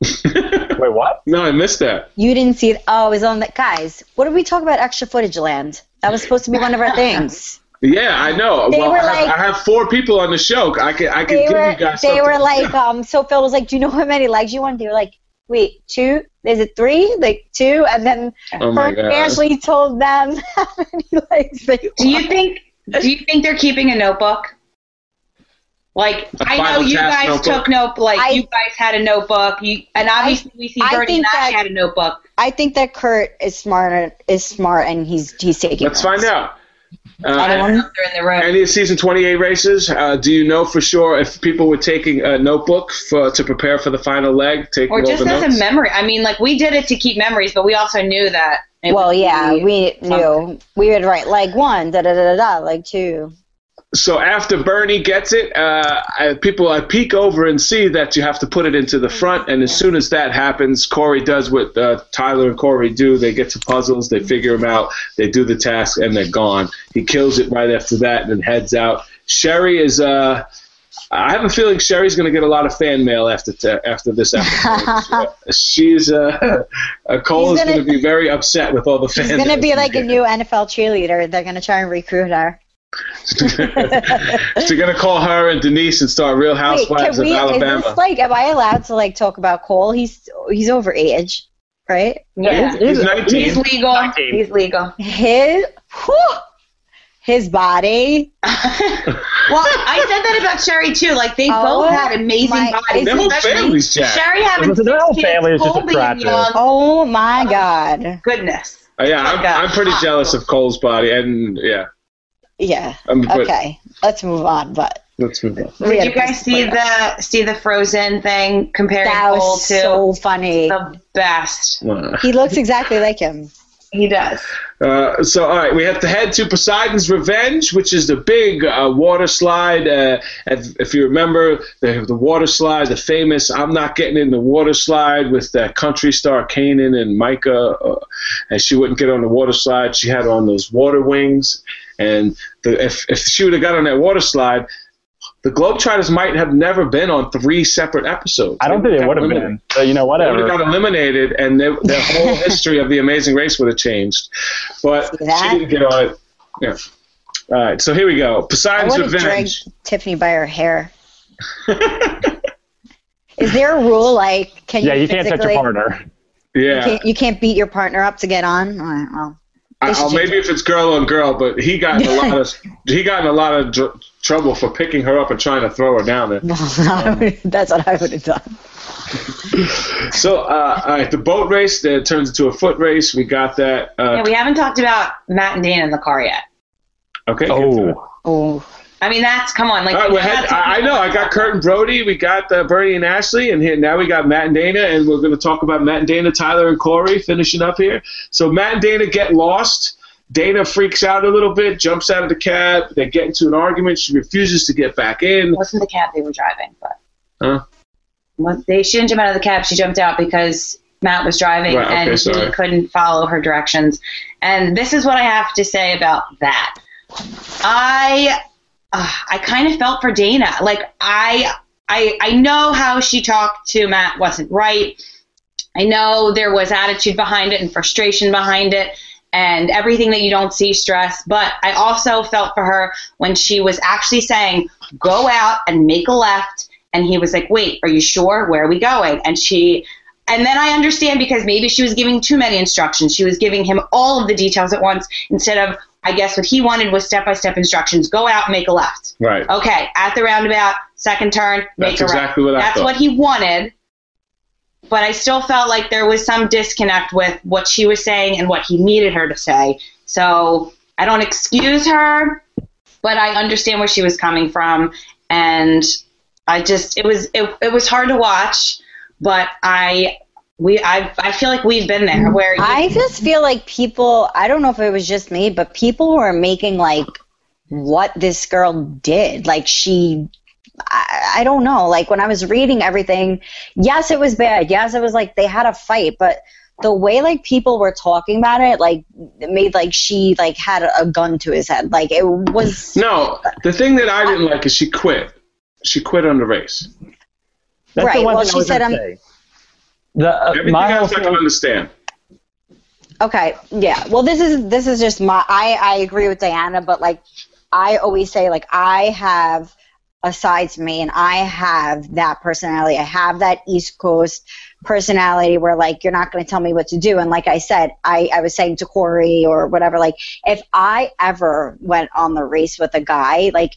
[SPEAKER 3] Wait, what?
[SPEAKER 2] No, I missed that.
[SPEAKER 4] You didn't see it. Oh, it was on that. Guys, what did we talk about extra footage land? That was supposed to be one of our things.
[SPEAKER 2] Yeah, I know.
[SPEAKER 4] They
[SPEAKER 2] well,
[SPEAKER 4] were
[SPEAKER 2] I, have,
[SPEAKER 4] like-
[SPEAKER 2] I have four people on the show. I can I can
[SPEAKER 4] They
[SPEAKER 2] give
[SPEAKER 4] were,
[SPEAKER 2] you guys.
[SPEAKER 4] they
[SPEAKER 2] something.
[SPEAKER 4] were like, um, so Phil was like, do you know how many legs you want? They were like, wait, two? Is it three? Like two? And then
[SPEAKER 2] Oh my
[SPEAKER 4] Frank
[SPEAKER 2] God.
[SPEAKER 4] Ashley told them how many legs they
[SPEAKER 6] Do you think? Do you think they're keeping a notebook? Like
[SPEAKER 2] A
[SPEAKER 6] I know you guys
[SPEAKER 2] notebook?
[SPEAKER 6] took note. Like
[SPEAKER 4] I-
[SPEAKER 6] you guys had a notebook. You and obviously we see
[SPEAKER 4] I
[SPEAKER 6] Burnie
[SPEAKER 4] think
[SPEAKER 6] and Ash
[SPEAKER 4] that-
[SPEAKER 6] had a notebook.
[SPEAKER 4] I think that Kurt is smart. Is smart, and he's he's taking.
[SPEAKER 2] Let's
[SPEAKER 4] notes.
[SPEAKER 2] find out.
[SPEAKER 6] I
[SPEAKER 2] Uh,
[SPEAKER 6] don't know if they're in
[SPEAKER 2] any of season 28 races, uh, do you know for sure if people were taking a notebook for to prepare for the final leg? Taking
[SPEAKER 6] or just as
[SPEAKER 2] notes?
[SPEAKER 6] a memory. I mean, like we did it to keep memories, but we also knew that.
[SPEAKER 4] Well, yeah,
[SPEAKER 6] be-
[SPEAKER 4] we knew we would write like one, da da da da da, like two.
[SPEAKER 2] So after Burnie gets it, uh, I, people I peek over and see that you have to put it into the front, and as soon as that happens, Korey does what uh, Tyler and Korey do. They get to puzzles, they figure them out, they do the task, and they're gone. He kills it right after that, and then heads out. Sheri is. Uh, I have a feeling Sheri's going to get a lot of fan mail after t- after this episode. She's uh, uh, Cole is going to be very upset with all the fans.
[SPEAKER 4] She's gonna be like a new NFL cheerleader. They're gonna try and recruit her.
[SPEAKER 2] They're going to call her and Denise and start Real
[SPEAKER 4] Wait,
[SPEAKER 2] Housewives
[SPEAKER 4] can we?
[SPEAKER 2] of
[SPEAKER 4] Is
[SPEAKER 2] Alabama.
[SPEAKER 4] this like? Am I allowed to like talk about Cole? He's he's over age, right?
[SPEAKER 6] yeah.
[SPEAKER 2] He's 19.
[SPEAKER 6] He's legal.
[SPEAKER 3] Nineteen.
[SPEAKER 6] He's legal.
[SPEAKER 4] His whew, his body.
[SPEAKER 6] Well, I said that about Sheri too. Like they
[SPEAKER 4] Oh,
[SPEAKER 6] both had amazing
[SPEAKER 4] my-
[SPEAKER 6] bodies.
[SPEAKER 2] Their whole
[SPEAKER 6] Especially
[SPEAKER 2] family's jacked.
[SPEAKER 6] Sheri having
[SPEAKER 3] Listen, their whole family is just
[SPEAKER 6] Cole being
[SPEAKER 3] attractive.
[SPEAKER 4] Oh my god.
[SPEAKER 6] Goodness.
[SPEAKER 2] Uh, yeah, I'm, I'm pretty jealous of Cole's body, and yeah,
[SPEAKER 4] Yeah.
[SPEAKER 2] I'm but
[SPEAKER 4] Okay. Let's move on. But
[SPEAKER 2] Let's move on.
[SPEAKER 6] Did you guys see
[SPEAKER 4] put it.
[SPEAKER 6] the see the Frozen thing comparing
[SPEAKER 4] That
[SPEAKER 6] Cole
[SPEAKER 4] was
[SPEAKER 6] to
[SPEAKER 4] so funny.
[SPEAKER 6] the best?
[SPEAKER 2] Uh,
[SPEAKER 4] He looks exactly like him.
[SPEAKER 6] He does.
[SPEAKER 2] Uh, so, all right, we have to head to Poseidon's Revenge, which is the big uh, water slide. Uh, if, if you remember, the, the water slide, the famous I'm Not Getting in the Water slide with uh, country star Canaan and Mika. Uh, and she wouldn't get on the water slide. She had on those water wings. And the, if, if she would have got on that water slide, the Globetrotters might have never been on three separate episodes.
[SPEAKER 3] I don't think it would have been. So, you know, whatever.
[SPEAKER 2] They would have
[SPEAKER 3] whatever.
[SPEAKER 2] got eliminated, and their, their whole history of the Amazing Race would have changed. But
[SPEAKER 4] that?
[SPEAKER 2] she didn't get on it. Yeah. All right, so here we go.
[SPEAKER 4] I
[SPEAKER 2] Poseidon's
[SPEAKER 4] would have
[SPEAKER 2] Revenge.
[SPEAKER 4] dragged Tiffany by her hair. Is there a rule like can
[SPEAKER 3] Yeah,
[SPEAKER 4] you
[SPEAKER 3] you can't touch your
[SPEAKER 4] physically-
[SPEAKER 3] partner.
[SPEAKER 4] You
[SPEAKER 2] Yeah.
[SPEAKER 4] can't, you can't beat your partner up to get on. All right, well,
[SPEAKER 2] I,
[SPEAKER 4] they should
[SPEAKER 2] oh,
[SPEAKER 4] change
[SPEAKER 2] maybe if it's girl on girl, but he got in a lot of he got in a lot of dr- trouble for picking her up and trying to throw her down there.
[SPEAKER 4] that's what I would have done.
[SPEAKER 2] So, uh, all right, the boat race that turns into a foot race. We got that. Uh,
[SPEAKER 6] Yeah, we haven't talked about Matt and Dana in the car yet.
[SPEAKER 2] okay. get to it.
[SPEAKER 3] Oh,
[SPEAKER 4] Oh,
[SPEAKER 6] I mean, that's come on. Like,
[SPEAKER 2] All right, we had, I I know. I got Kurt and Brodie. We got uh, Burnie and Ashley, and here now we got Matt and Dana, and we're going to talk about Matt and Dana, Tyler and Korey finishing up here. So Matt and Dana get lost. Dana freaks out a little bit, jumps out of the cab. They get into an argument. She refuses to get back in.
[SPEAKER 6] It wasn't the cab they were driving, but
[SPEAKER 2] Huh?
[SPEAKER 6] Well, they she didn't jump out of the cab. She jumped out because Matt was driving
[SPEAKER 2] Right, okay,
[SPEAKER 6] and he
[SPEAKER 2] sorry.
[SPEAKER 6] couldn't follow her directions. And this is what I have to say about that. I uh, I kind of felt for Dana. Like I I I know how she talked to Matt wasn't right. I know there was attitude behind it and frustration behind it. and everything that you don't see stress. But I also felt for her when she was actually saying, go out and make a left. And he was like, wait, are you sure? Where are we going? And she, and then I understand because maybe she was giving too many instructions. She was giving him all of the details at once instead of, I guess, what he wanted was step by step instructions. Go out, make a left.
[SPEAKER 2] Right.
[SPEAKER 6] Okay, at the roundabout, second turn, make
[SPEAKER 2] That's
[SPEAKER 6] a
[SPEAKER 2] exactly
[SPEAKER 6] right.
[SPEAKER 2] what I
[SPEAKER 6] That's
[SPEAKER 2] thought.
[SPEAKER 6] what he wanted. But I still felt like there was some disconnect with what she was saying and what he needed her to say. So I don't excuse her, but I understand where she was coming from, and I just it was it, it was hard to watch, but I we I I feel like we've been there where you-
[SPEAKER 4] I just feel like people, I don't know if it was just me, but people were making like what this girl did. Like she, I, I don't know. Like when I was reading everything, yes, it was bad. Yes, it was like they had a fight, but the way like people were talking about it, like it made like she like had a, a gun to his head. Like it was.
[SPEAKER 2] No, the thing that I didn't like is she quit. She quit on the race.
[SPEAKER 3] That's
[SPEAKER 4] Right,
[SPEAKER 3] the one
[SPEAKER 4] well, she said,
[SPEAKER 3] gonna
[SPEAKER 4] um,
[SPEAKER 3] say. The uh,
[SPEAKER 2] Everything
[SPEAKER 3] my whole
[SPEAKER 2] else I can
[SPEAKER 3] thing-
[SPEAKER 2] understand.
[SPEAKER 4] Okay, yeah. Well, this is this is just my. I I agree with Diana, but like I always say, like I have a side to me, and I have that personality. I have that East Coast personality where like you're not going to tell me what to do. And like I said, I I was saying to Corey or whatever, like if I ever went on the race with a guy, like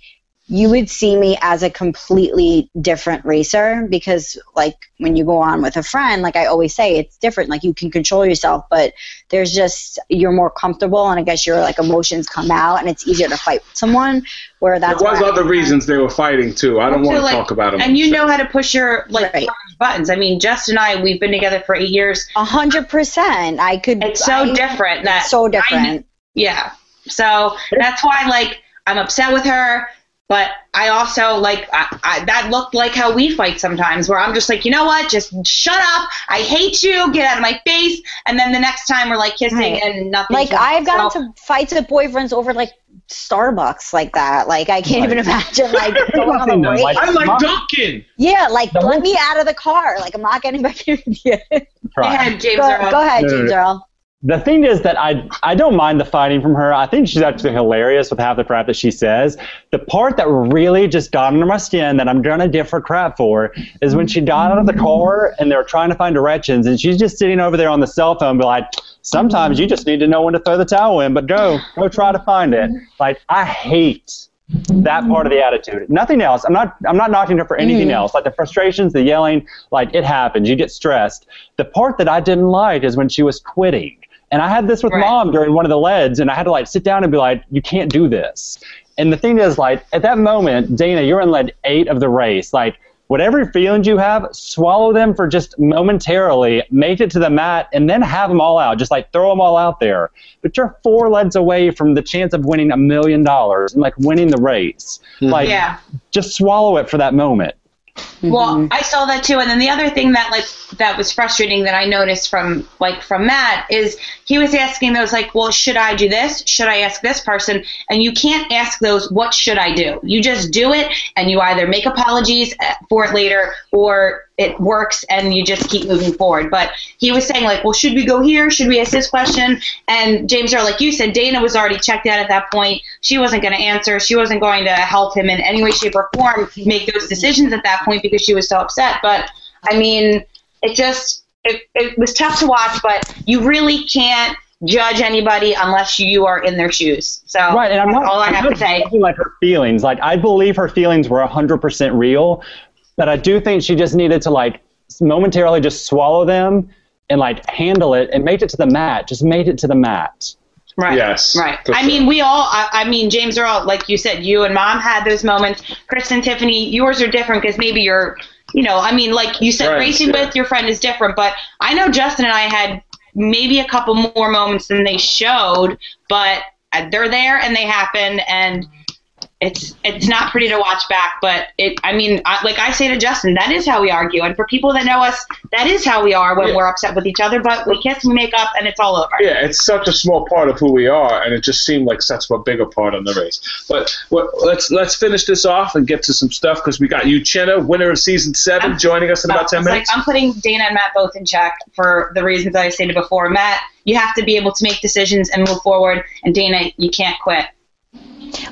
[SPEAKER 4] you would see me as a completely different racer because like when you go on with a friend like i always say it's different like you can control yourself but there's just you're more comfortable and i guess your like emotions come out and it's easier to fight with someone where that
[SPEAKER 2] There was
[SPEAKER 4] where I-
[SPEAKER 2] other reasons they were fighting too. I don't
[SPEAKER 6] So,
[SPEAKER 2] want to
[SPEAKER 6] like,
[SPEAKER 2] talk about them.
[SPEAKER 6] And you know how to push your like
[SPEAKER 4] Right.
[SPEAKER 6] buttons. I mean, Justin and I, we've been together for eight years.
[SPEAKER 4] a hundred percent i could
[SPEAKER 6] It's so
[SPEAKER 4] I-
[SPEAKER 6] different that
[SPEAKER 4] it's so
[SPEAKER 6] I-
[SPEAKER 4] different
[SPEAKER 6] Yeah. So that's why, like, I'm upset with her, but I also like I, I, that looked like how we fight sometimes, where I'm just like, you know what, just shut up. I hate you. Get out of my face. And then the next time we're like kissing
[SPEAKER 4] Right.
[SPEAKER 6] and nothing.
[SPEAKER 4] like i've gotten to fights with boyfriends over like starbucks like that like i can't even imagine like going on
[SPEAKER 3] Nothing,
[SPEAKER 4] a
[SPEAKER 3] though,
[SPEAKER 4] race
[SPEAKER 3] like-
[SPEAKER 2] I like
[SPEAKER 3] Mom-
[SPEAKER 2] Duncan.
[SPEAKER 4] yeah like
[SPEAKER 3] The
[SPEAKER 4] let
[SPEAKER 3] whole-
[SPEAKER 4] me out of the car like i'm not getting back in with you
[SPEAKER 6] Go ahead, James.
[SPEAKER 4] go,
[SPEAKER 6] Earl.
[SPEAKER 4] go ahead
[SPEAKER 3] No, no,
[SPEAKER 4] james
[SPEAKER 3] no.
[SPEAKER 4] earl
[SPEAKER 3] The thing is that I I don't mind the fighting from her. I think she's actually hilarious with half the crap that she says. The part that really just got under my skin that I'm gonna give her crap for is when she got out of the car and they were trying to find directions and she's just sitting over there on the cell phone, be like, sometimes you just need to know when to throw the towel in, but go go try to find it. Like I hate that part of the attitude. Nothing else. I'm not I'm not knocking her for anything mm. else. Like the frustrations, the yelling, like it happens. You get stressed. The part that I didn't like is when she was quitting. And I had this with
[SPEAKER 6] Right.
[SPEAKER 3] mom during one of the leads and I had to like sit down and be like, you can't do this. And the thing is like at that moment, Dana, you're in lead eight of the race. Like whatever feelings you have, swallow them for just momentarily, make it to the mat, and then have them all out. Just like throw them all out there. But you're four leads away from the chance of winning a million dollars and like winning the race. Hmm. Like
[SPEAKER 6] Yeah.
[SPEAKER 3] just swallow it for that moment.
[SPEAKER 6] Well, I saw that too, and then the other thing that like that was frustrating that I noticed from like from Matt is he was asking those like, well, should I do this? Should I ask this person? And you can't ask those, what should I do? You just do it, and you either make apologies uh, for it later, or it works, and you just keep moving forward. But he was saying like, well, should we go here? Should we ask this question? And James, Earl, like you said, Dana was already checked out at that point. She wasn't going to answer. She wasn't going to help him in any way, shape, or form make those decisions at that point because she was so upset. But I mean, it just it, it was tough to watch, but you really can't judge anybody unless you are in their shoes. So
[SPEAKER 3] Right, and I'm not,
[SPEAKER 6] all I
[SPEAKER 3] I'm
[SPEAKER 6] have to say.
[SPEAKER 3] like her feelings. Like I believe her feelings were 100% real, but I do think she just needed to like momentarily just swallow them and like handle it and make it to the mat. Just made it to the mat.
[SPEAKER 6] Right.
[SPEAKER 2] Yes,
[SPEAKER 6] Right. I
[SPEAKER 2] sure.
[SPEAKER 6] mean, we all, I, I mean, James Earl, like you said, you and mom had those moments. Kristen, Tiffany, yours are different because maybe you're, you know, I mean, like you said, racing
[SPEAKER 2] yeah.
[SPEAKER 6] with your friend is different. But I know Justin and I had maybe a couple more moments than they showed, but uh, they're there and they happen. And it's it's not pretty to watch back, but it. I mean, I, like I say to Justin, that is how we argue, and for people that know us, that is how we are when
[SPEAKER 2] Yeah.
[SPEAKER 6] we're upset with each other. But we kiss, we make up, and it's all over.
[SPEAKER 2] Yeah, it's such a small part of who we are, and it just seemed like such a bigger part on the race. But what, let's let's finish this off and get to some stuff because we got you, Uchenna, winner of season 7
[SPEAKER 6] I'm-
[SPEAKER 2] joining us in about ten minutes.
[SPEAKER 6] Like I'm putting Dana and Matt both in check for the reasons that I stated before. Matt, you have to be able to make decisions and move forward, and Dana, you can't quit.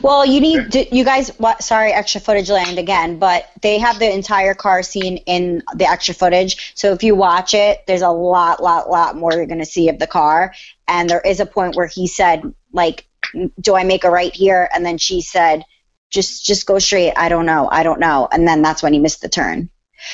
[SPEAKER 4] Well, you need to, you guys. What? Sorry, extra footage land again, but they have the entire car scene in the extra footage. So if you watch it, there's a lot, lot, lot more you're going to see of the car. And there is a point where he said, like, "Do I make a right here?" And then she said, "Just, just go straight. I don't know. I don't know." And then that's when he missed the turn.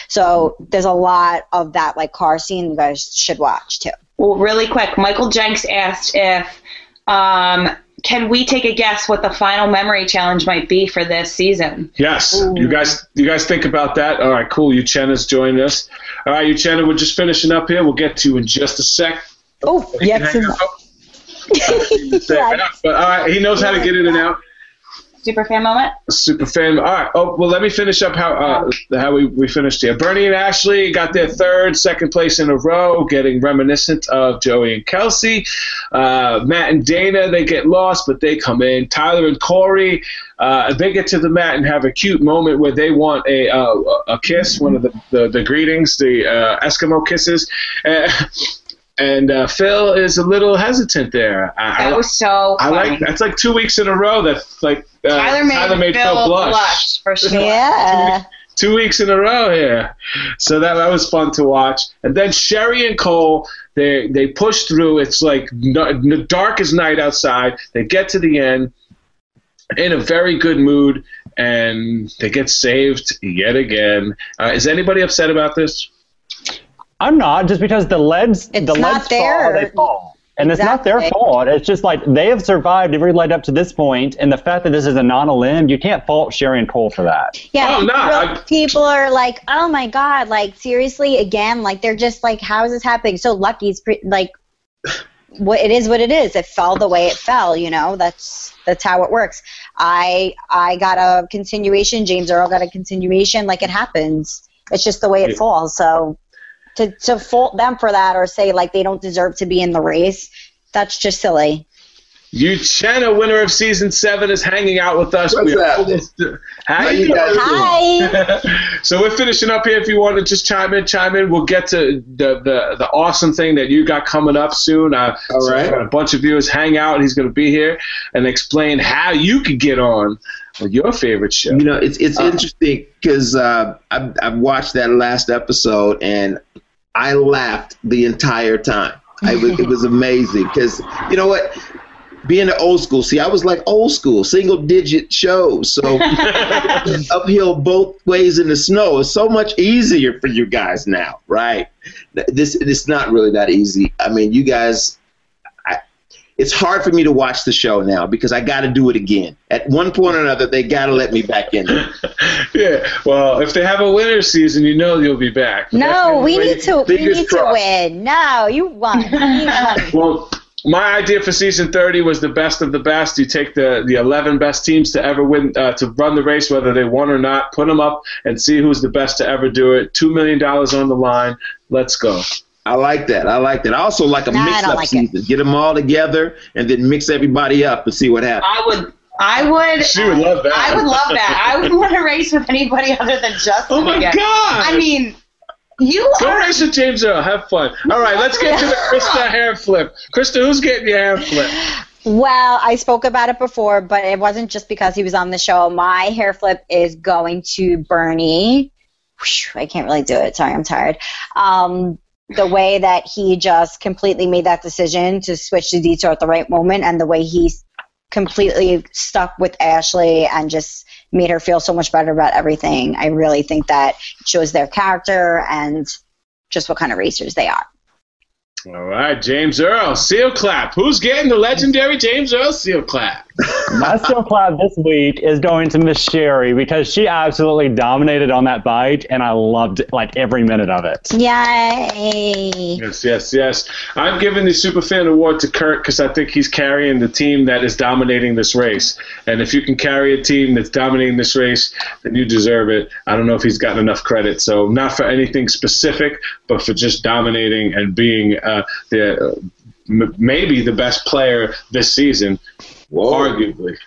[SPEAKER 4] So there's a lot of that like car scene you guys should watch too.
[SPEAKER 6] Well, really quick, Michael Jenks asked if um, can we take a guess what the final memory challenge might be for this season?
[SPEAKER 2] Yes, you guys, you guys think about that. All right, cool. Uchenna's joining us. All right, Uchenna, we're just finishing up here. We'll get to you in just a sec.
[SPEAKER 4] Oh, yes.
[SPEAKER 2] Hang. But all right, he knows how to get in and out.
[SPEAKER 6] Super fan moment.
[SPEAKER 2] Super fan. All right. Oh well, let me finish up how uh, how we, we finished here. Burnie and Ashley got their third, second place in a row, getting reminiscent of Joey and Kelsey. Uh, Matt and Dana they get lost, but they come in. Tyler and Korey uh, they get to the mat and have a cute moment where they want a uh, a kiss, one of the the, the greetings, the uh, Eskimo kisses. And uh, Phil is a little hesitant there. I, I,
[SPEAKER 6] That was so.
[SPEAKER 2] I
[SPEAKER 6] funny.
[SPEAKER 2] like that's like two weeks in a row that like uh,
[SPEAKER 6] Tyler made, Phil, blush. for sure.
[SPEAKER 4] Yeah.
[SPEAKER 2] Two weeks in a row here, so that that was fun to watch. And then Sheri and Cole, they they push through. It's like no, n- dark as night outside. They get to the end in a very good mood, and they get saved yet again. Uh, is anybody upset about this?
[SPEAKER 3] I'm not just because the leads
[SPEAKER 4] It's
[SPEAKER 3] the leads
[SPEAKER 4] their-
[SPEAKER 3] fall, they fall. And it's not their fault. It's just like they have survived every lead up to this point, and the fact that this is a non-limb, you can't fault Sheri and Cole for that.
[SPEAKER 4] Yeah,
[SPEAKER 2] Oh, no,
[SPEAKER 4] people,
[SPEAKER 2] I-
[SPEAKER 4] people are like, "Oh my god!" Like seriously, again, like they're just like, "How is this happening?" So lucky, it's pre- like, what it is, what it is. It fell the way it fell. You know, that's that's how it works. I I got a continuation. James Earl got a continuation. Like it happens. It's just the way it
[SPEAKER 2] Yeah.
[SPEAKER 4] falls. So to to fault them for that or say like they don't deserve to be in the race, that's just silly.
[SPEAKER 2] Uchenna, winner of season seven, is hanging out with us.
[SPEAKER 7] What's
[SPEAKER 2] We are
[SPEAKER 7] that?
[SPEAKER 2] almost- How
[SPEAKER 7] How
[SPEAKER 2] you
[SPEAKER 7] you guys
[SPEAKER 2] doing?
[SPEAKER 4] Hi.
[SPEAKER 2] so we're finishing up here. If you want to just chime in, chime in. We'll get to the the, the awesome thing that you got coming up soon. Uh,
[SPEAKER 7] All
[SPEAKER 2] so
[SPEAKER 7] right.
[SPEAKER 2] got a bunch of viewers hang out. He's going to be here and explain how you could get on your favorite show.
[SPEAKER 7] You know, it's it's
[SPEAKER 2] Uh.
[SPEAKER 7] interesting because uh, I've, I've watched that last episode and I laughed the entire time. I it was amazing because you know what, being an old school. See, I was like old school, single digit shows. So uphill both ways in the snow is so much easier for you guys now, right? This it's not really that easy. I mean, you guys. I, it's hard for me to watch the show now because I got to do it again. At one point or another, they got to let me back in. there.
[SPEAKER 2] yeah. Well, if they have a winter season, you know you'll be back.
[SPEAKER 4] No, we need to. We
[SPEAKER 7] Fingers
[SPEAKER 4] need to win. No, you won. You won.
[SPEAKER 2] Well, my idea for season 30 was the best of the best. You take the, the 11 best teams to ever win, uh, to run the race, whether they won or not, put them up and see who's the best to ever do it. $2 million on the line. Let's go.
[SPEAKER 7] I like that. I like that. I also like a
[SPEAKER 4] Nah, I
[SPEAKER 7] mix
[SPEAKER 4] don't
[SPEAKER 7] up
[SPEAKER 4] like it.
[SPEAKER 7] Get them all together and then mix everybody up and see what happens.
[SPEAKER 6] I would. I would.
[SPEAKER 2] She would love that.
[SPEAKER 6] I would love that. I wouldn't want to race with anybody other than Justin.
[SPEAKER 2] Oh, my
[SPEAKER 6] again.
[SPEAKER 2] God.
[SPEAKER 6] I mean, you
[SPEAKER 2] Go
[SPEAKER 6] are.
[SPEAKER 2] race with James Earl. Have fun. All right, let's get to the Krista hair flip. Krista, who's getting your hair flip?
[SPEAKER 4] Well, I spoke about it before, but it wasn't just because he was on the show. My hair flip is going to Burnie. Whew, I can't really do it. Sorry, I'm tired. Um, the way that he just completely made that decision to switch to detour at the right moment, and the way he completely stuck with Ashley and just made her feel so much better about everything. I really think that shows their character and just what kind of racers they are.
[SPEAKER 2] All right, James Earl, seal clap. Who's getting the legendary James Earl seal clap?
[SPEAKER 3] My seal clap this week is going to Miss Sheri because she absolutely dominated on that bite, and I loved like every minute of it.
[SPEAKER 4] Yay!
[SPEAKER 2] Yes, yes, yes. I'm giving the Superfan Award to Kurt because I think he's carrying the team that is dominating this race. And if you can carry a team that's dominating this race, then you deserve it. I don't know if he's gotten enough credit. So, not for anything specific, but for just dominating and being uh, the uh, m- maybe the best player this season, arguably.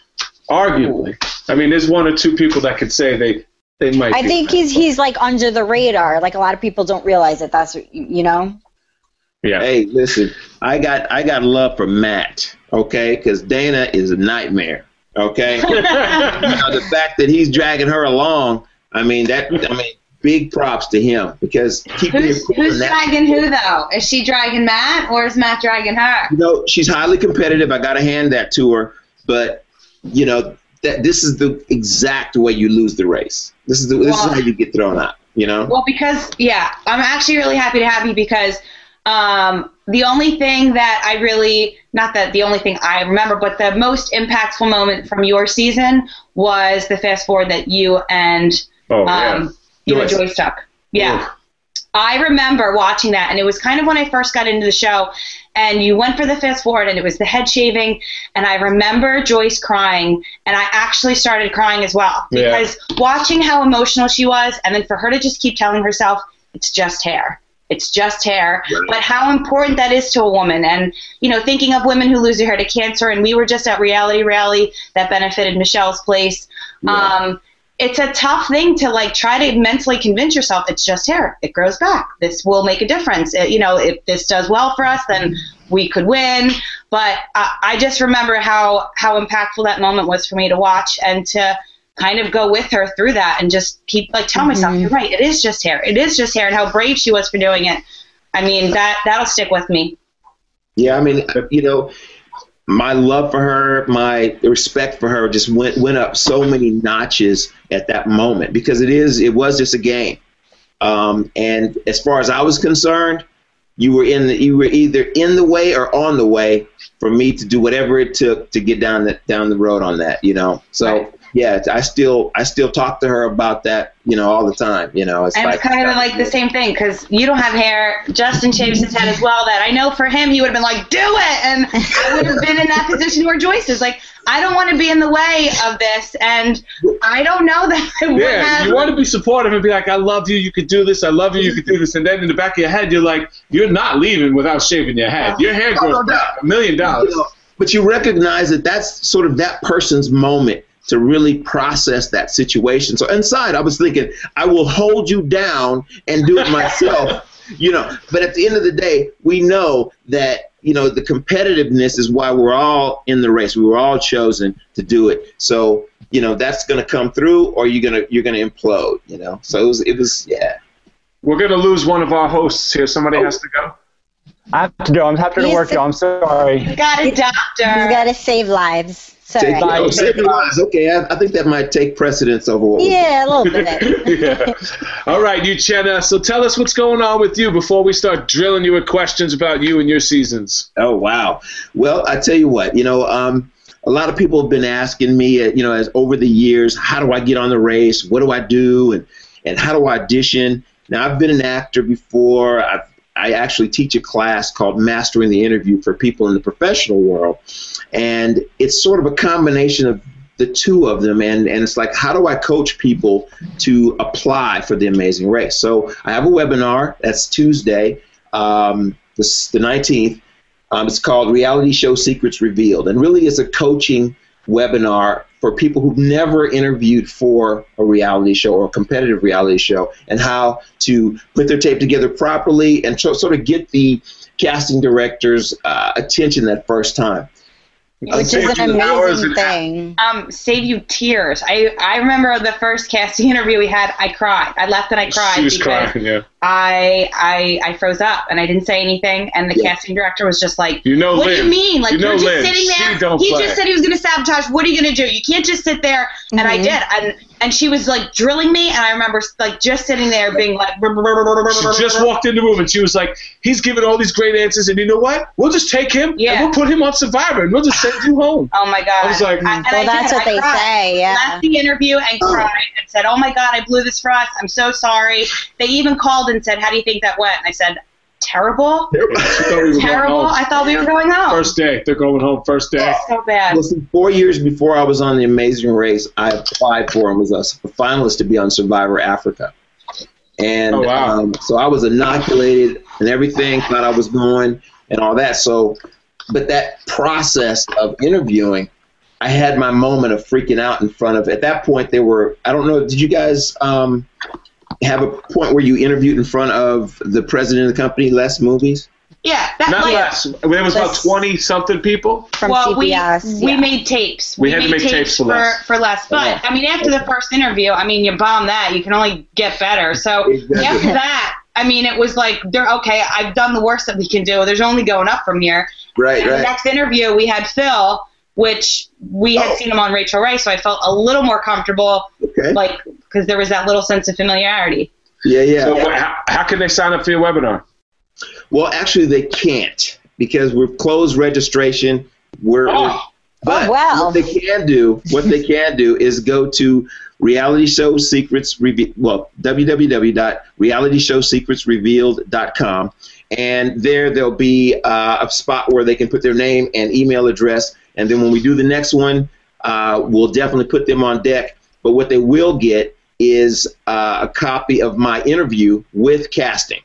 [SPEAKER 2] Arguably. I mean, there's one or two people that could say they they might.
[SPEAKER 4] I
[SPEAKER 2] be
[SPEAKER 4] think he's
[SPEAKER 2] best
[SPEAKER 4] he's like under the radar. Like a lot of people don't realize that that's you know.
[SPEAKER 2] yeah.
[SPEAKER 7] Hey, listen, I got I got love for Matt, okay? Because Dana is a nightmare, okay? you know, the fact that he's dragging her along, I mean that I mean big props to him because keeping
[SPEAKER 6] Who's,
[SPEAKER 7] cool
[SPEAKER 6] who's dragging who though? Is she dragging Matt or is Matt dragging her?
[SPEAKER 7] you know, she's highly competitive. I got to hand that to her. But you know, that this is the exact way you lose the race. This is the, this
[SPEAKER 6] Well-
[SPEAKER 7] is how you get thrown out. You know.
[SPEAKER 6] Well, because yeah, I'm actually really happy to have you because um, the only thing that I really not that the only thing I remember, but the most impactful moment from your season was the fast forward that you and
[SPEAKER 2] Oh, yeah.
[SPEAKER 6] You
[SPEAKER 2] Joyce.
[SPEAKER 6] Joyce took. Yeah. I remember watching that, and it was kind of when I first got into the show. And you went for the fast forward, and it was the head shaving. And I remember Joyce crying, and I actually started crying as well
[SPEAKER 2] Yeah.
[SPEAKER 6] because watching how emotional she was, and then for her to just keep telling herself, "It's just hair." It's just hair, but how important that is to a woman, and you know, thinking of women who lose their hair to cancer, and we were just at Reality Rally that benefited Michelle's place. Um, it's a tough thing to like try to mentally convince yourself it's just hair. It grows back. This will make a difference. Uh, you know if this does well for us then we could win. But I, I just remember how how impactful that moment was for me to watch and to kind of go with her through that and just keep like tell myself you're right. It is just hair. It is just hair and how brave she was for doing it. I mean that that'll stick with me.
[SPEAKER 7] Yeah, I mean, you know, my love for her, my respect for her just went went up so many notches at that moment because it is it was just a game. Um, and as far as I was concerned, you were in the, you were either in the way or on the way for me to do whatever it took to get down the down the road on that, you know. So
[SPEAKER 6] Right.
[SPEAKER 7] Yeah, I still I still talk to her about that, you know, all the time. You know, it's
[SPEAKER 6] And
[SPEAKER 7] like
[SPEAKER 6] it's kind of like the same thing because you don't have hair. Justin shaves his head as well. That I know for him, he would have been like, "Do it," and I would have been in that position where Joyce is like, "I don't want to be in the way of this," and I don't know that I would
[SPEAKER 2] Yeah,
[SPEAKER 6] have.
[SPEAKER 2] you want to be supportive and be like, I love you, you could do this, I love you, you could do this. And then in the back of your head, you're like, you're not leaving without shaving your head. Your hair
[SPEAKER 7] no
[SPEAKER 2] grows
[SPEAKER 7] doubt.
[SPEAKER 2] back a million dollars.
[SPEAKER 7] But you recognize that that's sort of that person's moment to really process that situation. So inside, I was thinking, I will hold you down and do it myself. you know, but at the end of the day, we know that you know the competitiveness is why we're all in the race. We were all chosen to do it. So you know that's going to come through, or you're gonna you're gonna implode. You know, so it was it was yeah.
[SPEAKER 2] We're going to lose one of our hosts here. Somebody has to go.
[SPEAKER 3] I have to do. I'm happy to
[SPEAKER 4] He's
[SPEAKER 3] work.
[SPEAKER 4] the-
[SPEAKER 3] you. I'm sorry.
[SPEAKER 6] You got a doctor.
[SPEAKER 4] He's got to save lives. Sorry.
[SPEAKER 7] Take, oh, save lives. Okay, I, I think that might take precedence over what
[SPEAKER 4] Yeah, a little bit.
[SPEAKER 2] yeah. All right, Uchenna. So tell us what's going on with you before we start drilling you with questions about you and your seasons.
[SPEAKER 7] Oh wow. Well, I tell you what, you know, um, a lot of people have been asking me, uh, you know, as over the years, how do I get on the race? What do I do? And and how do I audition? Now, I've been an actor before. I've, I actually teach a class called Mastering the Interview for people in the professional world, and it's sort of a combination of the two of them. And, and it's like how do i coach people to apply for the amazing race? So i have a webinar that's tuesday um, this, the 19th um, it's called Reality Show Secrets Revealed, and really is a coaching webinar for people who've never interviewed for a reality show or a competitive reality show, and how to put their tape together properly and tr- sort of get the casting director's uh, attention that first time.
[SPEAKER 4] Which is an amazing thing.
[SPEAKER 6] um, save you tears. I, I remember the first casting interview we had. I cried. I left and I cried
[SPEAKER 2] She was
[SPEAKER 6] because
[SPEAKER 2] crying, yeah.
[SPEAKER 6] I, I I froze up and I didn't say anything. And the
[SPEAKER 7] Yeah.
[SPEAKER 6] casting director was just like,
[SPEAKER 2] You know
[SPEAKER 6] "What do you mean? Like
[SPEAKER 2] You know
[SPEAKER 6] are just
[SPEAKER 2] Lynn.
[SPEAKER 6] sitting there? he
[SPEAKER 2] play."
[SPEAKER 6] just said he was going to sabotage. What are you going to do? You can't just sit there." And I
[SPEAKER 4] Mhm.
[SPEAKER 6] did. And and she was like drilling me, and I remember like just sitting there being like,
[SPEAKER 2] She just walked in the room and she was like, "He's giving all these great answers, and you know what? We'll just take him
[SPEAKER 6] Yeah.
[SPEAKER 2] and we'll put him on Survivor, and we'll just send you home."
[SPEAKER 6] Oh my god!
[SPEAKER 2] I was like-
[SPEAKER 6] and
[SPEAKER 4] Well,
[SPEAKER 6] I
[SPEAKER 4] that's
[SPEAKER 6] did.
[SPEAKER 4] what
[SPEAKER 6] I
[SPEAKER 4] they
[SPEAKER 6] cried.
[SPEAKER 4] say, yeah.
[SPEAKER 6] Left the interview and cried and said, "Oh my god, I blew this for us. I'm so sorry." They even called and said, "How do you think that went?" And I said, "Terrible,
[SPEAKER 2] She thought we
[SPEAKER 6] terrible." I thought we were going home.
[SPEAKER 2] First day, they're going home. First day.
[SPEAKER 6] so bad.
[SPEAKER 7] Listen, four years before I was on The Amazing Race, I applied for and was a finalist to be on Survivor Africa. And
[SPEAKER 2] Oh, wow.
[SPEAKER 7] um, so I was inoculated and everything, thought I was going and all that. So, but that process of interviewing, I had my moment of freaking out in front of. At that point, there were I don't know. Did you guys um, have a point where you interviewed in front of the president of the company, Les Moonves?
[SPEAKER 6] Yeah, that
[SPEAKER 2] Not
[SPEAKER 6] like,
[SPEAKER 2] less. There was about twenty something people.
[SPEAKER 4] From
[SPEAKER 6] well,
[SPEAKER 4] CBS.
[SPEAKER 6] we we made tapes.
[SPEAKER 2] We had to
[SPEAKER 6] made
[SPEAKER 2] make tapes for Les.
[SPEAKER 6] for Les. But I mean, after the first interview, I mean, you bomb that, you can only get better. So
[SPEAKER 7] Exactly.
[SPEAKER 6] after that, I mean, it was like, they're okay. I've done the worst that we can do. There's only going up from here.
[SPEAKER 7] Right,
[SPEAKER 6] And the
[SPEAKER 7] right.
[SPEAKER 6] next interview, we had Phil, which we had
[SPEAKER 7] Oh.
[SPEAKER 6] seen him on Rachel Ray, so I felt a little more comfortable,
[SPEAKER 7] Okay.
[SPEAKER 6] like because there was that little sense of familiarity.
[SPEAKER 7] Yeah, yeah.
[SPEAKER 2] So what, how, how can they sign up for your webinar?
[SPEAKER 7] Well, actually, they can't because we've closed registration. We're, we're-
[SPEAKER 2] Oh,
[SPEAKER 7] but
[SPEAKER 4] Oh, wow.
[SPEAKER 7] what they can do, what they can do, is go to Reality Show Secrets Reveal. Well, www.realityshow.secretsrevealed.com, and there there'll be uh, a spot where they can put their name and email address, and then when we do the next one, uh, we'll definitely put them on deck. But what they will get is uh, a copy of my interview with casting.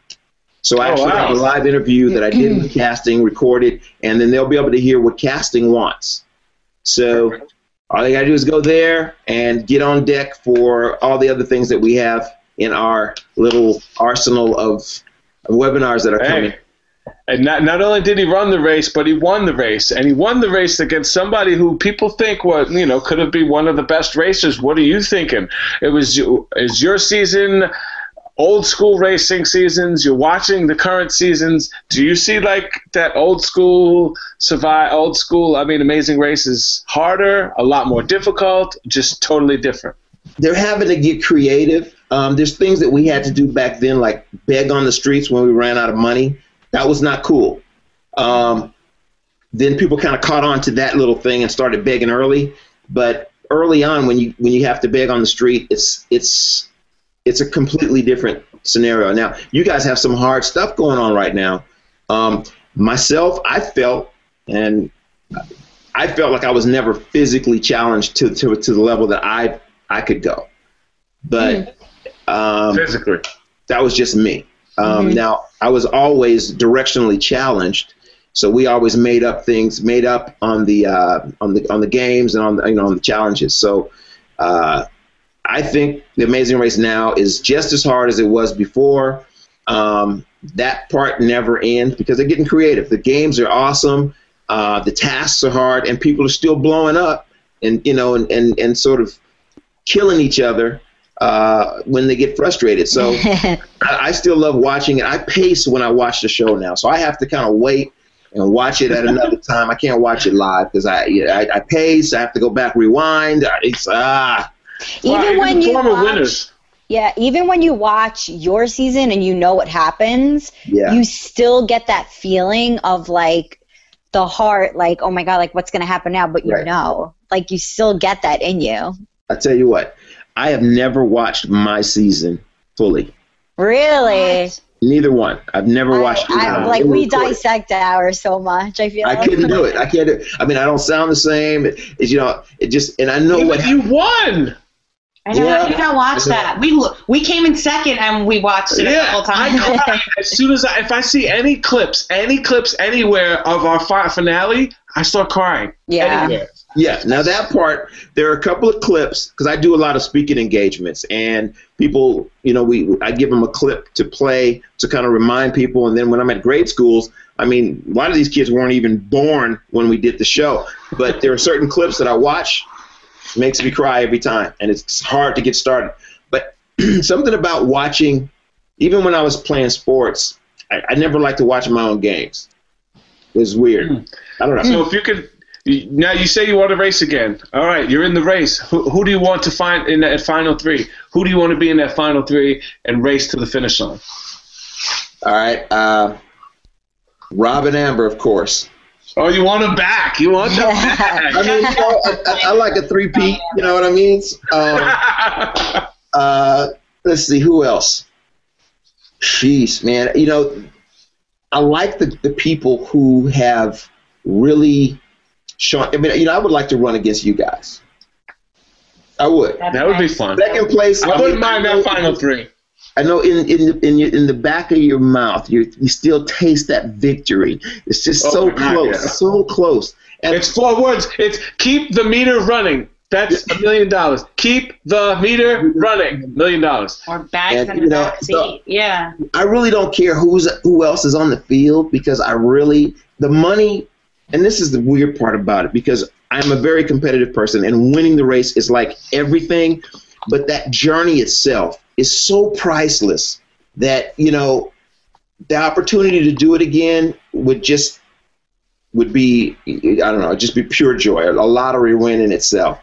[SPEAKER 7] So I
[SPEAKER 2] Oh,
[SPEAKER 7] actually
[SPEAKER 2] wow.
[SPEAKER 7] have a live interview that I did with casting, recorded, and then they'll be able to hear what casting wants. So all they got to do is go there and get on deck for all the other things that we have in our little arsenal of webinars that are coming.
[SPEAKER 2] And not, not only did he run the race, but he won the race, and he won the race against somebody who people think what you know could have been one of the best racers. What are you thinking? It was you- is your season, old school racing seasons. You're watching the current seasons. Do you see like that old school survive? Old school, I mean, Amazing races harder, a lot more difficult, just totally different.
[SPEAKER 7] They're having to get creative. Um, there's things that we had to do back then, like beg on the streets when we ran out of money. That was not cool. Um, then people kind of caught on to that little thing and started begging early. But early on, when you when you have to beg on the street, it's it's it's a completely different scenario. Now, you guys have some hard stuff going on right now. Um, myself, I felt and I felt like I was never physically challenged to to, to the level that I I could go. But um,
[SPEAKER 2] Physically,
[SPEAKER 7] that was just me. Um, Now, I was always directionally challenged, so we always made up things, made up on the uh, on the on the games and on the, you know on the challenges. So, uh, I think the Amazing Race now is just as hard as it was before. Um, that part never ends because they're getting creative. The games are awesome. Uh, the tasks are hard, and people are still blowing up, and you know, and and, and sort of killing each other uh, when they get frustrated. So. I, I still love watching it. I pace when I watch the show now, so I have to kind of wait and watch it at another time. I can't watch it live because I, yeah, I I pace. I have to go back, rewind. It's ah.
[SPEAKER 4] even
[SPEAKER 2] Wow,
[SPEAKER 4] when you watch,
[SPEAKER 2] winners.
[SPEAKER 4] yeah, even when you watch your season and you know what happens,
[SPEAKER 7] Yeah.
[SPEAKER 4] you still get that feeling of like the heart, like oh my god, like what's gonna happen now? But you
[SPEAKER 7] Right.
[SPEAKER 4] know, like you still get that in you.
[SPEAKER 7] I tell you what, I have never watched my season fully.
[SPEAKER 4] Really,
[SPEAKER 7] Neither one. I've never watched.
[SPEAKER 4] I,
[SPEAKER 7] it.
[SPEAKER 4] I, like we
[SPEAKER 7] recorded.
[SPEAKER 4] dissect ours so much. I feel
[SPEAKER 7] I
[SPEAKER 4] like.
[SPEAKER 7] couldn't do it. I can't do it. I mean, I don't sound the same. It, it, you know, it just and I know what.
[SPEAKER 2] You won.
[SPEAKER 6] I know
[SPEAKER 7] Yeah.
[SPEAKER 6] I did not watch that. We we came in second and we watched it a
[SPEAKER 2] Yeah,
[SPEAKER 6] couple
[SPEAKER 2] I
[SPEAKER 6] times.
[SPEAKER 2] cry as soon as I, if I see any clips, any clips anywhere of our fi- finale, I start crying.
[SPEAKER 4] Yeah.
[SPEAKER 2] Anywhere.
[SPEAKER 7] Yeah. Now that part, there are a couple of clips because I do a lot of speaking engagements, and people, you know, we I give them a clip to play to kind of remind people, and then when I'm at grade schools, I mean, a lot of these kids weren't even born when we did the show, but there are certain clips that I watch makes me cry every time, and it's hard to get started. But something about watching, even when I was playing sports, I, I never liked to watch my own games. It was weird. Hmm. I don't know.
[SPEAKER 2] So if you could, now you say you want to race again. All right, you're in the race. Who, who do you want to find in that final three? Who do you want to be in that final three and race to the finish line?
[SPEAKER 7] All right. Uh, Rob and Amber, of course.
[SPEAKER 2] Oh, you want them back? You want them
[SPEAKER 7] I
[SPEAKER 2] back?
[SPEAKER 7] mean, you know, I, I, I like a three-peat. You know what I mean? Um, uh, let's see who else. Jeez, man. You know, I like the, the people who have really shown. I mean, you know, I would like to run against you guys. I would.
[SPEAKER 2] that would be fun.
[SPEAKER 7] Second place.
[SPEAKER 2] I wouldn't
[SPEAKER 7] mean,
[SPEAKER 2] mind
[SPEAKER 7] I know-
[SPEAKER 2] that final three.
[SPEAKER 7] I know in in the, in, your, in the back of your mouth, you you still taste that victory. It's just
[SPEAKER 2] Oh
[SPEAKER 7] so
[SPEAKER 2] my God,
[SPEAKER 7] close,
[SPEAKER 2] yeah.
[SPEAKER 7] so close. And
[SPEAKER 2] It's four words. It's keep the meter running. That's a million dollars. Keep the meter running. Million dollars.
[SPEAKER 6] Or bags
[SPEAKER 7] And,
[SPEAKER 6] in
[SPEAKER 7] you
[SPEAKER 6] the
[SPEAKER 7] know,
[SPEAKER 6] back seat.
[SPEAKER 7] so-
[SPEAKER 6] yeah.
[SPEAKER 7] I really don't care who's who else is on the field because I really the money and this is the weird part about it because I'm a very competitive person and winning the race is like everything but that journey itself is so priceless that you know the opportunity to do it again would just would be I don't know just be pure joy a lottery win in itself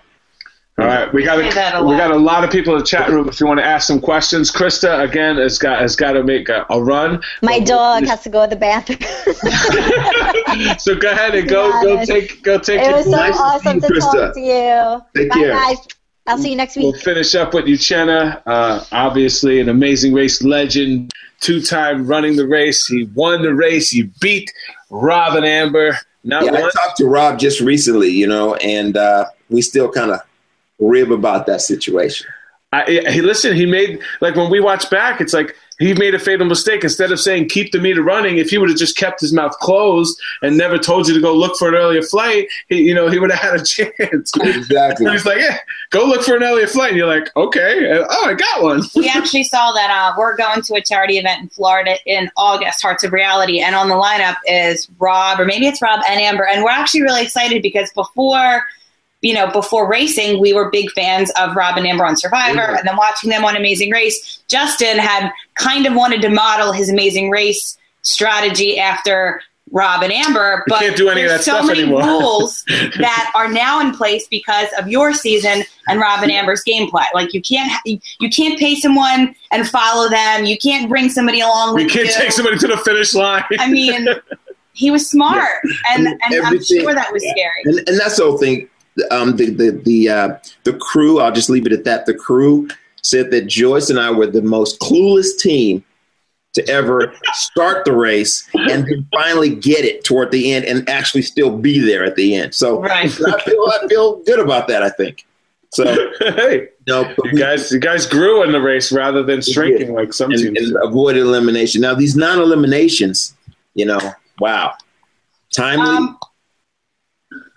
[SPEAKER 2] All right, we got
[SPEAKER 6] a
[SPEAKER 2] a, we
[SPEAKER 6] lot.
[SPEAKER 2] got a lot of people in the chat room. If you want to ask some questions, Krista again has got has got to make a, a run.
[SPEAKER 4] My dog has to go to the bathroom.
[SPEAKER 2] So go ahead and go go take go take
[SPEAKER 4] it
[SPEAKER 2] your
[SPEAKER 4] was so
[SPEAKER 7] Nice to
[SPEAKER 4] awesome
[SPEAKER 7] you,
[SPEAKER 4] to talk to you.
[SPEAKER 7] Take
[SPEAKER 4] Bye,
[SPEAKER 7] care.
[SPEAKER 4] guys. I'll see you next week.
[SPEAKER 2] We'll finish up with Uchenna. Uh, obviously, an amazing race legend, two time running the race. He won the race. He beat Rob and Amber. Not
[SPEAKER 7] Yeah, I talked to Rob just recently, you know, and uh, we still kind of rib about that situation.
[SPEAKER 2] I, he listen. He made like when we watch back, it's like he made a fatal mistake. Instead of saying keep the meter running, if he would have just kept his mouth closed and never told you to go look for an earlier flight, he, you know, he would have had a chance.
[SPEAKER 7] Exactly.
[SPEAKER 2] He's like, yeah, go look for an earlier flight. And you're like, okay, and, oh, I got one.
[SPEAKER 6] we actually saw that uh, we're going to a charity event in Florida in August, Hearts of Reality, and on the lineup is Rob, or maybe it's Rob and Amber, and we're actually really excited because before, you know, before racing, we were big fans of Rob and Amber on Survivor,
[SPEAKER 7] Mhm.
[SPEAKER 6] and then watching them on Amazing Race. Justin had kind of wanted to model his Amazing Race strategy after. Rob and Amber,
[SPEAKER 2] We
[SPEAKER 6] but
[SPEAKER 2] can't do any of
[SPEAKER 6] there's
[SPEAKER 2] that
[SPEAKER 6] so
[SPEAKER 2] stuff
[SPEAKER 6] many
[SPEAKER 2] anymore.
[SPEAKER 6] rules that are now in place because of your season and Rob and Amber's gameplay. Like you can't you can't pay someone and follow them. You can't bring somebody along
[SPEAKER 2] We
[SPEAKER 6] with
[SPEAKER 2] can't
[SPEAKER 6] you.
[SPEAKER 2] take somebody to the finish line.
[SPEAKER 6] I mean, he was smart, and, and I'm sure that was
[SPEAKER 7] yeah.
[SPEAKER 6] scary.
[SPEAKER 7] And, and that's the whole thing. Um, the the the uh, the crew. I'll just leave it at that. The crew said that Joyce and I were the most clueless team to ever start the race and then finally get it toward the end and actually still be there at the end. So
[SPEAKER 6] Right.
[SPEAKER 7] I feel I feel good about that. I think. So
[SPEAKER 2] hey,
[SPEAKER 7] no, but
[SPEAKER 2] you
[SPEAKER 7] we,
[SPEAKER 2] guys, you guys grew in the race rather than shrinking like some
[SPEAKER 7] and,
[SPEAKER 2] teams.
[SPEAKER 7] and avoided elimination. Now these non-eliminations, you know, wow, timely.
[SPEAKER 6] Um,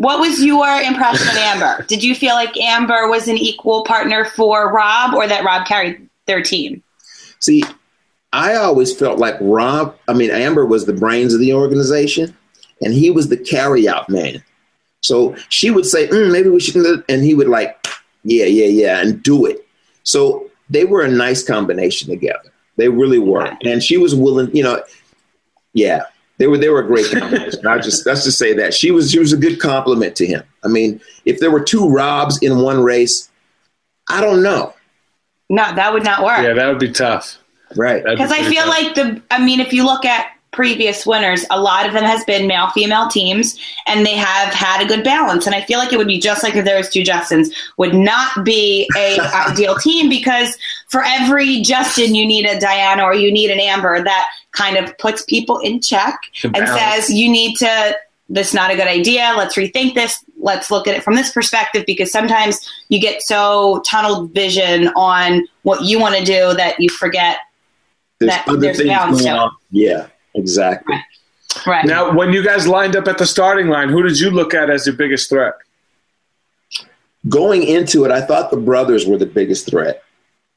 [SPEAKER 6] what was your impression of Amber? Did you feel like Amber was an equal partner for Rob, or that Rob carried their team?
[SPEAKER 7] See, I always felt like Rob, I mean, Amber was the brains of the organization, and he was the carry-out man. So she would say, mm, maybe we should, and he would like, yeah, yeah, yeah, and do it. So they were a nice combination together. They really were, and she was willing. You know, yeah, they were. They were a great combination. I just let's just say that she was. She was a good compliment to him. I mean, if there were two Robs in one race, I don't know.
[SPEAKER 6] No, that would not work.
[SPEAKER 2] yeah, that would be tough.
[SPEAKER 7] Right.
[SPEAKER 2] That'd be
[SPEAKER 6] Because I feel
[SPEAKER 2] tough.
[SPEAKER 6] like the, I mean, if you look at previous winners, a lot of them has been male female teams, and they have had a good balance. And I feel like it would be just like if there was two Justins, would not be a ideal team because for every Justin, you need a Diana or you need an Amber that kind of puts people in check and says you need to. This is not a good idea. Let's rethink this. Let's look at it from this perspective because sometimes you get so tunnel vision on what you want to do that you forget
[SPEAKER 7] There's
[SPEAKER 6] that
[SPEAKER 7] other
[SPEAKER 6] there's
[SPEAKER 7] things
[SPEAKER 6] balance
[SPEAKER 7] going on. Yeah, exactly.
[SPEAKER 6] Right.
[SPEAKER 2] Now, when you guys lined up at the starting line, who did you look at as your biggest threat?
[SPEAKER 7] going into it, I thought the brothers were the biggest threat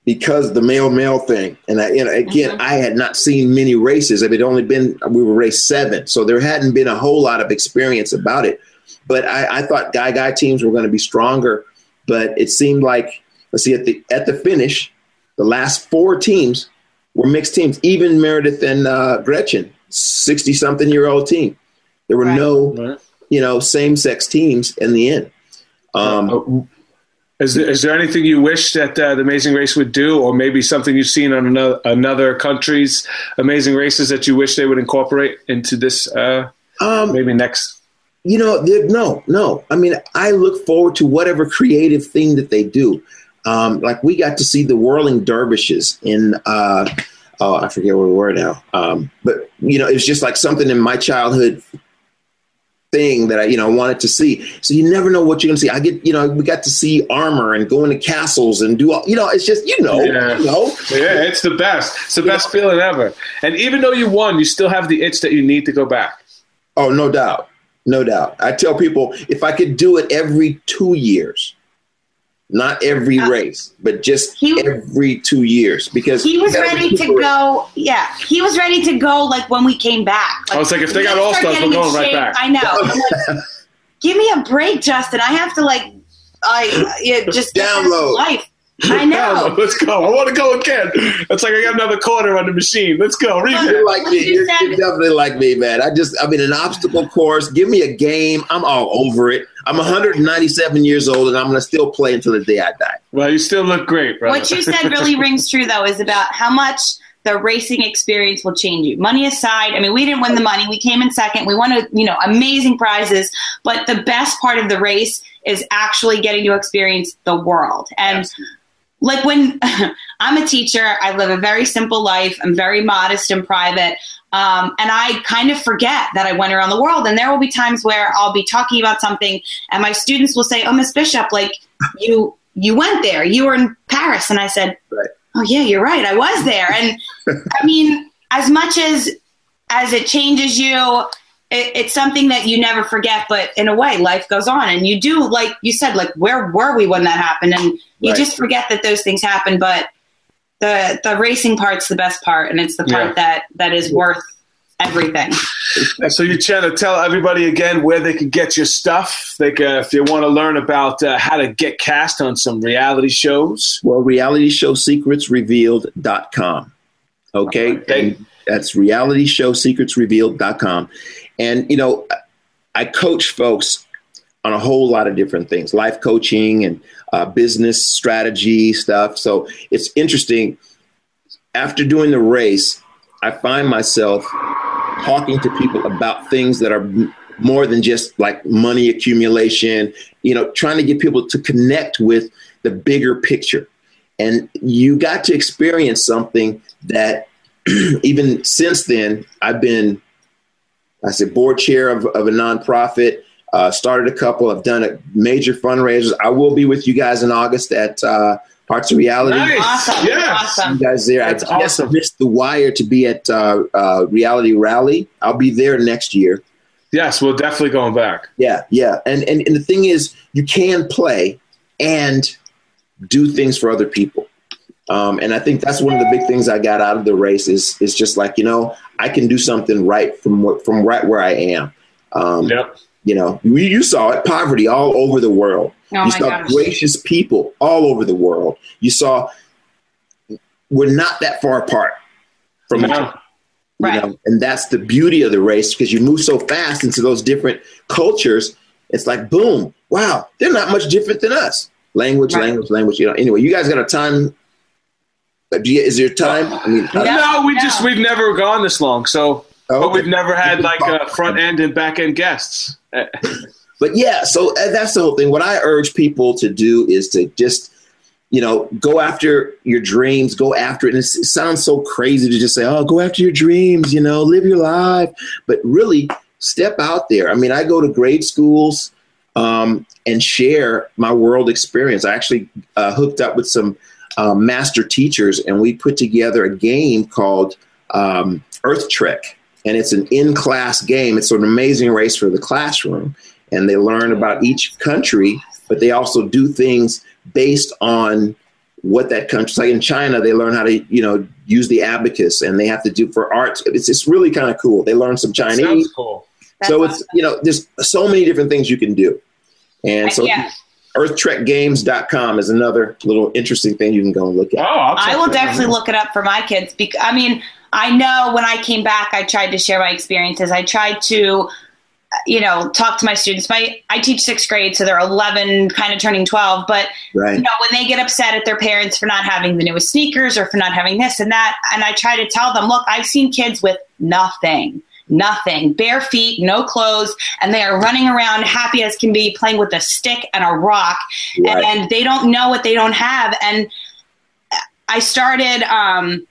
[SPEAKER 7] because the male male thing. And I, you know, again,
[SPEAKER 6] Mhm.
[SPEAKER 7] I had not seen many races. I mean, it only been we were race seven, so there hadn't been a whole lot of experience about it. But I, I thought guy guy teams were going to be stronger. But it seemed like let's see at the at the finish, the last four teams were mixed teams. Even Meredith and uh, Gretchen, sixty something year old team. There were
[SPEAKER 6] Right.
[SPEAKER 7] no
[SPEAKER 2] Right.
[SPEAKER 7] you know same sex teams in the end. Um,
[SPEAKER 2] Uh, Is there, is there anything you wish that uh, the Amazing Race would do, or maybe something you've seen on another, another country's Amazing Races that you wish they would incorporate into this? Uh,
[SPEAKER 7] um,
[SPEAKER 2] maybe next.
[SPEAKER 7] You know, no, no. I mean, I look forward to whatever creative thing that they do. Um, like we got to see the whirling dervishes in, uh, oh, I forget where we were now. Um, but you know, it's just like something in my childhood thing that I, you know, wanted to see. So you never know what you're going to see. I get, you know, we got to see armor and go into castles and do all, you know, it's just, you know,
[SPEAKER 2] Yeah.
[SPEAKER 7] you know.
[SPEAKER 2] Yeah, it's the best. It's the best feeling ever. And even though you won, you still have the itch that you need to go back.
[SPEAKER 7] Oh, no doubt. No doubt. I tell people if I could do it every two years, not every
[SPEAKER 6] Uh,
[SPEAKER 7] race, but just
[SPEAKER 6] he-
[SPEAKER 7] every two years, because
[SPEAKER 6] He was ready to
[SPEAKER 7] recuperate.
[SPEAKER 6] go. Yeah, he was ready to go. Like when we came back. Like,
[SPEAKER 2] I was like, if they got all
[SPEAKER 6] start
[SPEAKER 2] stars, we're
[SPEAKER 6] getting in
[SPEAKER 2] going right back.
[SPEAKER 6] I know. Like, Give me a break, Justin. I have to like, I yeah, just get
[SPEAKER 7] Download.
[SPEAKER 6] life. I know.
[SPEAKER 2] Let's go. I want to go again. It's like I got another quarter on the machine. Let's go. Read
[SPEAKER 7] You're like me.
[SPEAKER 6] you
[SPEAKER 7] You're, you're definitely like me, man. I just, I mean, an obstacle course. Give me a game. I'm all over it. I'm 197 years old, and I'm gonna still play until the day I die.
[SPEAKER 2] Well, you still look great, brother.
[SPEAKER 6] What you said really rings true, though, is about how much the racing experience will change you. Money aside, I mean, we didn't win the money. We came in second. We won, a, you know, amazing prizes. But the best part of the race is actually getting to experience the world. And like when I'm a teacher, I live a very simple life. I'm very modest and private. Um, and I kind of forget that I went around the world. And there will be times where I'll be talking about something, and my students will say, "Oh, Miss Bishop, like you you went there. You were in Paris." And I said,
[SPEAKER 7] Right.
[SPEAKER 6] "Oh yeah, you're right. I was there." And I mean, as much as as it changes you, it, it's something that you never forget. But in a way, life goes on, and you do, like you said, like where were we when that happened? And you
[SPEAKER 7] Right.
[SPEAKER 6] just forget that those things happen. But the the racing part's the best part, and it's the part
[SPEAKER 2] Yeah.
[SPEAKER 6] that that is worth everything.
[SPEAKER 2] So you trying to tell everybody again where they can get your stuff. Like can, if you want to learn about uh, how to get cast on some reality shows.
[SPEAKER 7] Well, realityshow.secretsrevealed.com. Okay.
[SPEAKER 2] Okay.
[SPEAKER 7] And that's realityshow.secretsrevealed.com. And, you know, I coach folks on a whole lot of different things life coaching and uh, business strategy stuff. So it's interesting. After doing the race, I find myself talking to people about things that are more than just like money accumulation, you know, trying to get people to connect with the bigger picture. And you got to experience something that even since then, I've been, I said, board chair of, of a nonprofit, uh, started a couple, I've done a major fundraisers. I will be with you guys in August at uh, Hearts of Reality.
[SPEAKER 2] Nice.
[SPEAKER 6] Awesome,
[SPEAKER 2] Yes.
[SPEAKER 6] awesome.
[SPEAKER 7] You guys there.
[SPEAKER 2] That's
[SPEAKER 7] I just
[SPEAKER 2] awesome.
[SPEAKER 7] missed the wire to be at uh, uh, Reality Rally. I'll be there next year.
[SPEAKER 2] Yes, we're definitely going back.
[SPEAKER 7] Yeah, yeah. And, and and the thing is, you can play and do things for other people. Um, and I think that's one of the big things I got out of the race is is just like you know I can do something right from what from right where I am. Um,
[SPEAKER 2] Yep.
[SPEAKER 7] You know, you, you saw it, poverty all over the world.
[SPEAKER 6] Oh
[SPEAKER 7] you saw
[SPEAKER 6] gosh.
[SPEAKER 7] gracious people all over the world. You saw we're not that far apart from each
[SPEAKER 2] No.
[SPEAKER 7] other. you
[SPEAKER 6] Right.
[SPEAKER 7] know? And that's the beauty of the race because you move so fast into those different cultures. It's like, boom, wow, they're not much different than us. Language,
[SPEAKER 6] Right.
[SPEAKER 7] language, language. You know. Anyway, you guys got a time. Uh, do you- Is there time? I mean,
[SPEAKER 6] No.
[SPEAKER 2] No, we just we've never gone this long. So,
[SPEAKER 7] Oh,
[SPEAKER 2] but
[SPEAKER 7] okay.
[SPEAKER 2] we've never had like uh, front end and back end guests. Uh,
[SPEAKER 7] But yeah, so uh, that's the whole thing. What I urge people to do is to just, you know, go after your dreams, go after it. And it sounds so crazy to just say, oh, go after your dreams, you know, live your life. But really, step out there. I mean, I go to grade schools um, and share my world experience. I actually uh, hooked up with some uh, master teachers, and we put together a game called um, Earth Trek. And it's an in class game. It's an amazing race for the classroom and they learn about each country but they also do things based on what that country. Like in China, they learn how to you know use the abacus, and they have to do for art. It's it's really kind of cool. They learn some Chinese.
[SPEAKER 2] Sounds cool.
[SPEAKER 7] so
[SPEAKER 4] That's
[SPEAKER 7] it's you know there's so many different things you can do, and so
[SPEAKER 6] yeah.
[SPEAKER 7] EarthTrekGames.com is another little interesting thing you can go and look
[SPEAKER 2] Oh,
[SPEAKER 7] at.
[SPEAKER 2] I'll
[SPEAKER 6] I will definitely look it up for my kids. Because I mean, I know when I came back, I tried to share my experiences. I tried to, you know, talk to my students. My I teach sixth grade, so they're eleven, kind of turning twelve. But
[SPEAKER 7] Right.
[SPEAKER 6] you know, when they get upset at their parents for not having the newest sneakers or for not having this and that, and I try to tell them, look, I've seen kids with nothing. Nothing, bare feet, no clothes, and they are running around happy as can be, playing with a stick and a rock,
[SPEAKER 7] Right.
[SPEAKER 6] and they don't know what they don't have. And I started. Um,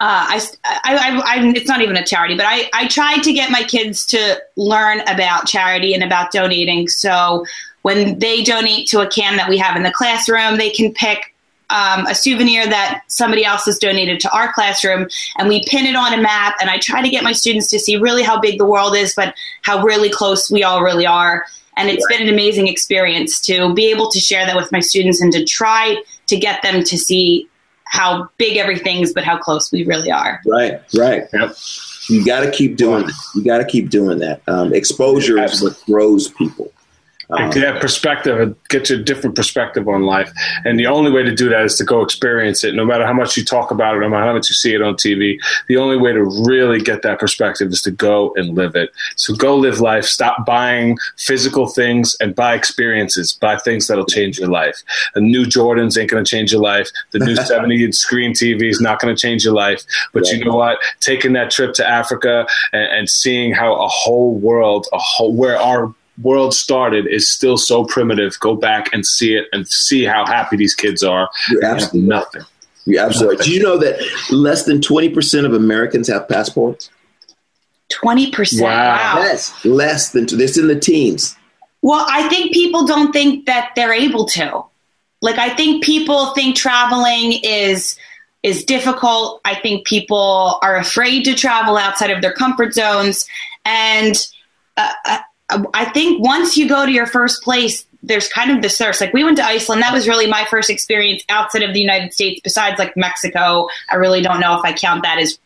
[SPEAKER 6] uh, I, I, I, I, it's not even a charity, but I, I tried to get my kids to learn about charity and about donating. So when they donate to a can that we have in the classroom, they can pick um, a souvenir that somebody else has donated to our classroom, and we pin it on a map. And I try to get my students to see really how big the world is, but how really close we all really are. And it's been an amazing experience to be able to share that with my students and to try to get them to see how big everything is, but how close we really are.
[SPEAKER 7] Right, right.
[SPEAKER 2] Yep.
[SPEAKER 7] You got to keep doing that. You got to keep doing that. Um, exposure is what grows people. Um,
[SPEAKER 2] And get perspective and get you a different perspective on life. And the only way to do that is to go experience it. No matter how much you talk about it, no matter how much you see it on TV, the only way to really get that perspective is to go and live it. So go live life. Stop buying physical things and buy experiences. Buy things that'll change your life. The new Jordans ain't going to change your life. The new 70 inch screen TV is not going to change your life. But you know what? Taking that trip to Africa and, and seeing how a whole world, a whole where our world started is still so primitive. Go back and see it and see how happy these kids are.
[SPEAKER 7] You're
[SPEAKER 2] They have
[SPEAKER 7] absolutely
[SPEAKER 2] nothing.
[SPEAKER 7] You're absolutely right. Did you know that less than 20% of Americans have passports?
[SPEAKER 6] 20%.
[SPEAKER 2] Wow.
[SPEAKER 7] Yes, less than. This in the teens.
[SPEAKER 6] Well, I think people don't think that they're able to. Like I think people think traveling is is difficult. I think people are afraid to travel outside of their comfort zones and uh, I- think once you go to your first place there's kind of this thirst. Like we went to Iceland. That was really my first experience outside of the United States, besides like Mexico. I really don't know if I count that as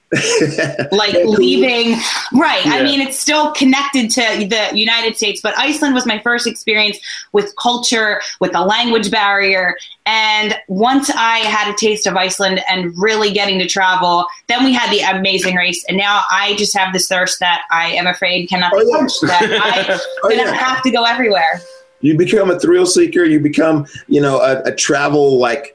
[SPEAKER 6] like leaving right i mean it's still connected to the united states but iceland was my first experience with culture with the language barrier and once i had a taste of iceland and really getting to travel then we had the amazing race and now i just have this thirst that i am afraid cannot be
[SPEAKER 7] Oh, yeah.
[SPEAKER 6] that i'm
[SPEAKER 7] Oh, yeah.
[SPEAKER 6] have to go everywhere
[SPEAKER 7] You become a thrill seeker. You become, you know, a, a travel like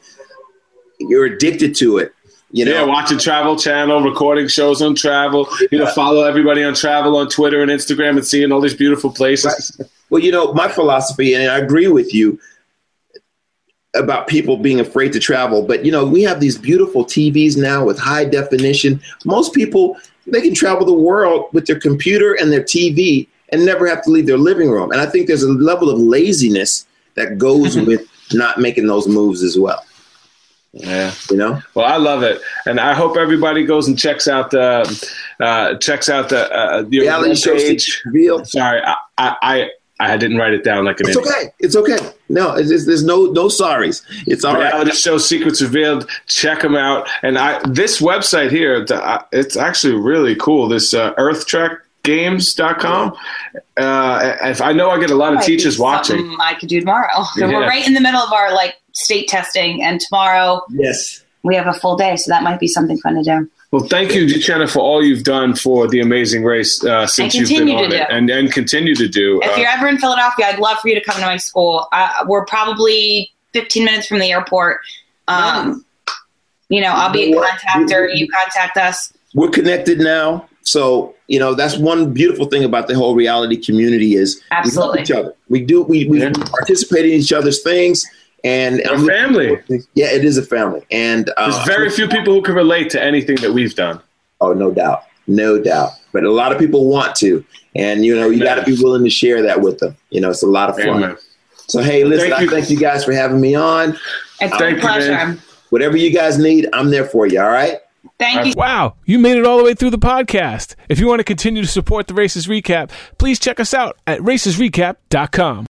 [SPEAKER 7] you're addicted to it. You know,
[SPEAKER 2] Yeah, watching Travel Channel, recording shows on travel. You know, follow everybody on travel on Twitter and Instagram, and seeing all these beautiful places.
[SPEAKER 7] Well, you know, my philosophy, and I agree with you about people being afraid to travel, but you know, we have these beautiful TVs now with high definition. Most people they can travel the world with their computer and their TV and never have to leave their living room. And I think there's a level of laziness that goes with not making those moves as well.
[SPEAKER 2] Yeah.
[SPEAKER 7] You know?
[SPEAKER 2] Well, I love it, and I hope everybody goes and checks out the uh, checks out the uh, your
[SPEAKER 7] Reality show
[SPEAKER 2] page.
[SPEAKER 7] reveal.
[SPEAKER 2] Sorry, I, I I I didn't write it down like an
[SPEAKER 7] It's
[SPEAKER 2] idiot.
[SPEAKER 7] okay. It's okay. No, it's, it's, there's no no sorries. It's all right.
[SPEAKER 2] Reality show secrets revealed. Check them out. And I this website here, the, uh, it's actually really cool. This uh, EarthTrekGames.com. Uh, if I know I get a lot of teachers watching.
[SPEAKER 6] i could do tomorrow So
[SPEAKER 2] Yeah.
[SPEAKER 6] we're right in the middle of our like state testing and tomorrow
[SPEAKER 7] Yes.
[SPEAKER 6] we have a full day so that might be something fun to do
[SPEAKER 2] Well, thank you, Jenna, for all you've done for the Amazing Race uh, since you've been
[SPEAKER 6] continue
[SPEAKER 2] on it,
[SPEAKER 6] do.
[SPEAKER 2] and and continue to do.
[SPEAKER 6] If
[SPEAKER 2] Uh,
[SPEAKER 6] you're ever in Philadelphia, I'd love for you to come to my school. Uh, we're probably 15 minutes from the airport. Um, you know, I'll be
[SPEAKER 7] You know
[SPEAKER 6] a
[SPEAKER 7] what?
[SPEAKER 6] contactor. You contact us.
[SPEAKER 7] we're connected now. So you know that's one beautiful thing about the whole reality community is
[SPEAKER 6] Absolutely.
[SPEAKER 7] we love each other. We do we, we
[SPEAKER 2] Yeah.
[SPEAKER 7] participate in each other's things, and
[SPEAKER 2] Our family.
[SPEAKER 7] Yeah, it is a family, and uh,
[SPEAKER 2] There's very few people who can relate to anything that we've done.
[SPEAKER 7] Oh, no doubt, no doubt. But a lot of people want to, and you know you got to be willing to share that with them. You know, it's a lot of fun.
[SPEAKER 2] Amen.
[SPEAKER 7] So hey, listen,
[SPEAKER 2] Thank
[SPEAKER 7] I
[SPEAKER 2] you.
[SPEAKER 7] thank you guys for having me on.
[SPEAKER 6] It's
[SPEAKER 2] Thank
[SPEAKER 6] a pleasure.
[SPEAKER 2] man.
[SPEAKER 7] Whatever you guys need, I'm there for you. All right.
[SPEAKER 6] Thank you.
[SPEAKER 1] Wow, you made it all the way through the podcast. If you want to continue to support the Races Recap, please check us out at racesrecap.com.